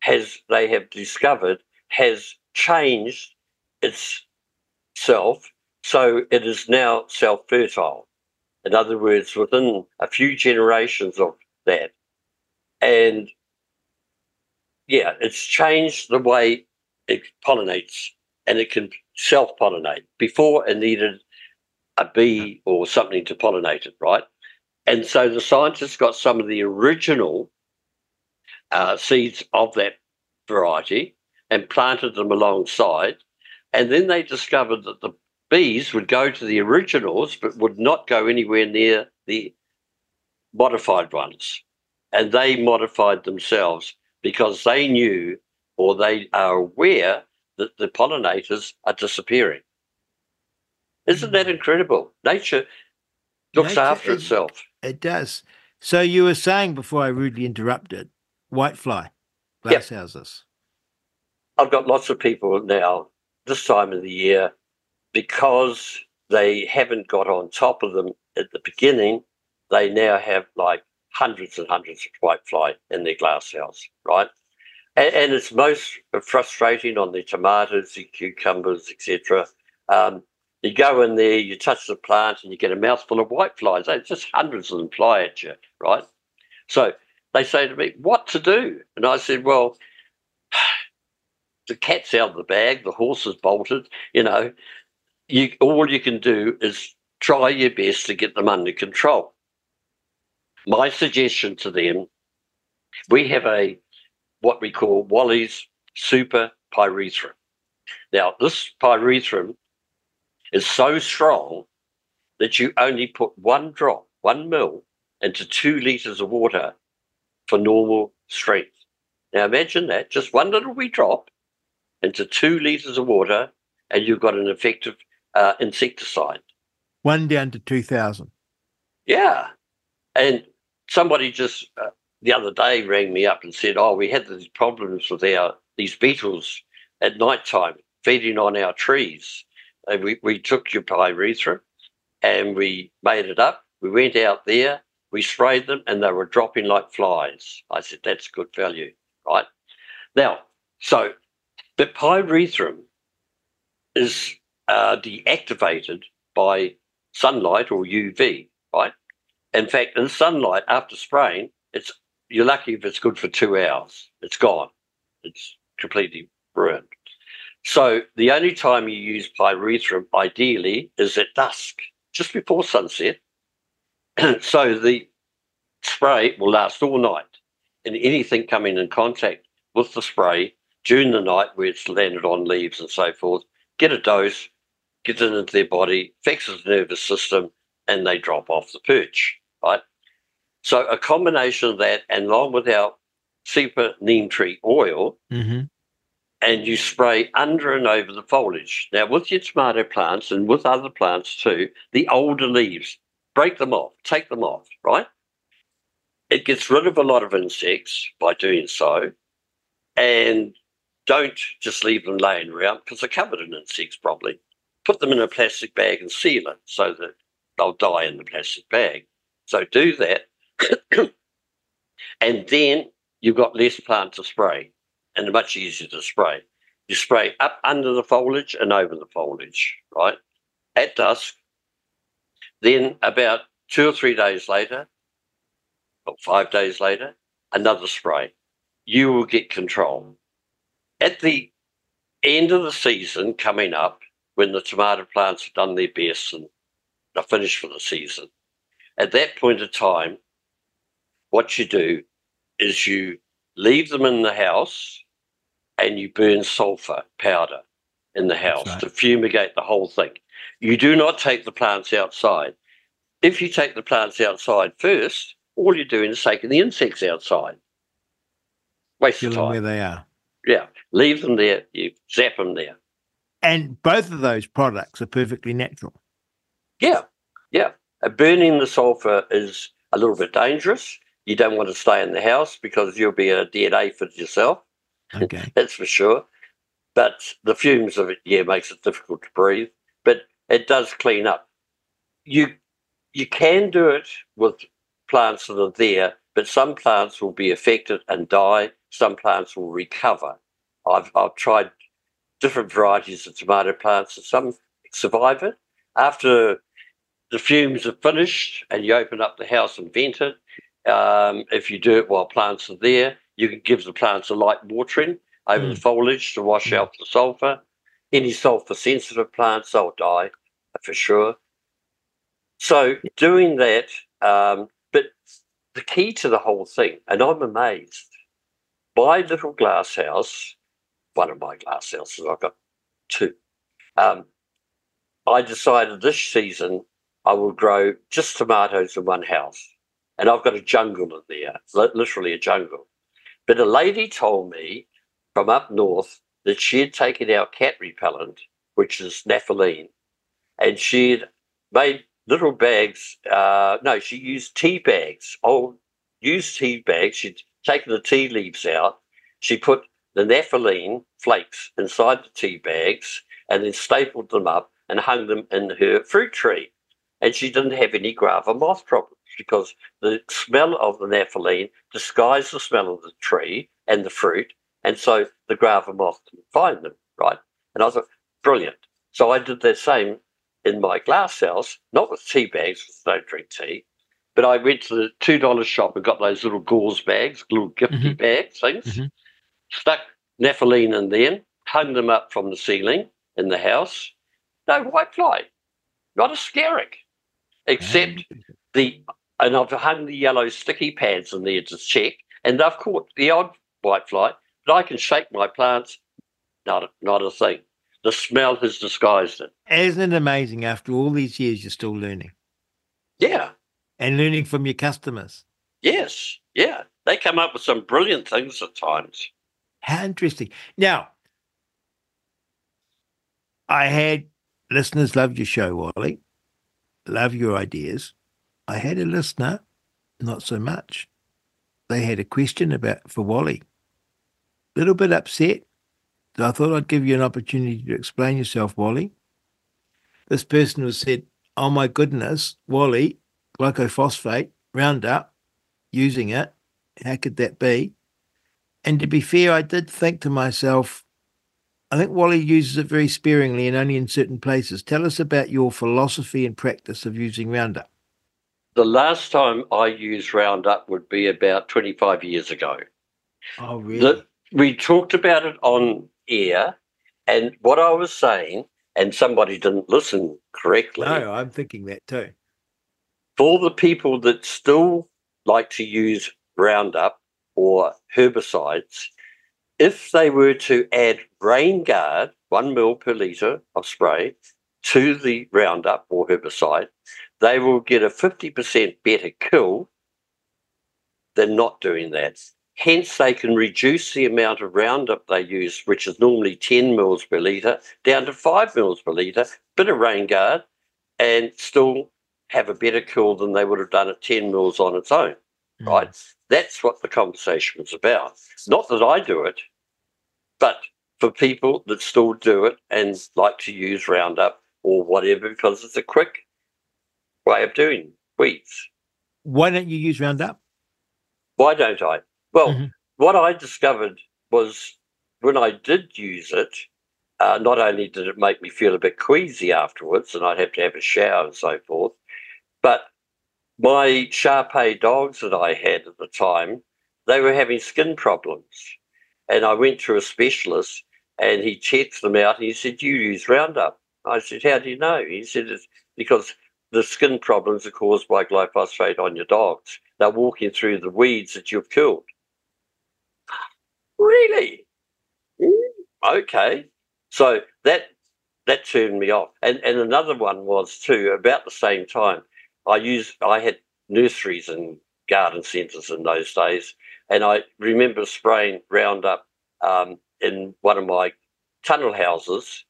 has they have discovered has changed itself so it is now self-fertile. In other words, within a few generations of that. And yeah, it's changed the way it pollinates and it can self pollinate. Before it needed a bee or something to pollinate it, right? And so the scientists got some of the original uh, seeds of that variety and planted them alongside. And then they discovered that the bees would go to the originals but would not go anywhere near the modified ones. And they modified themselves because they knew or they are aware that the pollinators are disappearing. Isn't that incredible? Nature looks after is- itself. It does. So you were saying before I rudely interrupted, whitefly, glass houses. I've got lots of people now this time of the year because they haven't got on top of them at the beginning. They now have like hundreds and hundreds of whitefly in their glass house, right? And, and it's most frustrating on the tomatoes, the cucumbers, etc. Um, you go in there, you touch the plant, and you get a mouthful of whiteflies. They just hundreds of them fly at you, right? So they say to me, "What to do?" And I said, "Well." *sighs* the cat's out of the bag, the horse is bolted, you know, you all you can do is try your best to get them under control. My suggestion to them, we have a what we call Wally's Super Pyrethrum. Now, this pyrethrum is so strong that you only put one drop, one mil, into two liters of water for normal strength. Now imagine that, just one little wee drop into two liters of water, and you've got an effective uh, insecticide. One down to 2,000. Yeah. And somebody just uh, the other day rang me up and said, "Oh, we had these problems with our these beetles at night time feeding on our trees, and we we took your pyrethrum and we made it up. We went out there, we sprayed them, and they were dropping like flies. I said, "That's good value, right?" Now, so the pyrethrum is uh, deactivated by sunlight or UV, right? In fact, in sunlight after spraying, it's you're lucky if it's good for two hours. It's gone. It's completely ruined. So the only time you use pyrethrum ideally is at dusk, just before sunset. *clears throat* so the spray will last all night. And anything coming in contact with the spray during the night where it's landed on leaves and so forth, get a dose, gets it into their body, affects the nervous system, and they drop off the perch, right? So a combination of that and along with our super neem tree oil, Mm-hmm. And you spray under and over the foliage. Now, with your tomato plants and with other plants too, the older leaves, break them off, take them off, right? It gets rid of a lot of insects by doing so. And don't just leave them laying around because they're covered in insects probably. Put them in a plastic bag and seal it so that they'll die in the plastic bag. So do that. *coughs* and then you've got less plant to spray and much easier to spray. You spray up under the foliage and over the foliage, right? At dusk. Then about two or three days later, or five days later, another spray. You will get control. At the end of the season coming up, when the tomato plants have done their best and are finished for the season, at that point of time, what you do is you leave them in the house and you burn sulfur powder in the house right. to fumigate the whole thing. You do not take the plants outside. If you take the plants outside first, all you're doing is taking the insects outside. Waste Kill of them where they are. Yeah, leave them there. You zap them there. And both of those products are perfectly natural. Yeah, yeah. Uh, burning the sulfur is a little bit dangerous. You don't want to stay in the house because you'll be a dead aphid yourself. Okay. *laughs* that's for sure. But the fumes of it, yeah, makes it difficult to breathe. But it does clean up. You you can do it with plants that are there, but some plants will be affected and die. Some plants will recover. I've I've tried different varieties of tomato plants, and some survive it. After the fumes are finished and you open up the house and vent it, um, if you do it while plants are there, you can give the plants a light watering over the foliage to wash Mm. out the sulfur. Any sulfur sensitive plants, they'll die for sure. So doing that, um, but the key to the whole thing, and I'm amazed, my little glass house, one of my glass houses, I've got two. Um, I decided this season I will grow just tomatoes in one house. And I've got a jungle in there, literally a jungle. But a lady told me from up north that she had taken our cat repellent, which is naphthalene, and she had made little bags. Uh, no, she used tea bags, old used tea bags. She'd taken the tea leaves out. She put the naphthalene flakes inside the tea bags and then stapled them up and hung them in her fruit tree. And she didn't have any guava moth problems because the smell of the naphthalene disguised the smell of the tree and the fruit. And so the guava moth can't find them, right? And I thought, brilliant. So I did the same in my glass house, not with tea bags, because I don't drink tea, but I went to the $2 shop and got those little gauze bags, little gifty Mhm. bags, things, Mhm. stuck naphthalene in them, hung them up from the ceiling in the house. No whitefly, not a scarrick, except the, and I've hung the yellow sticky pads in there to check, and they've caught the odd white whitefly, but I can shake my plants, not a, not a thing. The smell has disguised it. Isn't it amazing after all these years you're still learning Yeah, and learning from your customers? yes, yeah. They come up with some brilliant things at times. How interesting. Now, I had listeners love your show, Wally. Love your ideas. I had a listener, not so much. They had a question about for Wally. A little bit upset. So I thought I'd give you an opportunity to explain yourself, Wally. This person was said, Oh my goodness, Wally, glycophosphate, Roundup, using it. How could that be? And to be fair, I did think to myself, I think Wally uses it very sparingly and only in certain places. Tell us about your philosophy and practice of using Roundup. The last time I used Roundup would be about 25 years ago. Oh, The, we talked about it on air, and what I was saying, and somebody didn't listen correctly. no, I'm thinking that too. For the people that still like to use Roundup or herbicides, if they were to add Rain Guard, one mil per litre of spray, to the Roundup or herbicide, they will get a 50% better kill than not doing that. Hence, they can reduce the amount of Roundup they use, which is normally 10 mils per litre, down to 5 mils per litre, bit of rain guard, and still have a better kill than they would have done at 10 mils on its own, mm. right? That's what the conversation was about. Not that I do it, but for people that still do it and like to use Roundup or whatever because it's a quick way of doing weeds. Why don't you use Roundup? Why don't I? Well, mm-hmm. what I discovered was when I did use it, uh, not only did it make me feel a bit queasy afterwards, and I'd have to have a shower and so forth, but my Shar Pei dogs that I had at the time, they were having skin problems. And I went to a specialist and he checked them out and he said, You use Roundup. I said, How do you know? He said, It's because the skin problems are caused by glyphosate on your dogs. They're walking through the weeds that you've killed. Really? Okay. So that that turned me off. And and another one was too, about the same time. I used I had nurseries and garden centres in those days, and I remember spraying Roundup um, in one of my tunnel houses.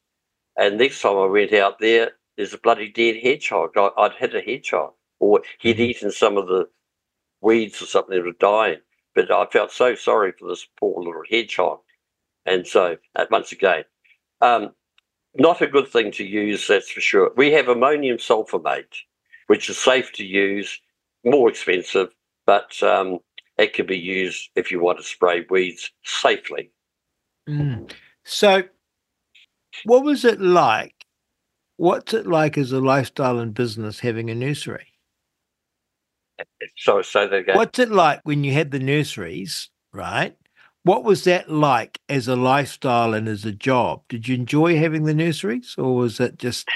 And next time I went out there, there's a bloody dead hedgehog. I, would hit a hedgehog, or he'd mm-hmm. eaten some of the weeds or something that were dying. But I felt so sorry for this poor little hedgehog. And so, uh, once again, um, not a good thing to use, that's for sure. We have ammonium sulfamate, which is safe to use, more expensive, but um, it can be used if you want to spray weeds safely. Mm. So, what was it like? What's it like as a lifestyle and business having a nursery? So, so that again. What's it like when you had the nurseries, right? What was that like as a lifestyle and as a job? Did you enjoy having the nurseries, or was it just?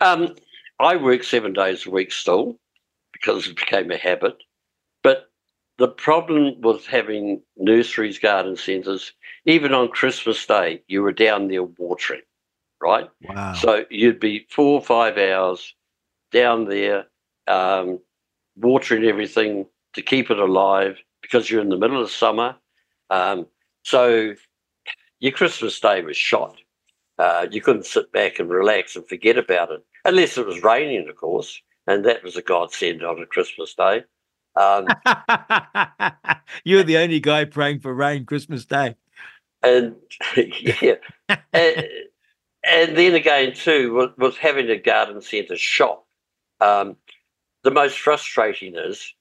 Um, I work seven days a week still because it became a habit. But the problem with having nurseries, garden centres, even on Christmas Day, you were down there watering, right? Wow. So you'd be four or five hours down there um, watering everything to keep it alive because you're in the middle of summer. Um, so your Christmas Day was shot. Uh, you couldn't sit back and relax and forget about it, unless it was raining, of course, and that was a godsend on a Christmas Day. Um, *laughs* You're the only guy praying for rain Christmas Day. And *laughs* yeah, *laughs* and, and, then again too was, was having a garden centre shop. Um, the most frustrating is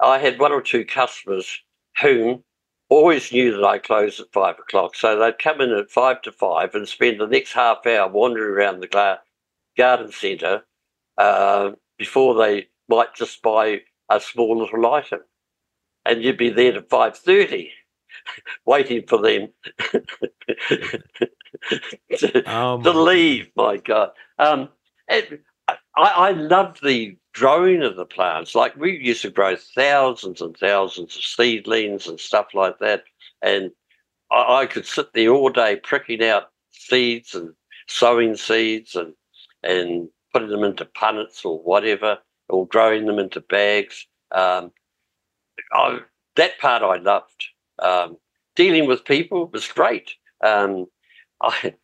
I had one or two customers whom always knew that I closed at five o'clock. So they'd come in at five to five and spend the next half hour wandering around the garden centre uh, before they might just buy a small little item. And you'd be there at 5.30 waiting for them to, oh to leave, my God. Um, I, I loved the growing of the plants. Like we used to grow thousands and thousands of seedlings and stuff like that. And I, I could sit there all day pricking out seeds and sowing seeds and and putting them into punnets or whatever, or growing them into bags. Um, I, that part I loved. Um, dealing with people was great. Um, I,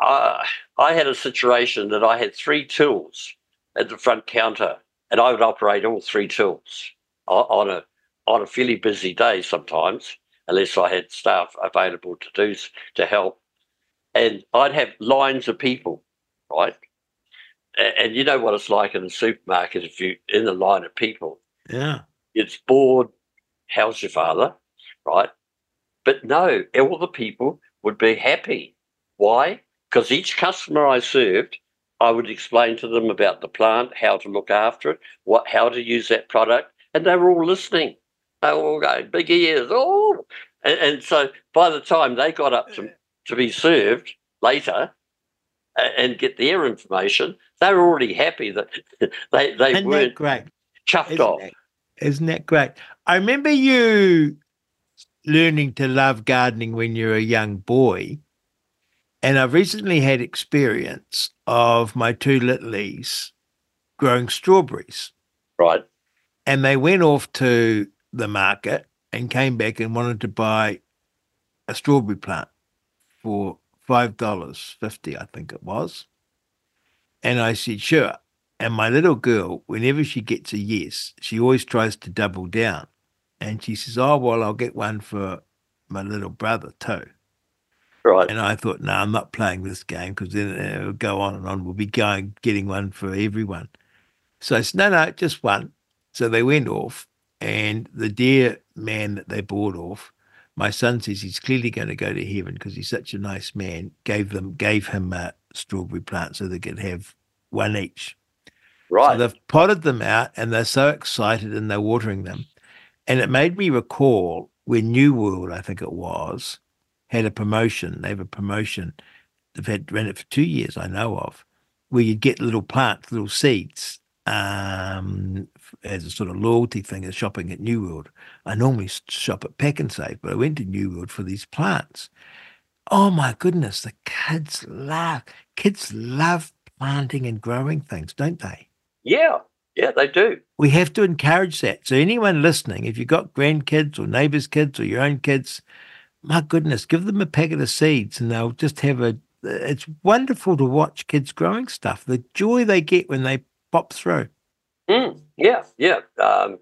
I, I had a situation that I had three tools at the front counter, and I would operate all three tools on a on a fairly busy day sometimes, unless I had staff available to do to help. And I'd have lines of people, right? And, and you know what it's like in a supermarket if you're in the line of people. Yeah. It's bored. How's your father? Right. But no, all the people would be happy. Why? Because each customer I served, I would explain to them about the plant, how to look after it, what how to use that product, and they were all listening. They were all going, big ears, oh. And, and so by the time they got up to, to be served later, and get their information, they were already happy that *laughs* they, they Isn't weren't great? chuffed Isn't off. That, Isn't that great? I remember you learning to love gardening when you're a young boy. And I've recently had experience of my two littlies growing strawberries. Right. And they went off to the market and came back and wanted to buy a strawberry plant for five dollars fifty, I think it was. And I said, sure. And my little girl, whenever she gets a yes, she always tries to double down. And she says, Oh, well, I'll get one for my little brother too. Right. And I thought, no, I'm not playing this game because then it'll go on and on. We'll be going getting one for everyone. So I said, no, no, just one. So they went off, and the dear man that they bought off, my son says he's clearly going to go to heaven because he's such a nice man. Gave them, gave him a strawberry plant so they could have one each. Right. So they've potted them out, and they're so excited, and they're watering them. And it made me recall when New World, I think it was, had a promotion. They have a promotion. They've had ran it for two years, I know of, where you get little plants, little seeds, um, as a sort of loyalty thing as shopping at New World. I normally shop at Pak'nSave, but I went to New World for these plants. Oh my goodness, the kids love kids love planting and growing things, don't they? Yeah. Yeah, they do. We have to encourage that. So anyone listening, if you've got grandkids or neighbors' kids or your own kids, my goodness, give them a packet of seeds and they'll just have a it's wonderful to watch kids growing stuff. The joy they get when they pop through. Mm, yeah, yeah. Um,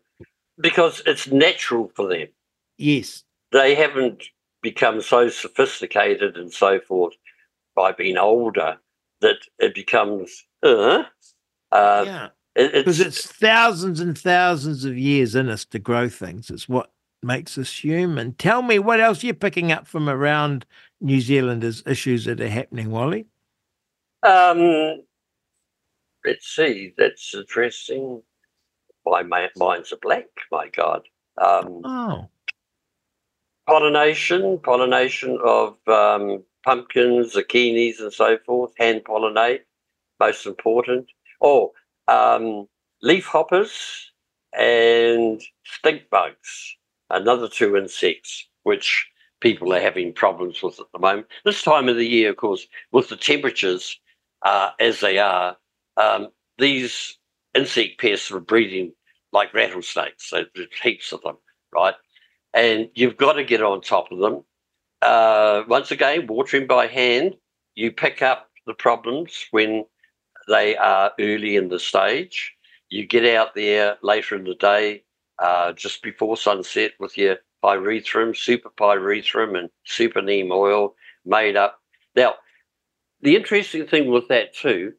because it's natural for them. Yes. They haven't become so sophisticated and so forth by being older that it becomes, uh, uh, yeah. It- Because it's, it's thousands and thousands of years in us to grow things. It's what makes us human. Tell me what else you're picking up from around New Zealand as issues that are happening, Wally. um, let's see, that's interesting. My mind's a blank, my God. Um, Oh. pollination, pollination of um, pumpkins, zucchinis, and so forth. Hand pollinate, most important. Oh, um, leaf hoppers and stink bugs, another two insects, which people are having problems with at the moment. This time of the year, of course, with the temperatures uh, as they are, um, these insect pests are breeding like rattlesnakes. So there's heaps of them, right? and you've got to get on top of them. Uh, once again, watering by hand, you pick up the problems when they are early in the stage. You get out there later in the day, uh, just before sunset, with your pyrethrum, super pyrethrum, and super neem oil made up. Now, the interesting thing with that too,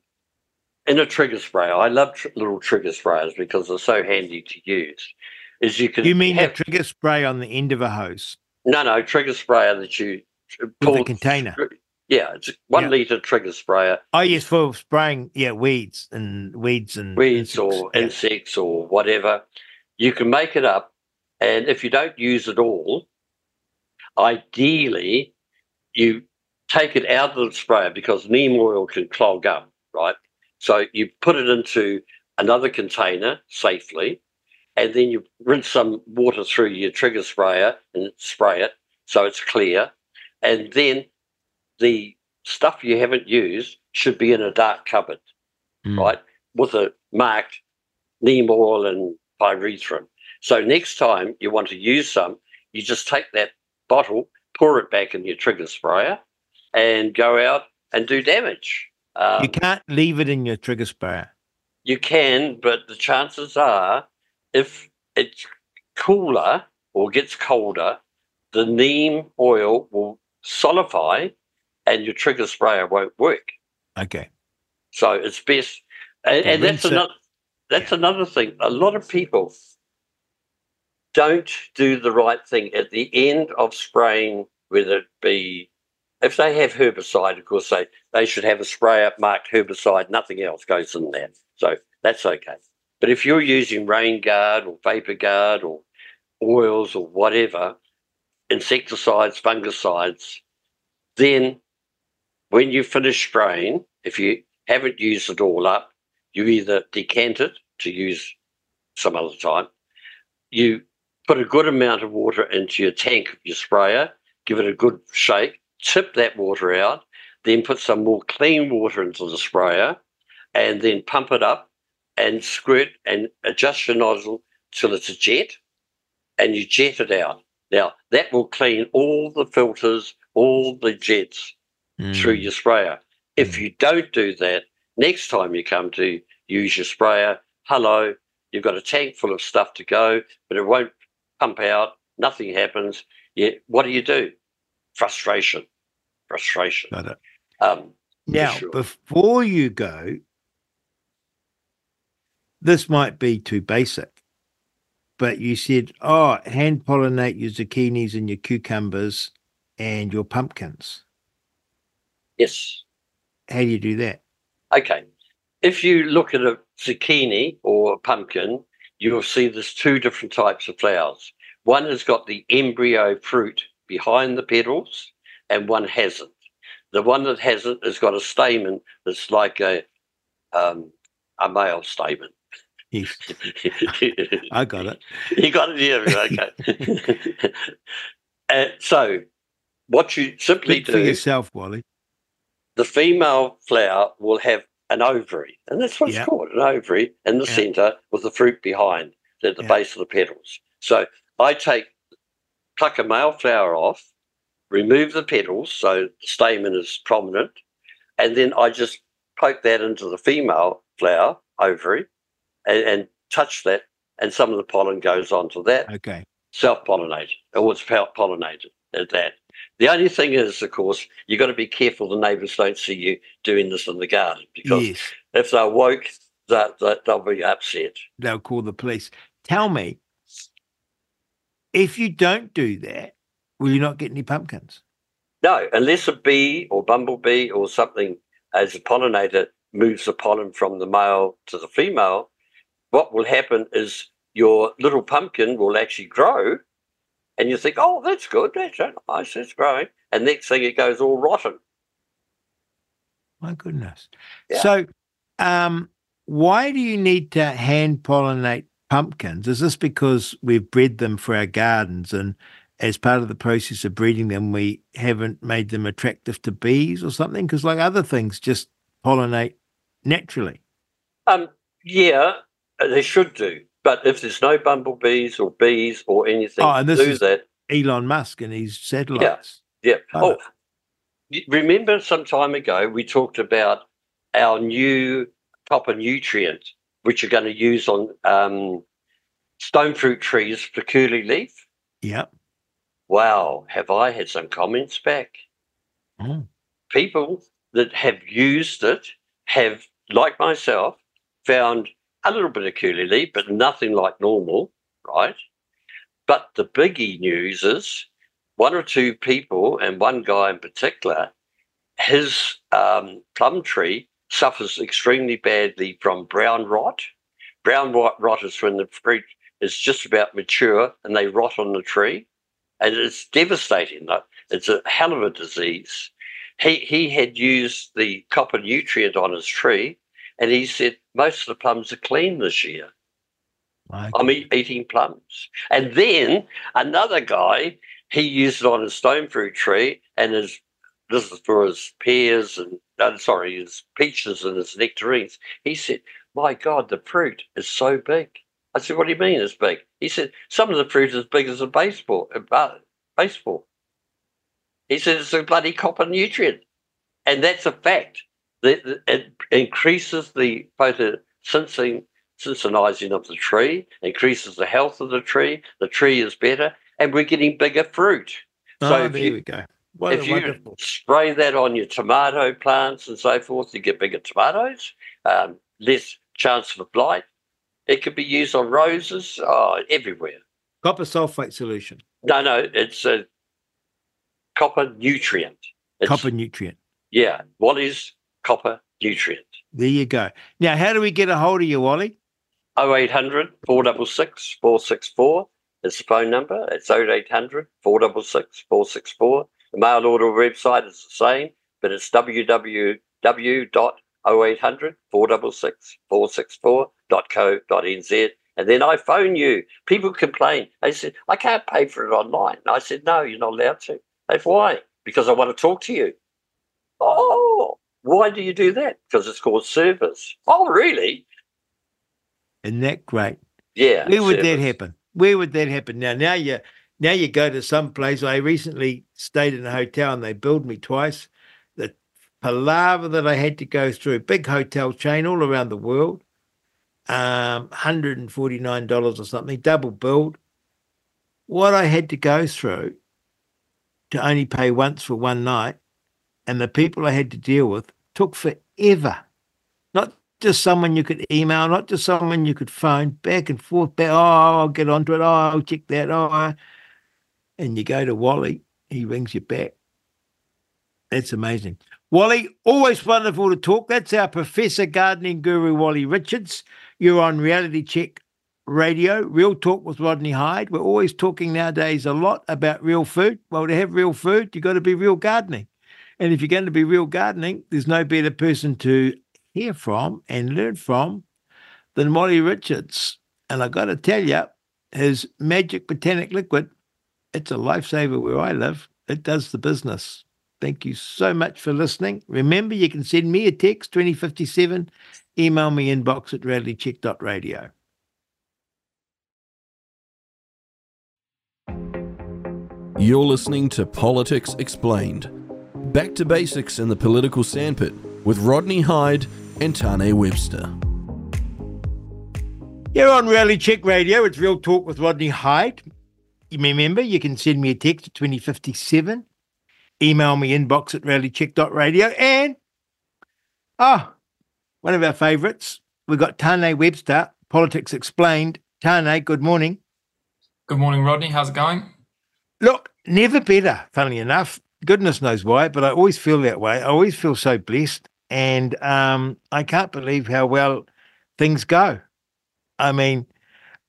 in a trigger sprayer, I love tr- little trigger sprayers because they're so handy to use. Is you can You mean have, a trigger spray on the end of a hose no, no, trigger sprayer that you pull a container? Yeah, it's one Yeah. liter trigger sprayer, I use for spraying, yeah, weeds and weeds and weeds insects. or Yeah. insects or whatever. You can make it up, and if you don't use it all, ideally you take it out of the sprayer because neem oil can clog up, right? So you put it into another container safely, and then you rinse some water through your trigger sprayer and spray it so it's clear. And then the stuff you haven't used should be in a dark cupboard, Mm. right? With a marked neem oil and pyrethrum. So next time you want to use some, you just take that bottle, pour it back in your trigger sprayer, and go out and do damage. Um, You can't leave it in your trigger sprayer. you can, but the chances are, if it's cooler or gets colder, the neem oil will solidify and your trigger sprayer won't work. Okay. So it's best, and, and that's another. That's another thing. A lot of people don't do the right thing at the end of spraying, whether it be if they have herbicide, of course they they should have a sprayer marked herbicide. Nothing else goes in there, so that's okay. But if you're using rain guard or vapor guard or oils or whatever, insecticides, fungicides, then when you finish spraying, if you haven't used it all up, you either decant it to use some other time, you put a good amount of water into your tank your sprayer, give it a good shake, tip that water out, then put some more clean water into the sprayer, and then pump it up and squirt and adjust your nozzle till it's a jet, and you jet it out. Now that will clean all the filters, all the jets mm. through your sprayer. If mm. you don't do that, next time you come to use your sprayer, hello, you've got a tank full of stuff to go, but it won't pump out, nothing happens. Yeah, what do you do? Frustration. Frustration. Got it. Um, now, sure. before you go, this might be too basic, but you said, oh, hand pollinate your zucchinis and your cucumbers and your pumpkins. Yes. How do you do that? Okay. If you look at a zucchini or a pumpkin, you'll see there's two different types of flowers. One has got the embryo fruit behind the petals, and one hasn't. The one that hasn't has got a stamen that's like a um, a male stamen. Yes. *laughs* I got it. You got it, yeah. Okay. *laughs* *laughs* uh, so, what you simply Speak do for yourself, Wally. The female flower will have an ovary, and that's what yep. it's called an ovary in the yep. center with the fruit behind at the yep. base of the petals. So, I take, pluck a male flower off, remove the petals so the stamen is prominent, and then I just poke that into the female flower ovary and, and touch that, and some of the pollen goes onto that. Okay. Self pollinated, or it's pollinated at that. The only thing is, of course, you've got to be careful the neighbours don't see you doing this in the garden because yes. if they're woke, that, that they'll be upset. They'll call the police. Tell me, if you don't do that, will you not get any pumpkins? No, unless a bee or bumblebee or something as a pollinator moves the pollen from the male to the female, what will happen is your little pumpkin will actually grow and you think, oh, that's good, that's nice, it's growing. And next thing it goes all rotten. My goodness. Yeah. So, um, why do you need to hand pollinate pumpkins? Is this because we've bred them for our gardens and as part of the process of breeding them, we haven't made them attractive to bees or something? Because, like other things, just pollinate naturally. Um, yeah, they should do. But if there's no bumblebees or bees or anything oh, and this do is that, Elon Musk and his satellites. Yeah. yeah. Oh, remember some time ago we talked about our new copper nutrient, which you're going to use on um, stone fruit trees for curly leaf. Yep. Wow, have I had some comments back? Mm. People that have used it have, like myself, found a little bit of curly but nothing like normal, right? But the biggie news is one or two people, and one guy in particular, his um, plum tree suffers extremely badly from brown rot. Brown rot is when the fruit is just about mature and they rot on the tree. And it's devastating. It's a hell of a disease. He, he had used the copper nutrient on his tree and he said, most of the plums are clean this year. I'm eating plums. And then another guy, he used it on his stone fruit tree and his this is for his pears and uh, sorry, his peaches and his nectarines. He said, My God, the fruit is so big. I said, What do you mean it's big? He said, Some of the fruit is as big as a baseball. Uh, baseball. He said it's a bloody copper nutrient. And that's a fact it increases the photosynthesizing of the tree, increases the health of the tree. The tree is better, and we're getting bigger fruit. Oh, so there you, we go. What if you spray that on your tomato plants and so forth, you get bigger tomatoes, um, less chance of blight. It could be used on roses, oh, everywhere. Copper sulfate solution. No, no, it's a copper nutrient. It's, copper nutrient. Yeah. What is copper nutrient. There you go. Now, how do we get a hold of you, Wally? 0800 466 464 is the phone number. It's 0800 466 464. The mail order website is the same, but it's www.0800 466 464.co.nz. And then I phone you. People complain. They said, I can't pay for it online. And I said, No, you're not allowed to. They said, Why? Because I want to talk to you. Oh, why do you do that? Because it's called service. Oh, really? Isn't that great? Yeah. Where would that happen? Where would that happen? Now, now you now you go to some place. I recently stayed in a hotel and they billed me twice. The palaver that I had to go through, big hotel chain all around the world, um, hundred and forty nine dollars or something, double billed. What I had to go through to only pay once for one night, and the people I had to deal with took forever. Not just someone you could email, not just someone you could phone, back and forth. Back, oh, I'll get onto it. Oh, I'll check that. Oh, and you go to Wally, he rings you back. That's amazing. Wally, always wonderful to talk. That's our Professor Gardening Guru, Wally Richards. You're on Reality Check Radio, Real Talk with Rodney Hide. We're always talking nowadays a lot about real food. Well, to have real food, you've got to be real gardening. And if you're going to be real gardening, there's no better person to hear from and learn from than Wally Richards. And I've got to tell you, his magic botanic liquid, it's a lifesaver where I live. It does the business. Thank you so much for listening. Remember, you can send me a text 2057, email me inbox at realitycheck.radio. You're listening to Politics Explained. Back to basics in the political sandpit with Rodney Hide and Tane Webster. You're on Reality Check Radio. It's Real Talk with Rodney Hide. You remember, you can send me a text at 2057, email me inbox at realitycheck.radio, and oh, one of our favourites, we've got Tane Webster, Politics Explained. Tane, good morning. Good morning, Rodney. How's it going? Look, never better, funnily enough. Goodness knows why, but I always feel that way. I always feel so blessed. And um, I can't believe how well things go. I mean,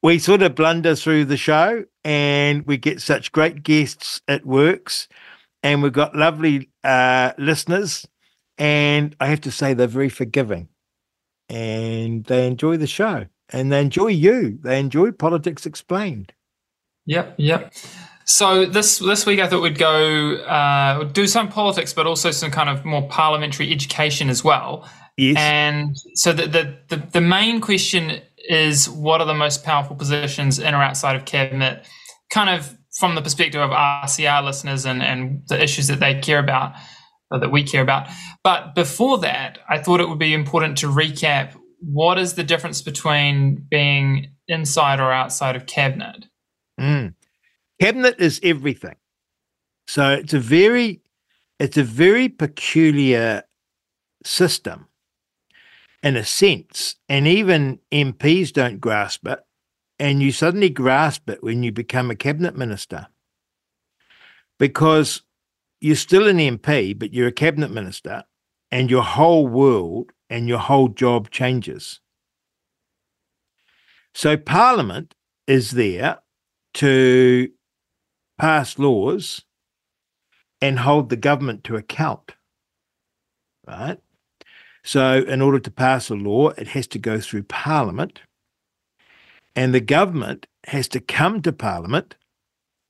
we sort of blunder through the show and we get such great guests. It works. And we've got lovely uh, listeners. And I have to say, they're very forgiving and they enjoy the show and they enjoy you. They enjoy Politics Explained. Yep, yep. So this this week I thought we'd go uh, do some politics, but also some kind of more parliamentary education as well. Yes. And so the, the the the main question is, what are the most powerful positions in or outside of cabinet? Kind of from the perspective of RCR listeners and and the issues that they care about, or that we care about. But before that, I thought it would be important to recap what is the difference between being inside or outside of cabinet. Mm. Cabinet is everything. So it's a very it's a very peculiar system in a sense. And even MPs don't grasp it. And you suddenly grasp it when you become a cabinet minister. Because you're still an MP, but you're a cabinet minister, and your whole world and your whole job changes. So Parliament is there to pass laws and hold the government to account. Right? So, in order to pass a law, it has to go through Parliament, and the government has to come to Parliament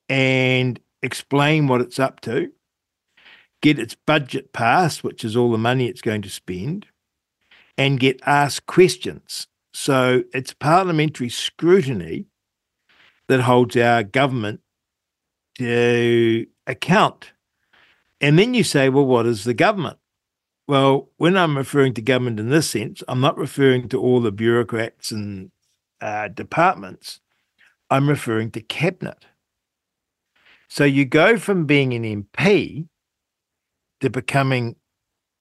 and explain what it's up to, get its budget passed, which is all the money it's going to spend, and get asked questions. So, it's parliamentary scrutiny that holds our government to account. And then you say, well, what is the government? Well, when I'm referring to government in this sense, I'm not referring to all the bureaucrats and uh, departments. I'm referring to cabinet. So you go from being an MP to becoming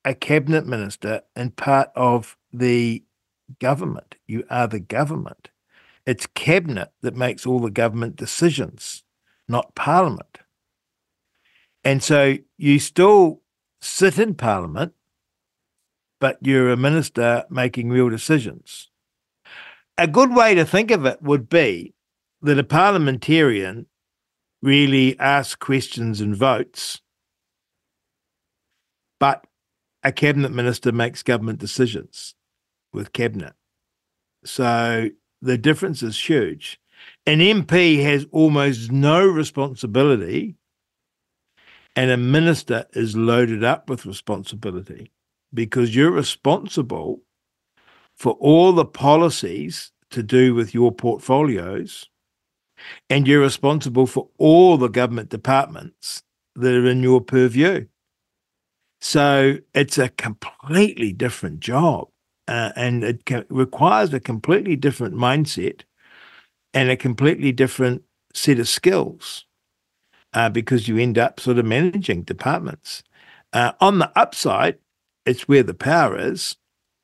a cabinet minister and part of the government. You are the government. It's cabinet that makes all the government decisions, not parliament. And so you still sit in parliament, but you're a minister making real decisions. A good way to think of it would be that a parliamentarian really asks questions and votes, but a cabinet minister makes government decisions with cabinet. So the difference is huge. An MP has almost no responsibility, and a minister is loaded up with responsibility because you're responsible for all the policies to do with your portfolios, and you're responsible for all the government departments that are in your purview. So it's a completely different job, uh, and it ca- requires a completely different mindset and a completely different set of skills uh, because you end up sort of managing departments. Uh, on the upside, it's where the power is.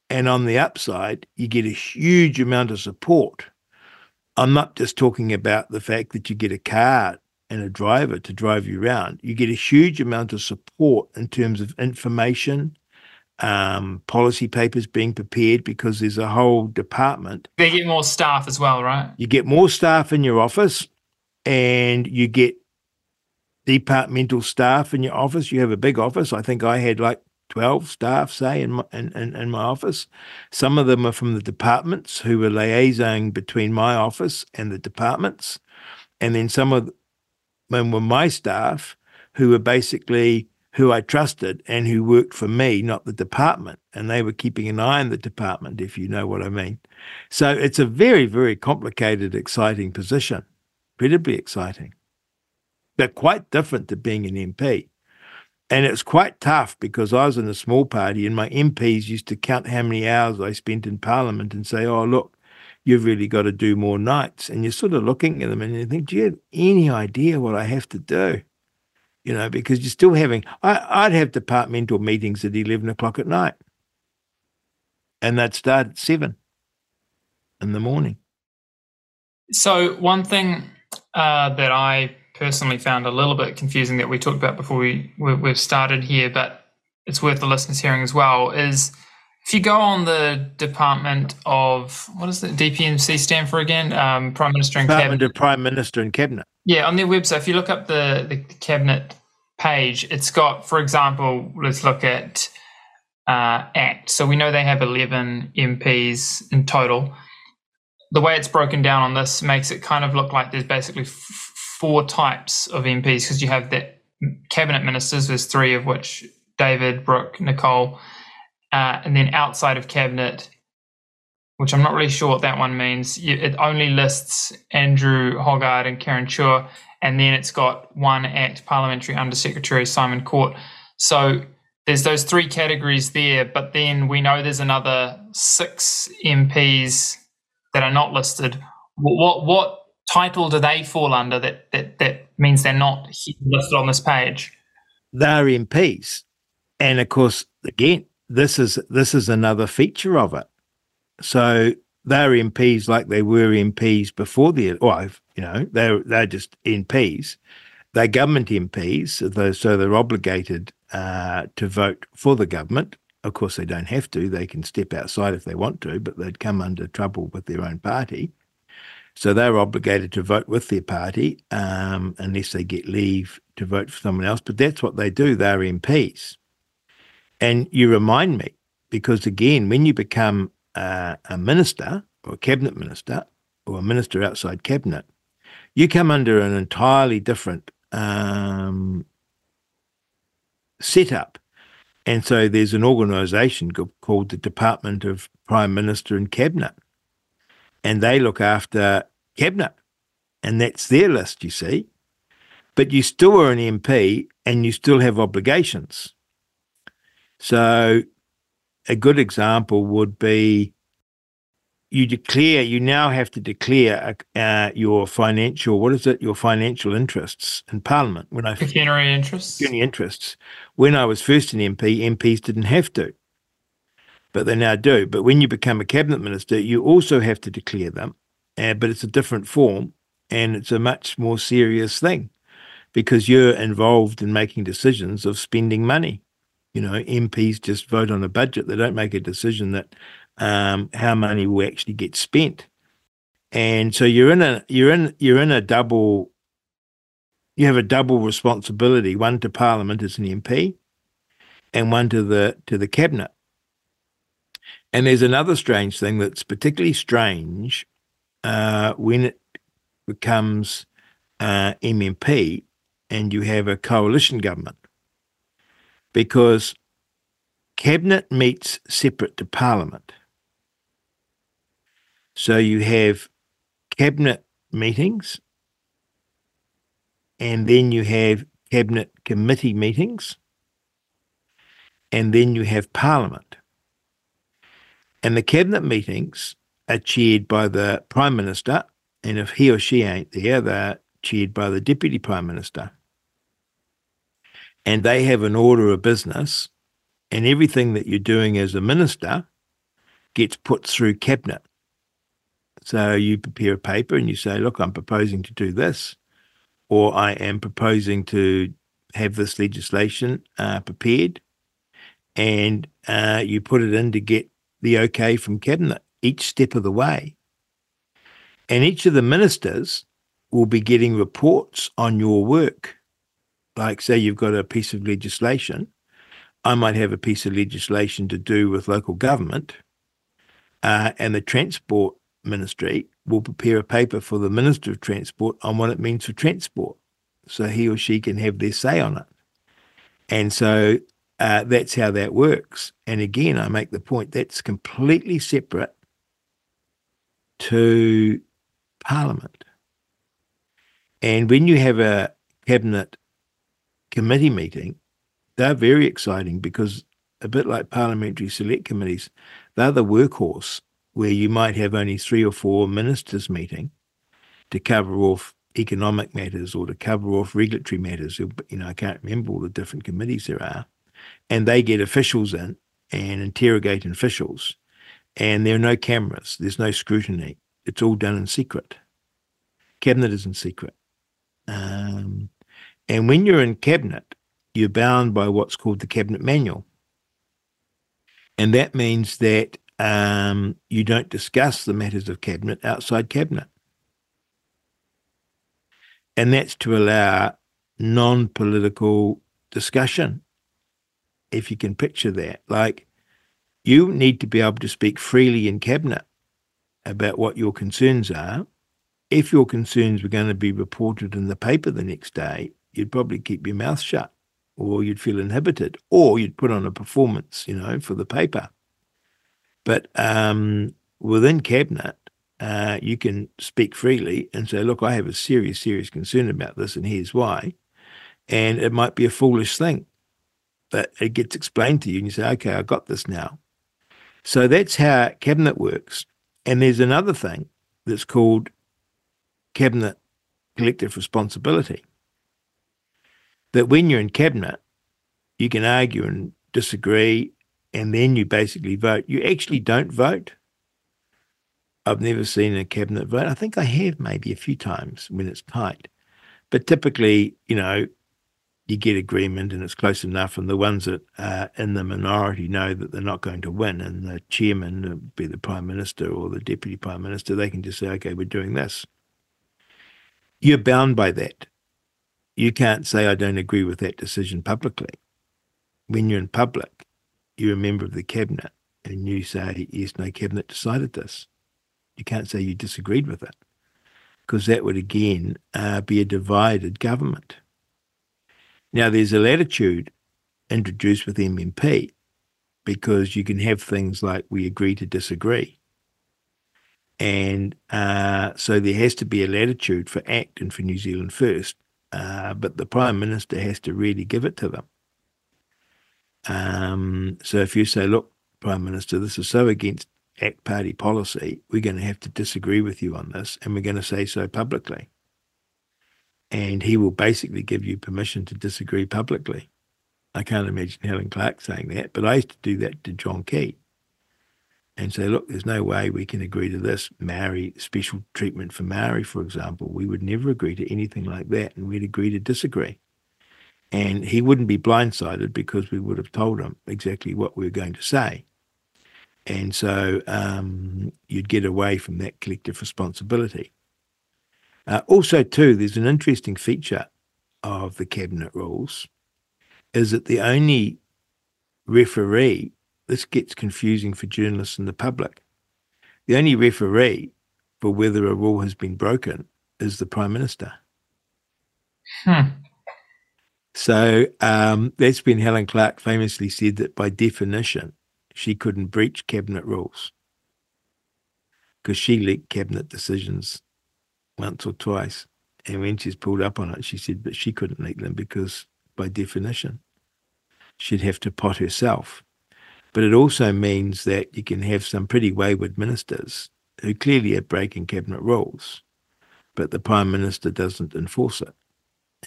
And on the upside, you get a huge amount of support. I'm not just talking about the fact that you get a car and a driver to drive you around. You get a huge amount of support in terms of information, um, policy papers being prepared because there's a whole department. They get more staff as well, right? You get more staff in your office and you get departmental staff in your office. You have a big office. I think I had like 12 staff, say, in my, in, in, in my office. Some of them are from the departments who were liaising between my office and the departments. And then some of them were my staff who were basically who I trusted and who worked for me, not the department. And they were keeping an eye on the department, if you know what I mean. So it's a very, very complicated, exciting position, incredibly exciting, but quite different to being an MP. And it's quite tough because I was in a small party and my MPs used to count how many hours I spent in Parliament and say, oh, look, you've really got to do more nights. And you're sort of looking at them and you think, do you have any idea what I have to do? You know, because you're still having, I, would have departmental meetings at 11 o'clock at night. And they'd start at seven in the morning. So, one thing uh, that I personally found a little bit confusing that we talked about before we we've started here, but it's worth the listeners hearing as well. Is if you go on the Department of what does the DPMC stand for again? Um, Prime Minister and Department Cabinet. of Prime Minister and Cabinet. Yeah, on their website, if you look up the, the cabinet page, it's got, for example, let's look at uh, ACT. So we know they have 11 MPs in total. The way it's broken down on this makes it kind of look like there's basically f- four types of MPs because you have the cabinet ministers, there's three of which David, Brooke, Nicole, uh, and then outside of cabinet, which I'm not really sure what that one means. It only lists Andrew Hoggard and Karen Chhour, and then it's got one Act Parliamentary Undersecretary Simon Court. So there's those three categories there, but then we know there's another six MPs that are not listed. What what title do they fall under that that that means they're not listed on this page? They're MPs, and of course, again, this is this is another feature of it. So they're MPs like they were in MPs before the well, you know, they're they're just MPs. They're government MPs, so they're, so they're obligated uh, to vote for the government. Of course, they don't have to; they can step outside if they want to, but they'd come under trouble with their own party. So they're obligated to vote with their party um, unless they get leave to vote for someone else. But that's what they do. They're MPs. And you remind me, because again, when you become uh, a minister or a cabinet minister or a minister outside cabinet, you come under an entirely different um, setup. And so there's an organisation called the Department of Prime Minister and Cabinet and they look after cabinet, and that's their list, you see. But you still are an MP and you still have obligations. So, a good example would be you declare, you now have to declare uh, your financial, what is it, your financial interests in Parliament. When I pecuniary interests. Pecuniary interests. When I was first an MP, MPs didn't have to but they now do. But when you become a cabinet minister, you also have to declare them, uh, but it's a different form and it's a much more serious thing because you're involved in making decisions of spending money. You know, MPs just vote on a budget; they don't make a decision that um, how money will actually get spent. And so you're in a you're in you're in a double. You have a double responsibility: one to Parliament as an MP, and one to the to the cabinet. And there's another strange thing that's particularly strange uh, when it becomes uh, MMP and you have a coalition government because cabinet meets separate to parliament. So you have cabinet meetings and then you have cabinet committee meetings and then you have parliament. And the cabinet meetings are chaired by the prime minister and if he or she ain't there, they're chaired by the deputy prime minister. And they have an order of business, and everything that you're doing as a minister gets put through cabinet. So you prepare a paper and you say, Look, I'm proposing to do this, or I am proposing to have this legislation uh, prepared, and uh, you put it in to get the okay from cabinet each step of the way. And each of the ministers will be getting reports on your work. Like, say, you've got a piece of legislation. I might have a piece of legislation to do with local government, uh, and the Transport Ministry will prepare a paper for the Minister of Transport on what it means for transport. So he or she can have their say on it. And so uh, that's how that works. And again, I make the point that's completely separate to Parliament. And when you have a cabinet committee meeting, they're very exciting because a bit like parliamentary select committees, they're the workhorse where you might have only three or four ministers meeting to cover off economic matters or to cover off regulatory matters. You know, I can't remember all the different committees there are. And they get officials in and interrogate officials. And there are no cameras, there's no scrutiny. It's all done in secret. Cabinet is in secret. Um, and when you're in cabinet, you're bound by what's called the cabinet manual. And that means that um, you don't discuss the matters of cabinet outside cabinet. And that's to allow non political discussion, if you can picture that. Like, you need to be able to speak freely in cabinet about what your concerns are if your concerns were going to be reported in the paper the next day, you'd probably keep your mouth shut or you'd feel inhibited or you'd put on a performance, you know, for the paper. But um, within cabinet, uh, you can speak freely and say, look, I have a serious, serious concern about this and here's why. And it might be a foolish thing, but it gets explained to you and you say, okay, I got this now. So that's how cabinet works. And there's another thing that's called cabinet collective responsibility. That when you're in cabinet, you can argue and disagree, and then you basically vote. You actually don't vote. I've never seen a cabinet vote. I think I have maybe a few times when it's tight. But typically, you know, you get agreement and it's close enough, and the ones that are in the minority know that they're not going to win, and the chairman, uh, be the prime minister or the deputy prime minister, they can just say, "Okay, we're doing this." you're bound by that. You can't say, I don't agree with that decision publicly. When you're in public, you're a member of the cabinet and you say, yes, no, cabinet decided this. You can't say you disagreed with it because that would again uh, be a divided government. Now, there's a latitude introduced with MMP because you can have things like we agree to disagree. And uh, so there has to be a latitude for ACT and for New Zealand First, uh, but the Prime Minister has to really give it to them. Um, so if you say, look, Prime Minister, this is so against ACT Party policy, we're going to have to disagree with you on this, and we're going to say so publicly. And he will basically give you permission to disagree publicly. I can't imagine Helen Clark saying that, but I used to do that to John Key and say, look, there's no way we can agree to this. Maori, special treatment for Maori, for example, we would never agree to anything like that, and we'd agree to disagree. And he wouldn't be blindsided because we would have told him exactly what we were going to say. And so um, you'd get away from that collective responsibility. Uh, also, too, there's an interesting feature of the cabinet rules is that the only referee this gets confusing for journalists and the public. The only referee for whether a rule has been broken is the Prime Minister. Hmm. So um, that's when Helen Clark famously said that by definition, she couldn't breach cabinet rules because she leaked cabinet decisions once or twice. And when she's pulled up on it, she said, but she couldn't leak them because by definition, she'd have to pot herself. But it also means that you can have some pretty wayward ministers who clearly are breaking cabinet rules, but the Prime Minister doesn't enforce it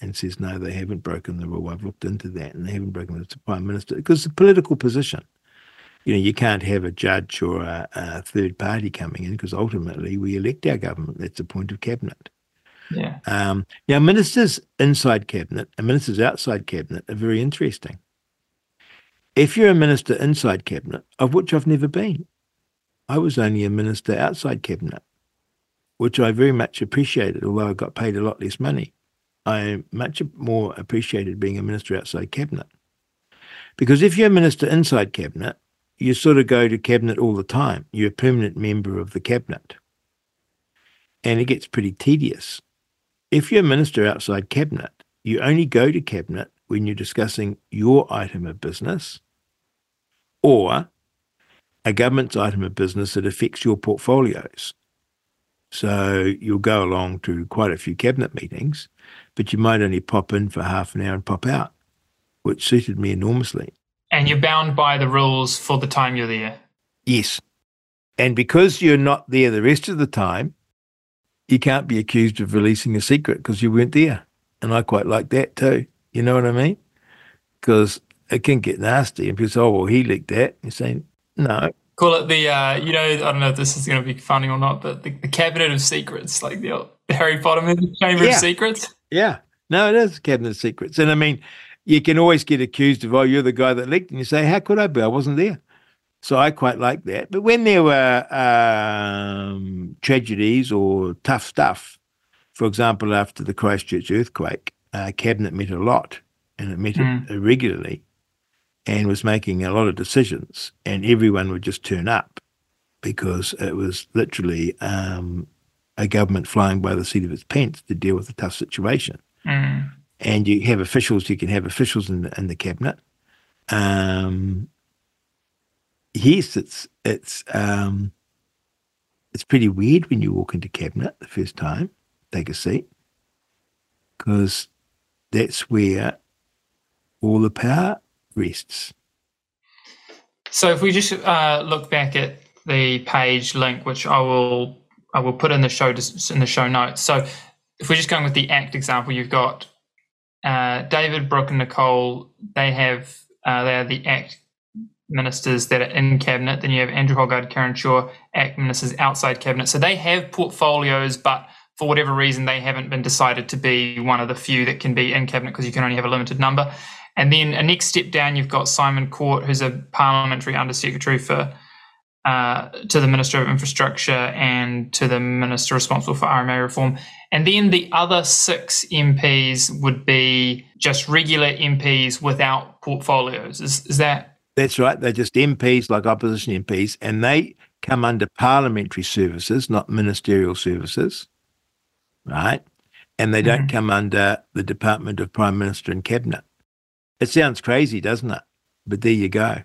and says, no, they haven't broken the rule. I've looked into that and they haven't broken it. It's a Prime Minister because it's a political position. You know, you can't have a judge or a, a third party coming in because ultimately we elect our government. That's the point of cabinet. Yeah. Um, now, ministers inside cabinet and ministers outside cabinet are very interesting. If you're a minister inside cabinet, of which I've never been, I was only a minister outside cabinet, which I very much appreciated, although I got paid a lot less money. I much more appreciated being a minister outside cabinet. Because if you're a minister inside cabinet, you sort of go to cabinet all the time. You're a permanent member of the cabinet. And it gets pretty tedious. If you're a minister outside cabinet, you only go to cabinet when you're discussing your item of business or a government's item of business that affects your portfolios. So you'll go along to quite a few cabinet meetings, but you might only pop in for half an hour and pop out, which suited me enormously. And you're bound by the rules for the time you're there. Yes. And because you're not there the rest of the time, you can't be accused of releasing a secret because you weren't there. And I quite like that too. You know what I mean? Because it can get nasty and people say, oh, well, he leaked that. You're saying, no. Call it the, uh, you know, I don't know if this is going to be funny or not, but the, the Cabinet of Secrets, like the, the *laughs* Harry Potter movie, Chamber Yeah. of Secrets. Yeah. No, it is cabinet of secrets. And I mean, you can always get accused of, oh, you're the guy that leaked. And you say, how could I be? I wasn't there. So I quite like that. But when there were um, tragedies or tough stuff, for example, after the Christchurch earthquake, uh, cabinet met a lot and it met Mm. it regularly and was making a lot of decisions. And everyone would just turn up because it was literally um, a government flying by the seat of its pants to deal with a tough situation Mm. and you have officials. You can have officials in the, in the cabinet. Um, yes, it's it's um, it's pretty weird when you walk into cabinet the first time, take a seat, because that's where all the power rests. So if we just uh, look back at the page link, which I will I will put in the show in the show notes. So if we're just going with the ACT example, you've got uh, David, Brooke, and Nicole. They have uh, they are the ACT ministers that are in cabinet. Then you have Andrew Hoggard, Karen Chhour, ACT ministers outside cabinet. So they have portfolios, but for whatever reason, they haven't been decided to be one of the few that can be in cabinet because you can only have a limited number. And then a next step down, you've got Simon Court, who's a parliamentary undersecretary for uh, to the Minister of Infrastructure and to the Minister responsible for RMA reform. And then the other six MPs would be just regular MPs without portfolios. Is, is that That's right. They're just MPs, like opposition MPs, and they come under parliamentary services, not ministerial services, right? And they don't come under the Department of Prime Minister and Cabinet. It sounds crazy, doesn't it? But there you go.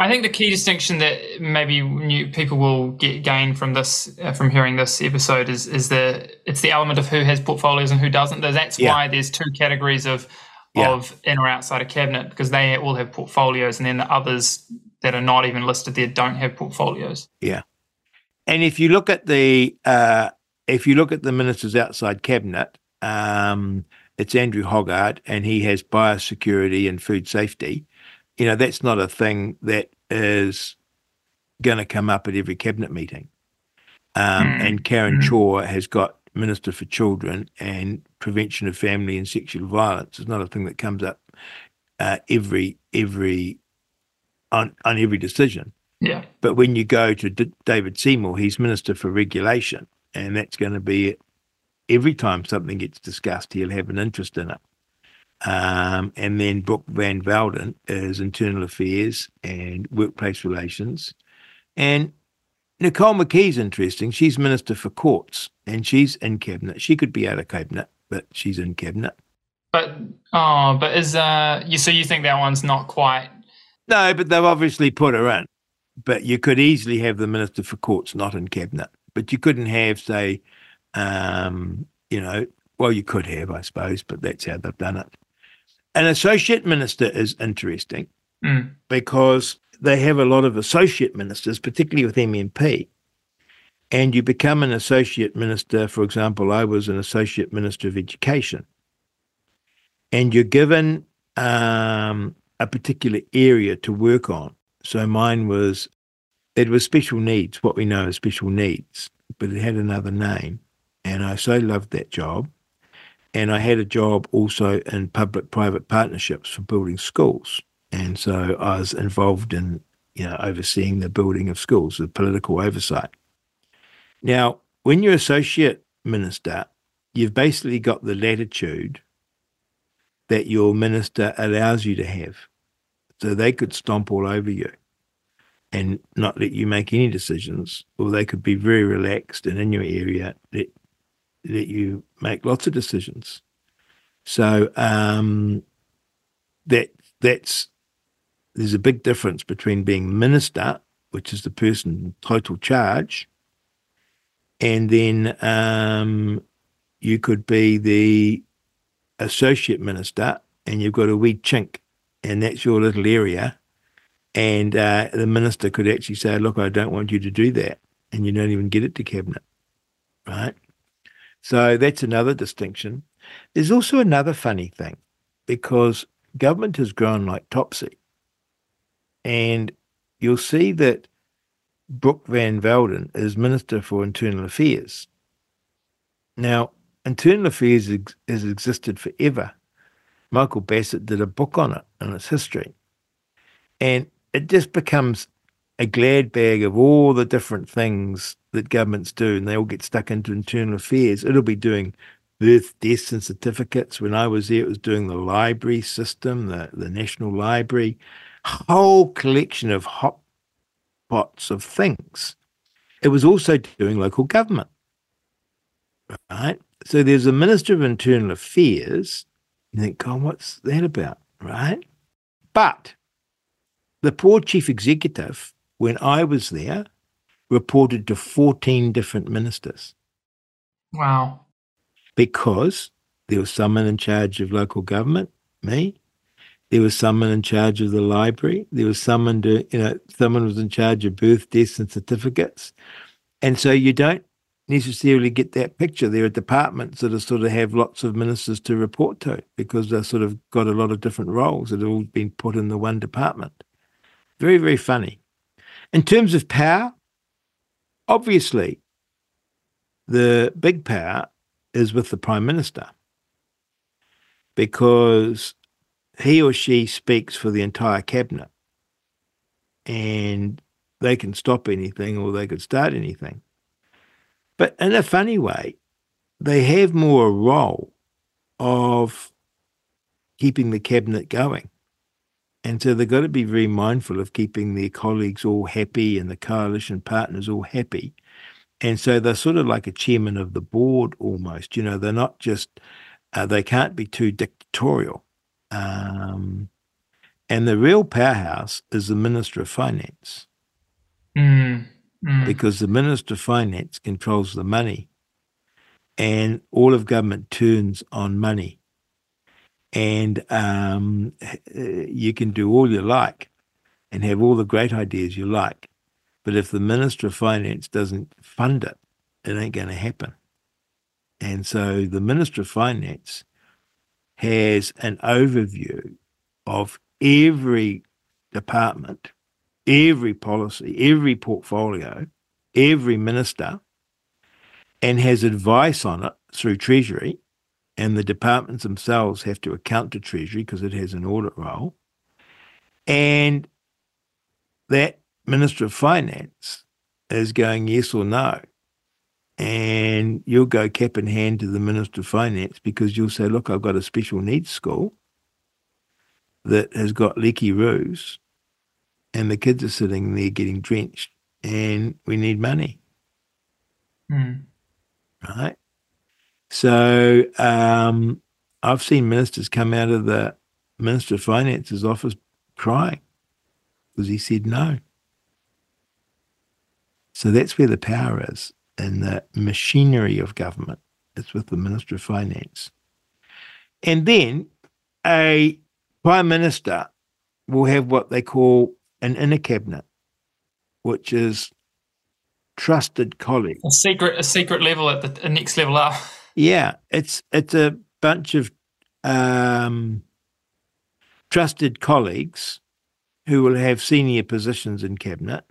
I think the key distinction that maybe new people will get gain from this, uh, from hearing this episode, is is the it's the element of who has portfolios and who doesn't. That's Yeah. why there's two categories of Yeah. of in or outside of cabinet because they all have portfolios, and then the others that are not even listed there don't have portfolios. Yeah, and if you look at the uh, if you look at the ministers outside cabinet, um, it's Andrew Hoggard, and he has biosecurity and food safety. You know, that's not a thing that is going to come up at every cabinet meeting. Um, Mm. And Karen Mm. Chhour has got Minister for Children and Prevention of Family and Sexual Violence. It's not a thing that comes up uh, every every on on every decision. Yeah, But when you go to D- David Seymour, he's Minister for Regulation, and that's going to be it. every time something gets discussed, he'll have an interest in it. Um, and then Brooke Van Velden is Internal Affairs and Workplace Relations. And Nicole McKee's interesting. She's Minister for Courts and she's in Cabinet. She could be out of Cabinet, but she's in Cabinet. But oh, but is uh you so you think that one's not quite No, but they've obviously put her in. But you could easily have the Minister for Courts not in Cabinet. But you couldn't have, say, um, you know, well, you could have, I suppose, but that's how they've done it. An associate minister is interesting Mm. because they have a lot of associate ministers, particularly with MMP. And you become an associate minister. For example, I was an associate minister of education. And you're given um, a particular area to work on. So mine was, it was special needs, what we know as special needs, but it had another name. And I so loved that job. And I had a job also in public private partnerships for building schools. And so I was involved in, you know, overseeing the building of schools with political oversight. Now, when you're associate minister, you've basically got the latitude that your minister allows you to have. So they could stomp all over you and not let you make any decisions, or they could be very relaxed and in your area let, let you make lots of decisions. So um, that that's there's a big difference between being minister, which is the person in total charge, and then um, you could be the associate minister, and you've got a wee chink, and that's your little area, and uh, the minister could actually say, "Look, I don't want you to do that," and you don't even get it to cabinet, right? So that's another distinction. There's also another funny thing, because government has grown like topsy. And you'll see that Brooke Van Velden is Minister for Internal Affairs. Now, Internal Affairs ex- has existed forever. Michael Bassett did a book on it and its history. And it just becomes a glad bag of all the different things that governments do, and they all get stuck into internal affairs. It'll be doing birth, deaths, and certificates. When I was there, it was doing the library system, the, the National Library, whole collection of hot pots of things. It was also doing local government. Right? So there's a Minister of Internal Affairs. You think, God, what's that about? Right? But the poor chief executive, when I was there, reported to 14 different ministers wow. because there was someone in charge of local government, me. There was someone in charge of the library. There was someone to, you know, someone was in charge of birth, deaths, and certificates. And so you don't necessarily get that picture. There are departments that are sort of have lots of ministers to report to because they've sort of got a lot of different roles that have all been put in the one department. Very, very funny. In terms of power, obviously, the big power is with the Prime Minister because he or she speaks for the entire cabinet and they can stop anything or they could start anything. But in a funny way, they have more a role of keeping the cabinet going. And so they've got to be very mindful of keeping their colleagues all happy and the coalition partners all happy. And so they're sort of like a chairman of the board almost. You know, they're not just, uh, they can't be too dictatorial. Um, and the real powerhouse is the Minister of Finance Mm. Mm. because the Minister of Finance controls the money and all of government turns on money. And um, you can do all you like and have all the great ideas you like. But if the Minister of Finance doesn't fund it, it ain't going to happen. And so the Minister of Finance has an overview of every department, every policy, every portfolio, every minister, and has advice on it through Treasury. And the departments themselves have to account to Treasury because it has an audit role. And that Minister of Finance is going yes or no. And you'll go cap in hand to the Minister of Finance because you'll say, look, I've got a special needs school that has got leaky roofs and the kids are sitting there getting drenched and we need money. Mm. Right. So um, I've seen ministers come out of the Minister of Finance's office crying because he said no. So that's where the power is in the machinery of government. It's with the Minister of Finance. And then a Prime Minister will have what they call an inner cabinet, which is trusted colleagues. A secret, a secret level at the next level up. *laughs* Yeah, it's it's a bunch of um, trusted colleagues who will have senior positions in cabinet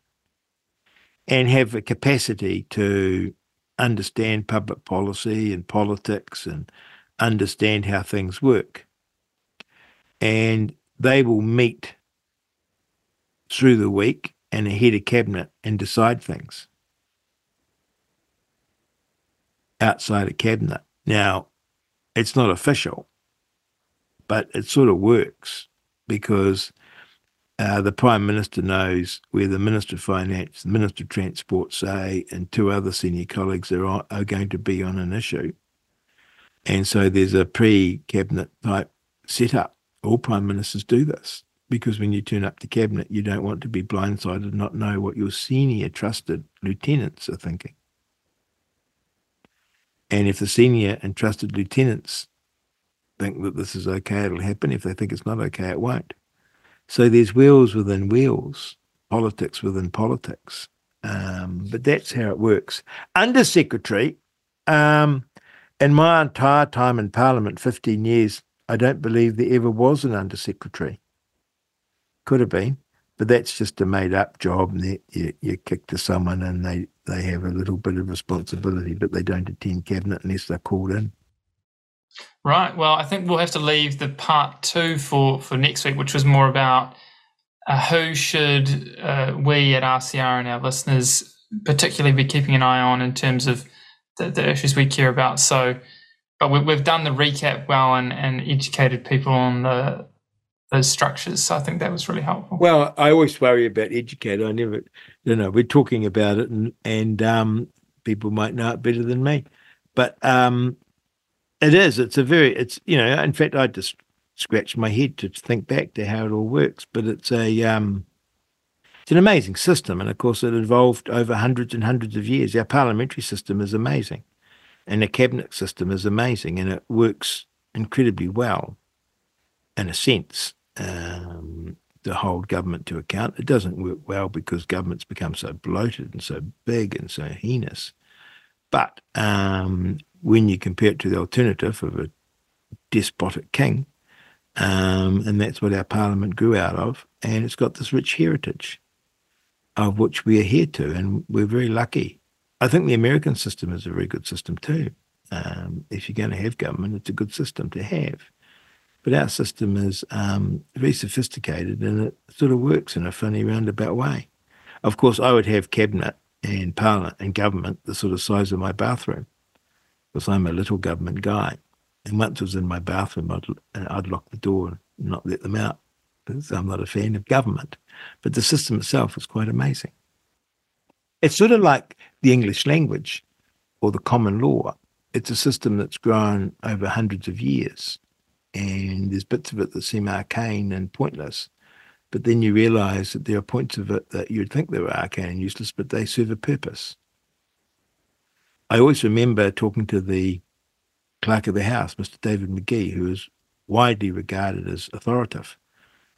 and have a capacity to understand public policy and politics and understand how things work. And they will meet through the week and ahead of cabinet and decide things outside of cabinet. Now, it's not official, but it sort of works because uh, the Prime Minister knows where the Minister of Finance, the Minister of Transport say, and two other senior colleagues are, on, are going to be on an issue. And so there's a pre cabinet type setup. All Prime Ministers do this because when you turn up to cabinet, you don't want to be blindsided and not know what your senior trusted lieutenants are thinking. And if the senior and trusted lieutenants think that this is okay, it'll happen. If they think it's not okay, it won't. So there's wheels within wheels, politics within politics. Um, but that's how it works. Undersecretary, um, in my entire time in Parliament, 15 years, I don't believe there ever was an undersecretary. Could have been, but that's just a made up job. And you, you kick to someone and they, they have a little bit of responsibility, but they don't attend cabinet unless they're called in. Right. Well, I think we'll have to leave the part two for, for next week, which was more about uh, who should uh, we at RCR and our listeners particularly be keeping an eye on in terms of the, the issues we care about. So, but we, have done the recap well and, and educated people on the those structures. So I think that was really helpful. Well, I always worry about educate. I never, you know, we're talking about it, and and um, people might know it better than me, but um, it is. It's a very. It's you know. In fact, I just scratched my head to think back to how it all works. But it's a. Um, it's an amazing system, and of course, it evolved over hundreds and hundreds of years. Our parliamentary system is amazing, and the cabinet system is amazing, and it works incredibly well, in a sense. Um, to hold government to account. It doesn't work well because governments become so bloated and so big and so heinous. But um, when you compare it to the alternative of a despotic king, um, and that's what our parliament grew out of, and it's got this rich heritage of which we adhere to, and we're very lucky. I think the American system is a very good system too. Um, if you're going to have government, it's a good system to have. But our system is um, very sophisticated and it sort of works in a funny roundabout way. Of course, I would have cabinet and parliament and government the sort of size of my bathroom because I'm a little government guy. And once I was in my bathroom, I'd, I'd lock the door and not let them out because I'm not a fan of government. But the system itself is quite amazing. It's sort of like the English language or the common law. It's a system that's grown over hundreds of years. And there's bits of it that seem arcane and pointless. But then you realize that there are points of it that you'd think they were arcane and useless, but they serve a purpose. I always remember talking to the clerk of the house, Mr. David McGee, who is widely regarded as authoritative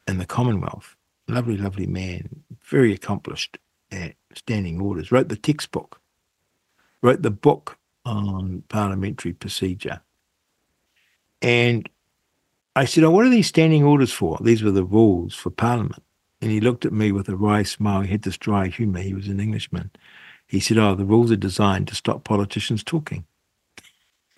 in the Commonwealth. Lovely, lovely man, very accomplished at standing orders. Wrote the textbook, wrote the book on parliamentary procedure. And I said, Oh, what are these standing orders for? These were the rules for Parliament. And he looked at me with a wry smile. He had this dry humour. He was an Englishman. He said, Oh, the rules are designed to stop politicians talking. *laughs*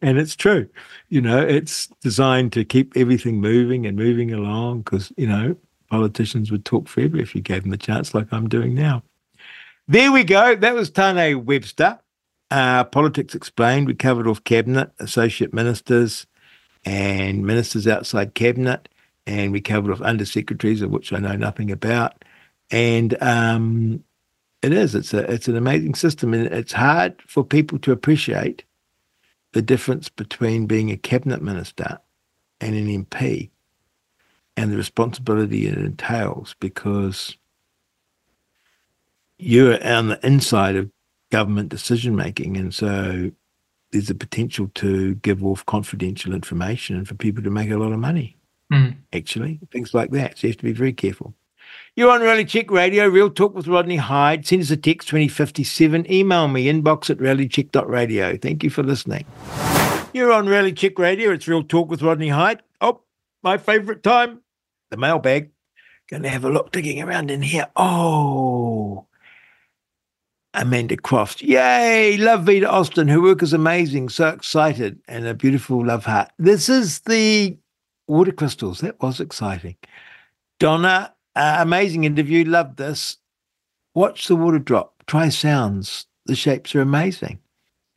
and it's true. You know, it's designed to keep everything moving and moving along because, you know, politicians would talk forever if you gave them the chance, like I'm doing now. There we go. That was Tane Webster. Uh, Politics Explained. We covered off cabinet, associate ministers, and ministers outside cabinet and we covered off undersecretaries, of which I know nothing about. And um, it is, it's, a, it's an amazing system, and it's hard for people to appreciate the difference between being a cabinet minister and an MP and the responsibility it entails because you're on the inside of government decision making. And so there's a potential to give off confidential information and for people to make a lot of money, mm. actually, things like that. So you have to be very careful. You're on Reality Check Radio, Real Talk with Rodney Hide. Send us a text 2057. Email me, inbox at realitycheck.radio. Thank you for listening. You're on Reality Check Radio. It's Real Talk with Rodney Hide. Oh, my favourite time, the mailbag. Going to have a look digging around in here. Oh, Amanda Croft. Yay! Love Veda Austin. Her work is amazing. So excited and a beautiful love heart. This is the water crystals. That was exciting. Donna, uh, amazing interview. Love this. Watch the water drop. Try sounds. The shapes are amazing.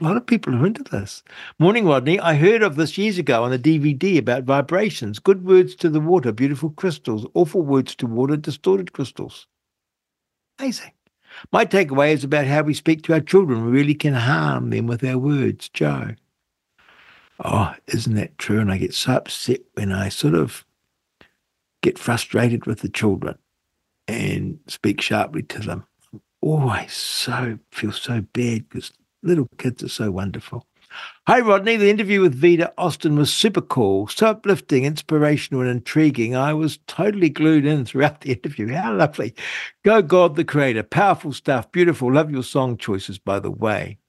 A lot of people are into this. Morning, Rodney. I heard of this years ago on the DVD about vibrations. Good words to the water, beautiful crystals. Awful words to water, distorted crystals. Amazing. My takeaway is about how we speak to our children. We really can harm them with our words, Joe. Oh, isn't that true? And I get so upset when I sort of get frustrated with the children and speak sharply to them. I always so feel so bad because little kids are so wonderful. Hi, Rodney. The interview with Veda Austin was super cool, so uplifting, inspirational, and intriguing. I was totally glued in throughout the interview. *laughs* How lovely. Go, God, the Creator. Powerful stuff. Beautiful. Love your song choices, by the way.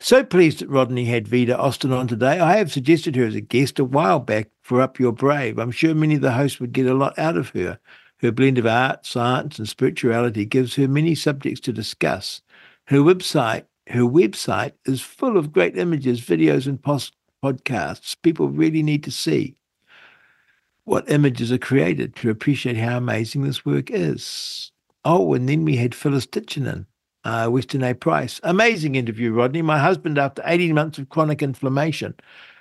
So pleased that Rodney had Veda Austin on today. I have suggested her as a guest a while back for Up Your Brave. I'm sure many of the hosts would get a lot out of her. Her blend of art, science, and spirituality gives her many subjects to discuss. Her website her website is full of great images, videos, and post- podcasts. People really need to see what images are created to appreciate how amazing this work is. Oh, and then we had Phyllis Titchener, uh, Weston A. Price. Amazing interview, Rodney. My husband, after 18 months of chronic inflammation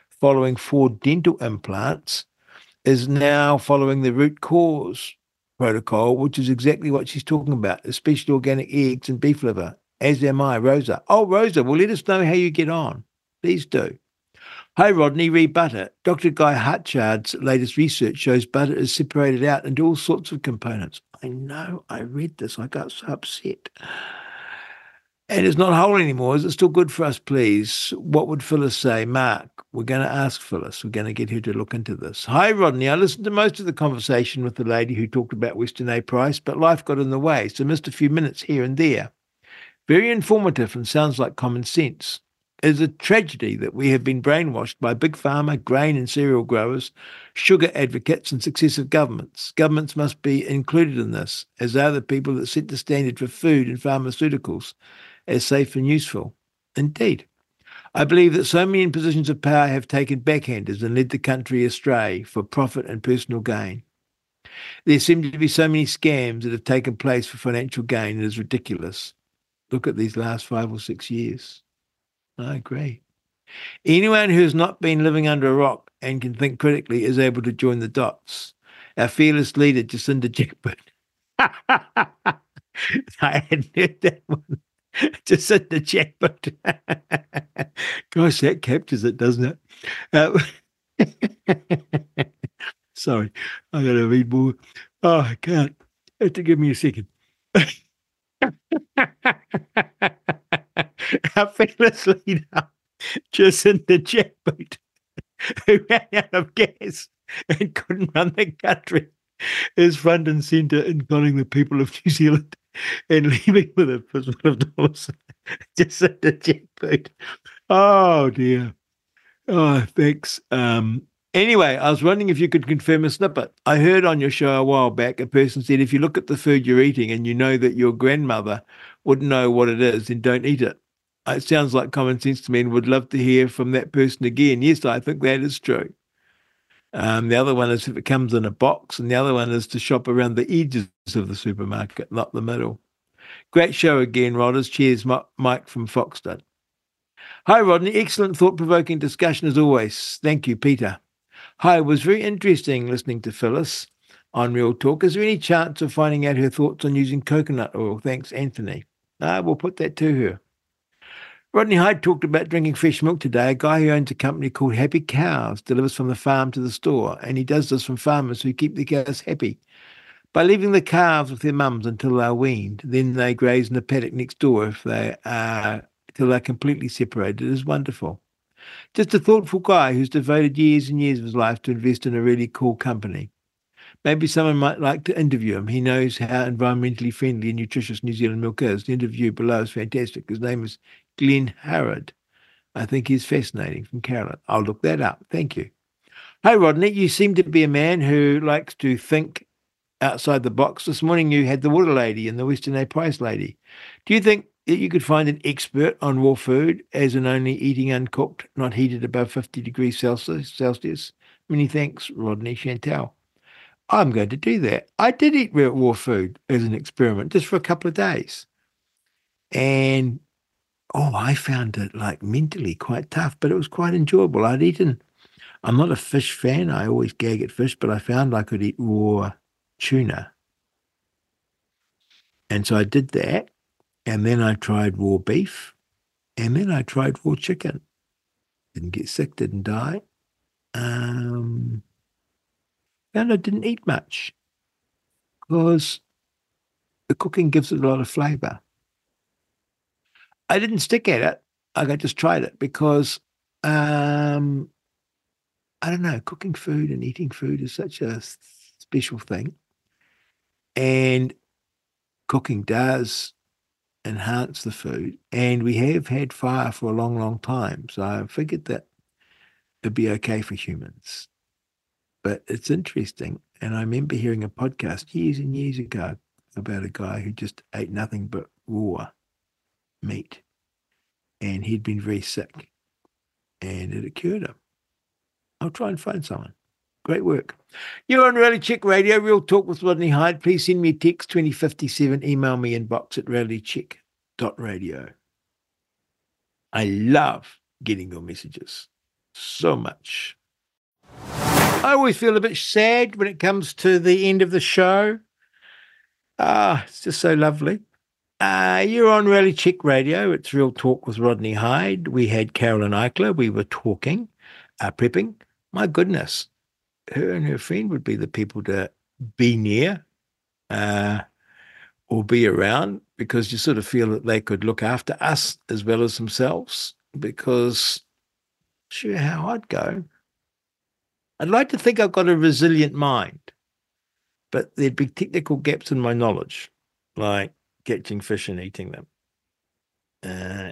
following four dental implants, is now following the root cause protocol, which is exactly what she's talking about, especially organic eggs and beef liver as am I, Rosa. Oh, Rosa, well, let us know how you get on. Please do. Hi, Rodney, read butter. Dr. Guy Hartshard's latest research shows butter is separated out into all sorts of components. I know, I read this. I got so upset. And it's not whole anymore. Is it still good for us, please? What would Phyllis say? Mark, we're going to ask Phyllis. We're going to get her to look into this. Hi, Rodney. I listened to most of the conversation with the lady who talked about Weston A. Price, but life got in the way, so missed a few minutes here and there. Very informative and sounds like common sense. It is a tragedy that we have been brainwashed by big pharma, grain and cereal growers, sugar advocates, and successive governments. Governments must be included in this, as they are the people that set the standard for food and pharmaceuticals as safe and useful. Indeed. I believe that so many in positions of power have taken backhanders and led the country astray for profit and personal gain. There seem to be so many scams that have taken place for financial gain, it is ridiculous. Look at these last five or six years. I agree. Anyone who has not been living under a rock and can think critically is able to join the dots. Our fearless leader, Jacinda Jackpot. *laughs* I hadn't heard that one. *laughs* Jacinda Jackpot. *laughs* Gosh, that captures it, doesn't it? Uh, sorry, I got to read more. Oh, I can't. Have to give me a second. Our famous leader, Jacinda Jackpot, who ran out of gas and couldn't run the country, is front and centre in calling the people of New Zealand and *laughs* leaving with a fistful of dollars. *laughs* Jacinda Jackpot. Oh dear. Oh, thanks. Um, Anyway, I was wondering if you could confirm a snippet. I heard on your show a while back a person said if you look at the food you're eating and you know that your grandmother wouldn't know what it is, then don't eat it. It sounds like common sense to me and would love to hear from that person again. Yes, I think that is true. Um, the other one is if it comes in a box, and the other one is to shop around the edges of the supermarket, not the middle. Great show again, Rodders. Cheers, Mike from Foxton. Hi, Rodney. Excellent thought provoking discussion as always. Thank you, Peter. Hi, it was very interesting listening to Phyllis on Real Talk. Is there any chance of finding out her thoughts on using coconut oil? Thanks, Anthony. I we'll put that to her. Rodney Hide talked about drinking fresh milk today. A guy who owns a company called Happy Cows delivers from the farm to the store, and he does this from farmers who keep the cows happy. By leaving the calves with their mums until they're weaned, then they graze in the paddock next door if they are till they're completely separated. It is wonderful. Just a thoughtful guy who's devoted years and years of his life to invest in a really cool company. Maybe someone might like to interview him. He knows how environmentally friendly and nutritious New Zealand milk is. The interview below is fantastic. His name is Glenn Harrod. I think he's fascinating from Carolyn. I'll look that up. Thank you. Hi, Rodney. You seem to be a man who likes to think outside the box. This morning you had the water lady and the Weston A Price lady. Do you think that you could find an expert on raw food, as in only eating uncooked, not heated above 50 degrees Celsius? Many thanks, Rodney Chantel. I'm going to do that. I did eat raw food as an experiment just for a couple of days. And oh, I found it like mentally quite tough, but it was quite enjoyable. I'd eaten, I'm not a fish fan. I always gag at fish, but I found I could eat raw tuna. And so I did that. And then I tried raw beef. And then I tried raw chicken. Didn't get sick, didn't die. Um, and I didn't eat much because the cooking gives it a lot of flavor. I didn't stick at it. I just tried it because um, I don't know, cooking food and eating food is such a special thing. And cooking does enhance the food. And we have had fire for a long, long time. So I figured that it'd be okay for humans. But it's interesting. And I remember hearing a podcast years and years ago about a guy who just ate nothing but raw meat. And he'd been very sick. And it cured him. I'll try and find someone. Great work. You're on Reality Check Radio, Real Talk with Rodney Hide. Please send me a text 2057. Email me inbox at realitycheck.radio. I love getting your messages so much. I always feel a bit sad when it comes to the end of the show. Ah, it's just so lovely. Uh, you're on Reality Check Radio. It's Real Talk with Rodney Hide. We had Carolyn Eichler. We were talking, uh, prepping. My goodness, her and her friend would be the people to be near uh, or be around because you sort of feel that they could look after us as well as themselves. Because, sure, how I'd go. I'd like to think I've got a resilient mind, but there'd be technical gaps in my knowledge, like catching fish and eating them, uh,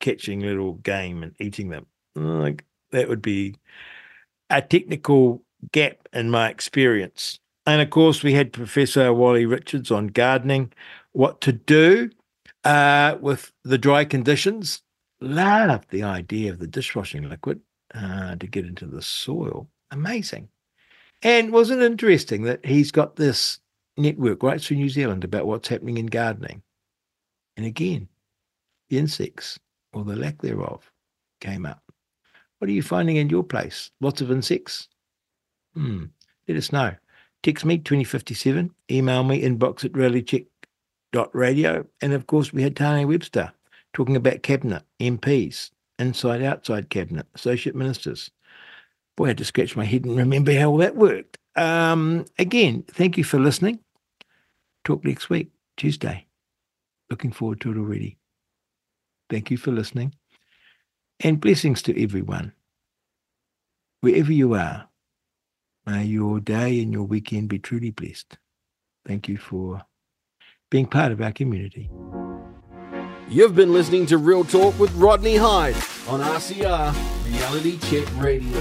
catching little game and eating them. Like that would be a technical gap in my experience. And of course, we had Professor Wally Richards on gardening, what to do uh, with the dry conditions. Loved the idea of the dishwashing liquid uh, to get into the soil. Amazing. And wasn't it interesting that he's got this network right through New Zealand about what's happening in gardening? And again, the insects or the lack thereof came up. What are you finding in your place? Lots of insects? Hmm. Let us know. Text me 2057, email me inbox at realitycheck.radio. And of course, we had Tane Webster talking about cabinet, MPs, inside outside cabinet, associate ministers. Boy, I had to scratch my head and remember how all that worked. Um, again, thank you for listening. Talk next week, Tuesday. Looking forward to it already. Thank you for listening. And blessings to everyone, wherever you are. May your day and your weekend be truly blessed. Thank you for being part of our community. You've been listening to Real Talk with Rodney Hide on RCR Reality Check Radio.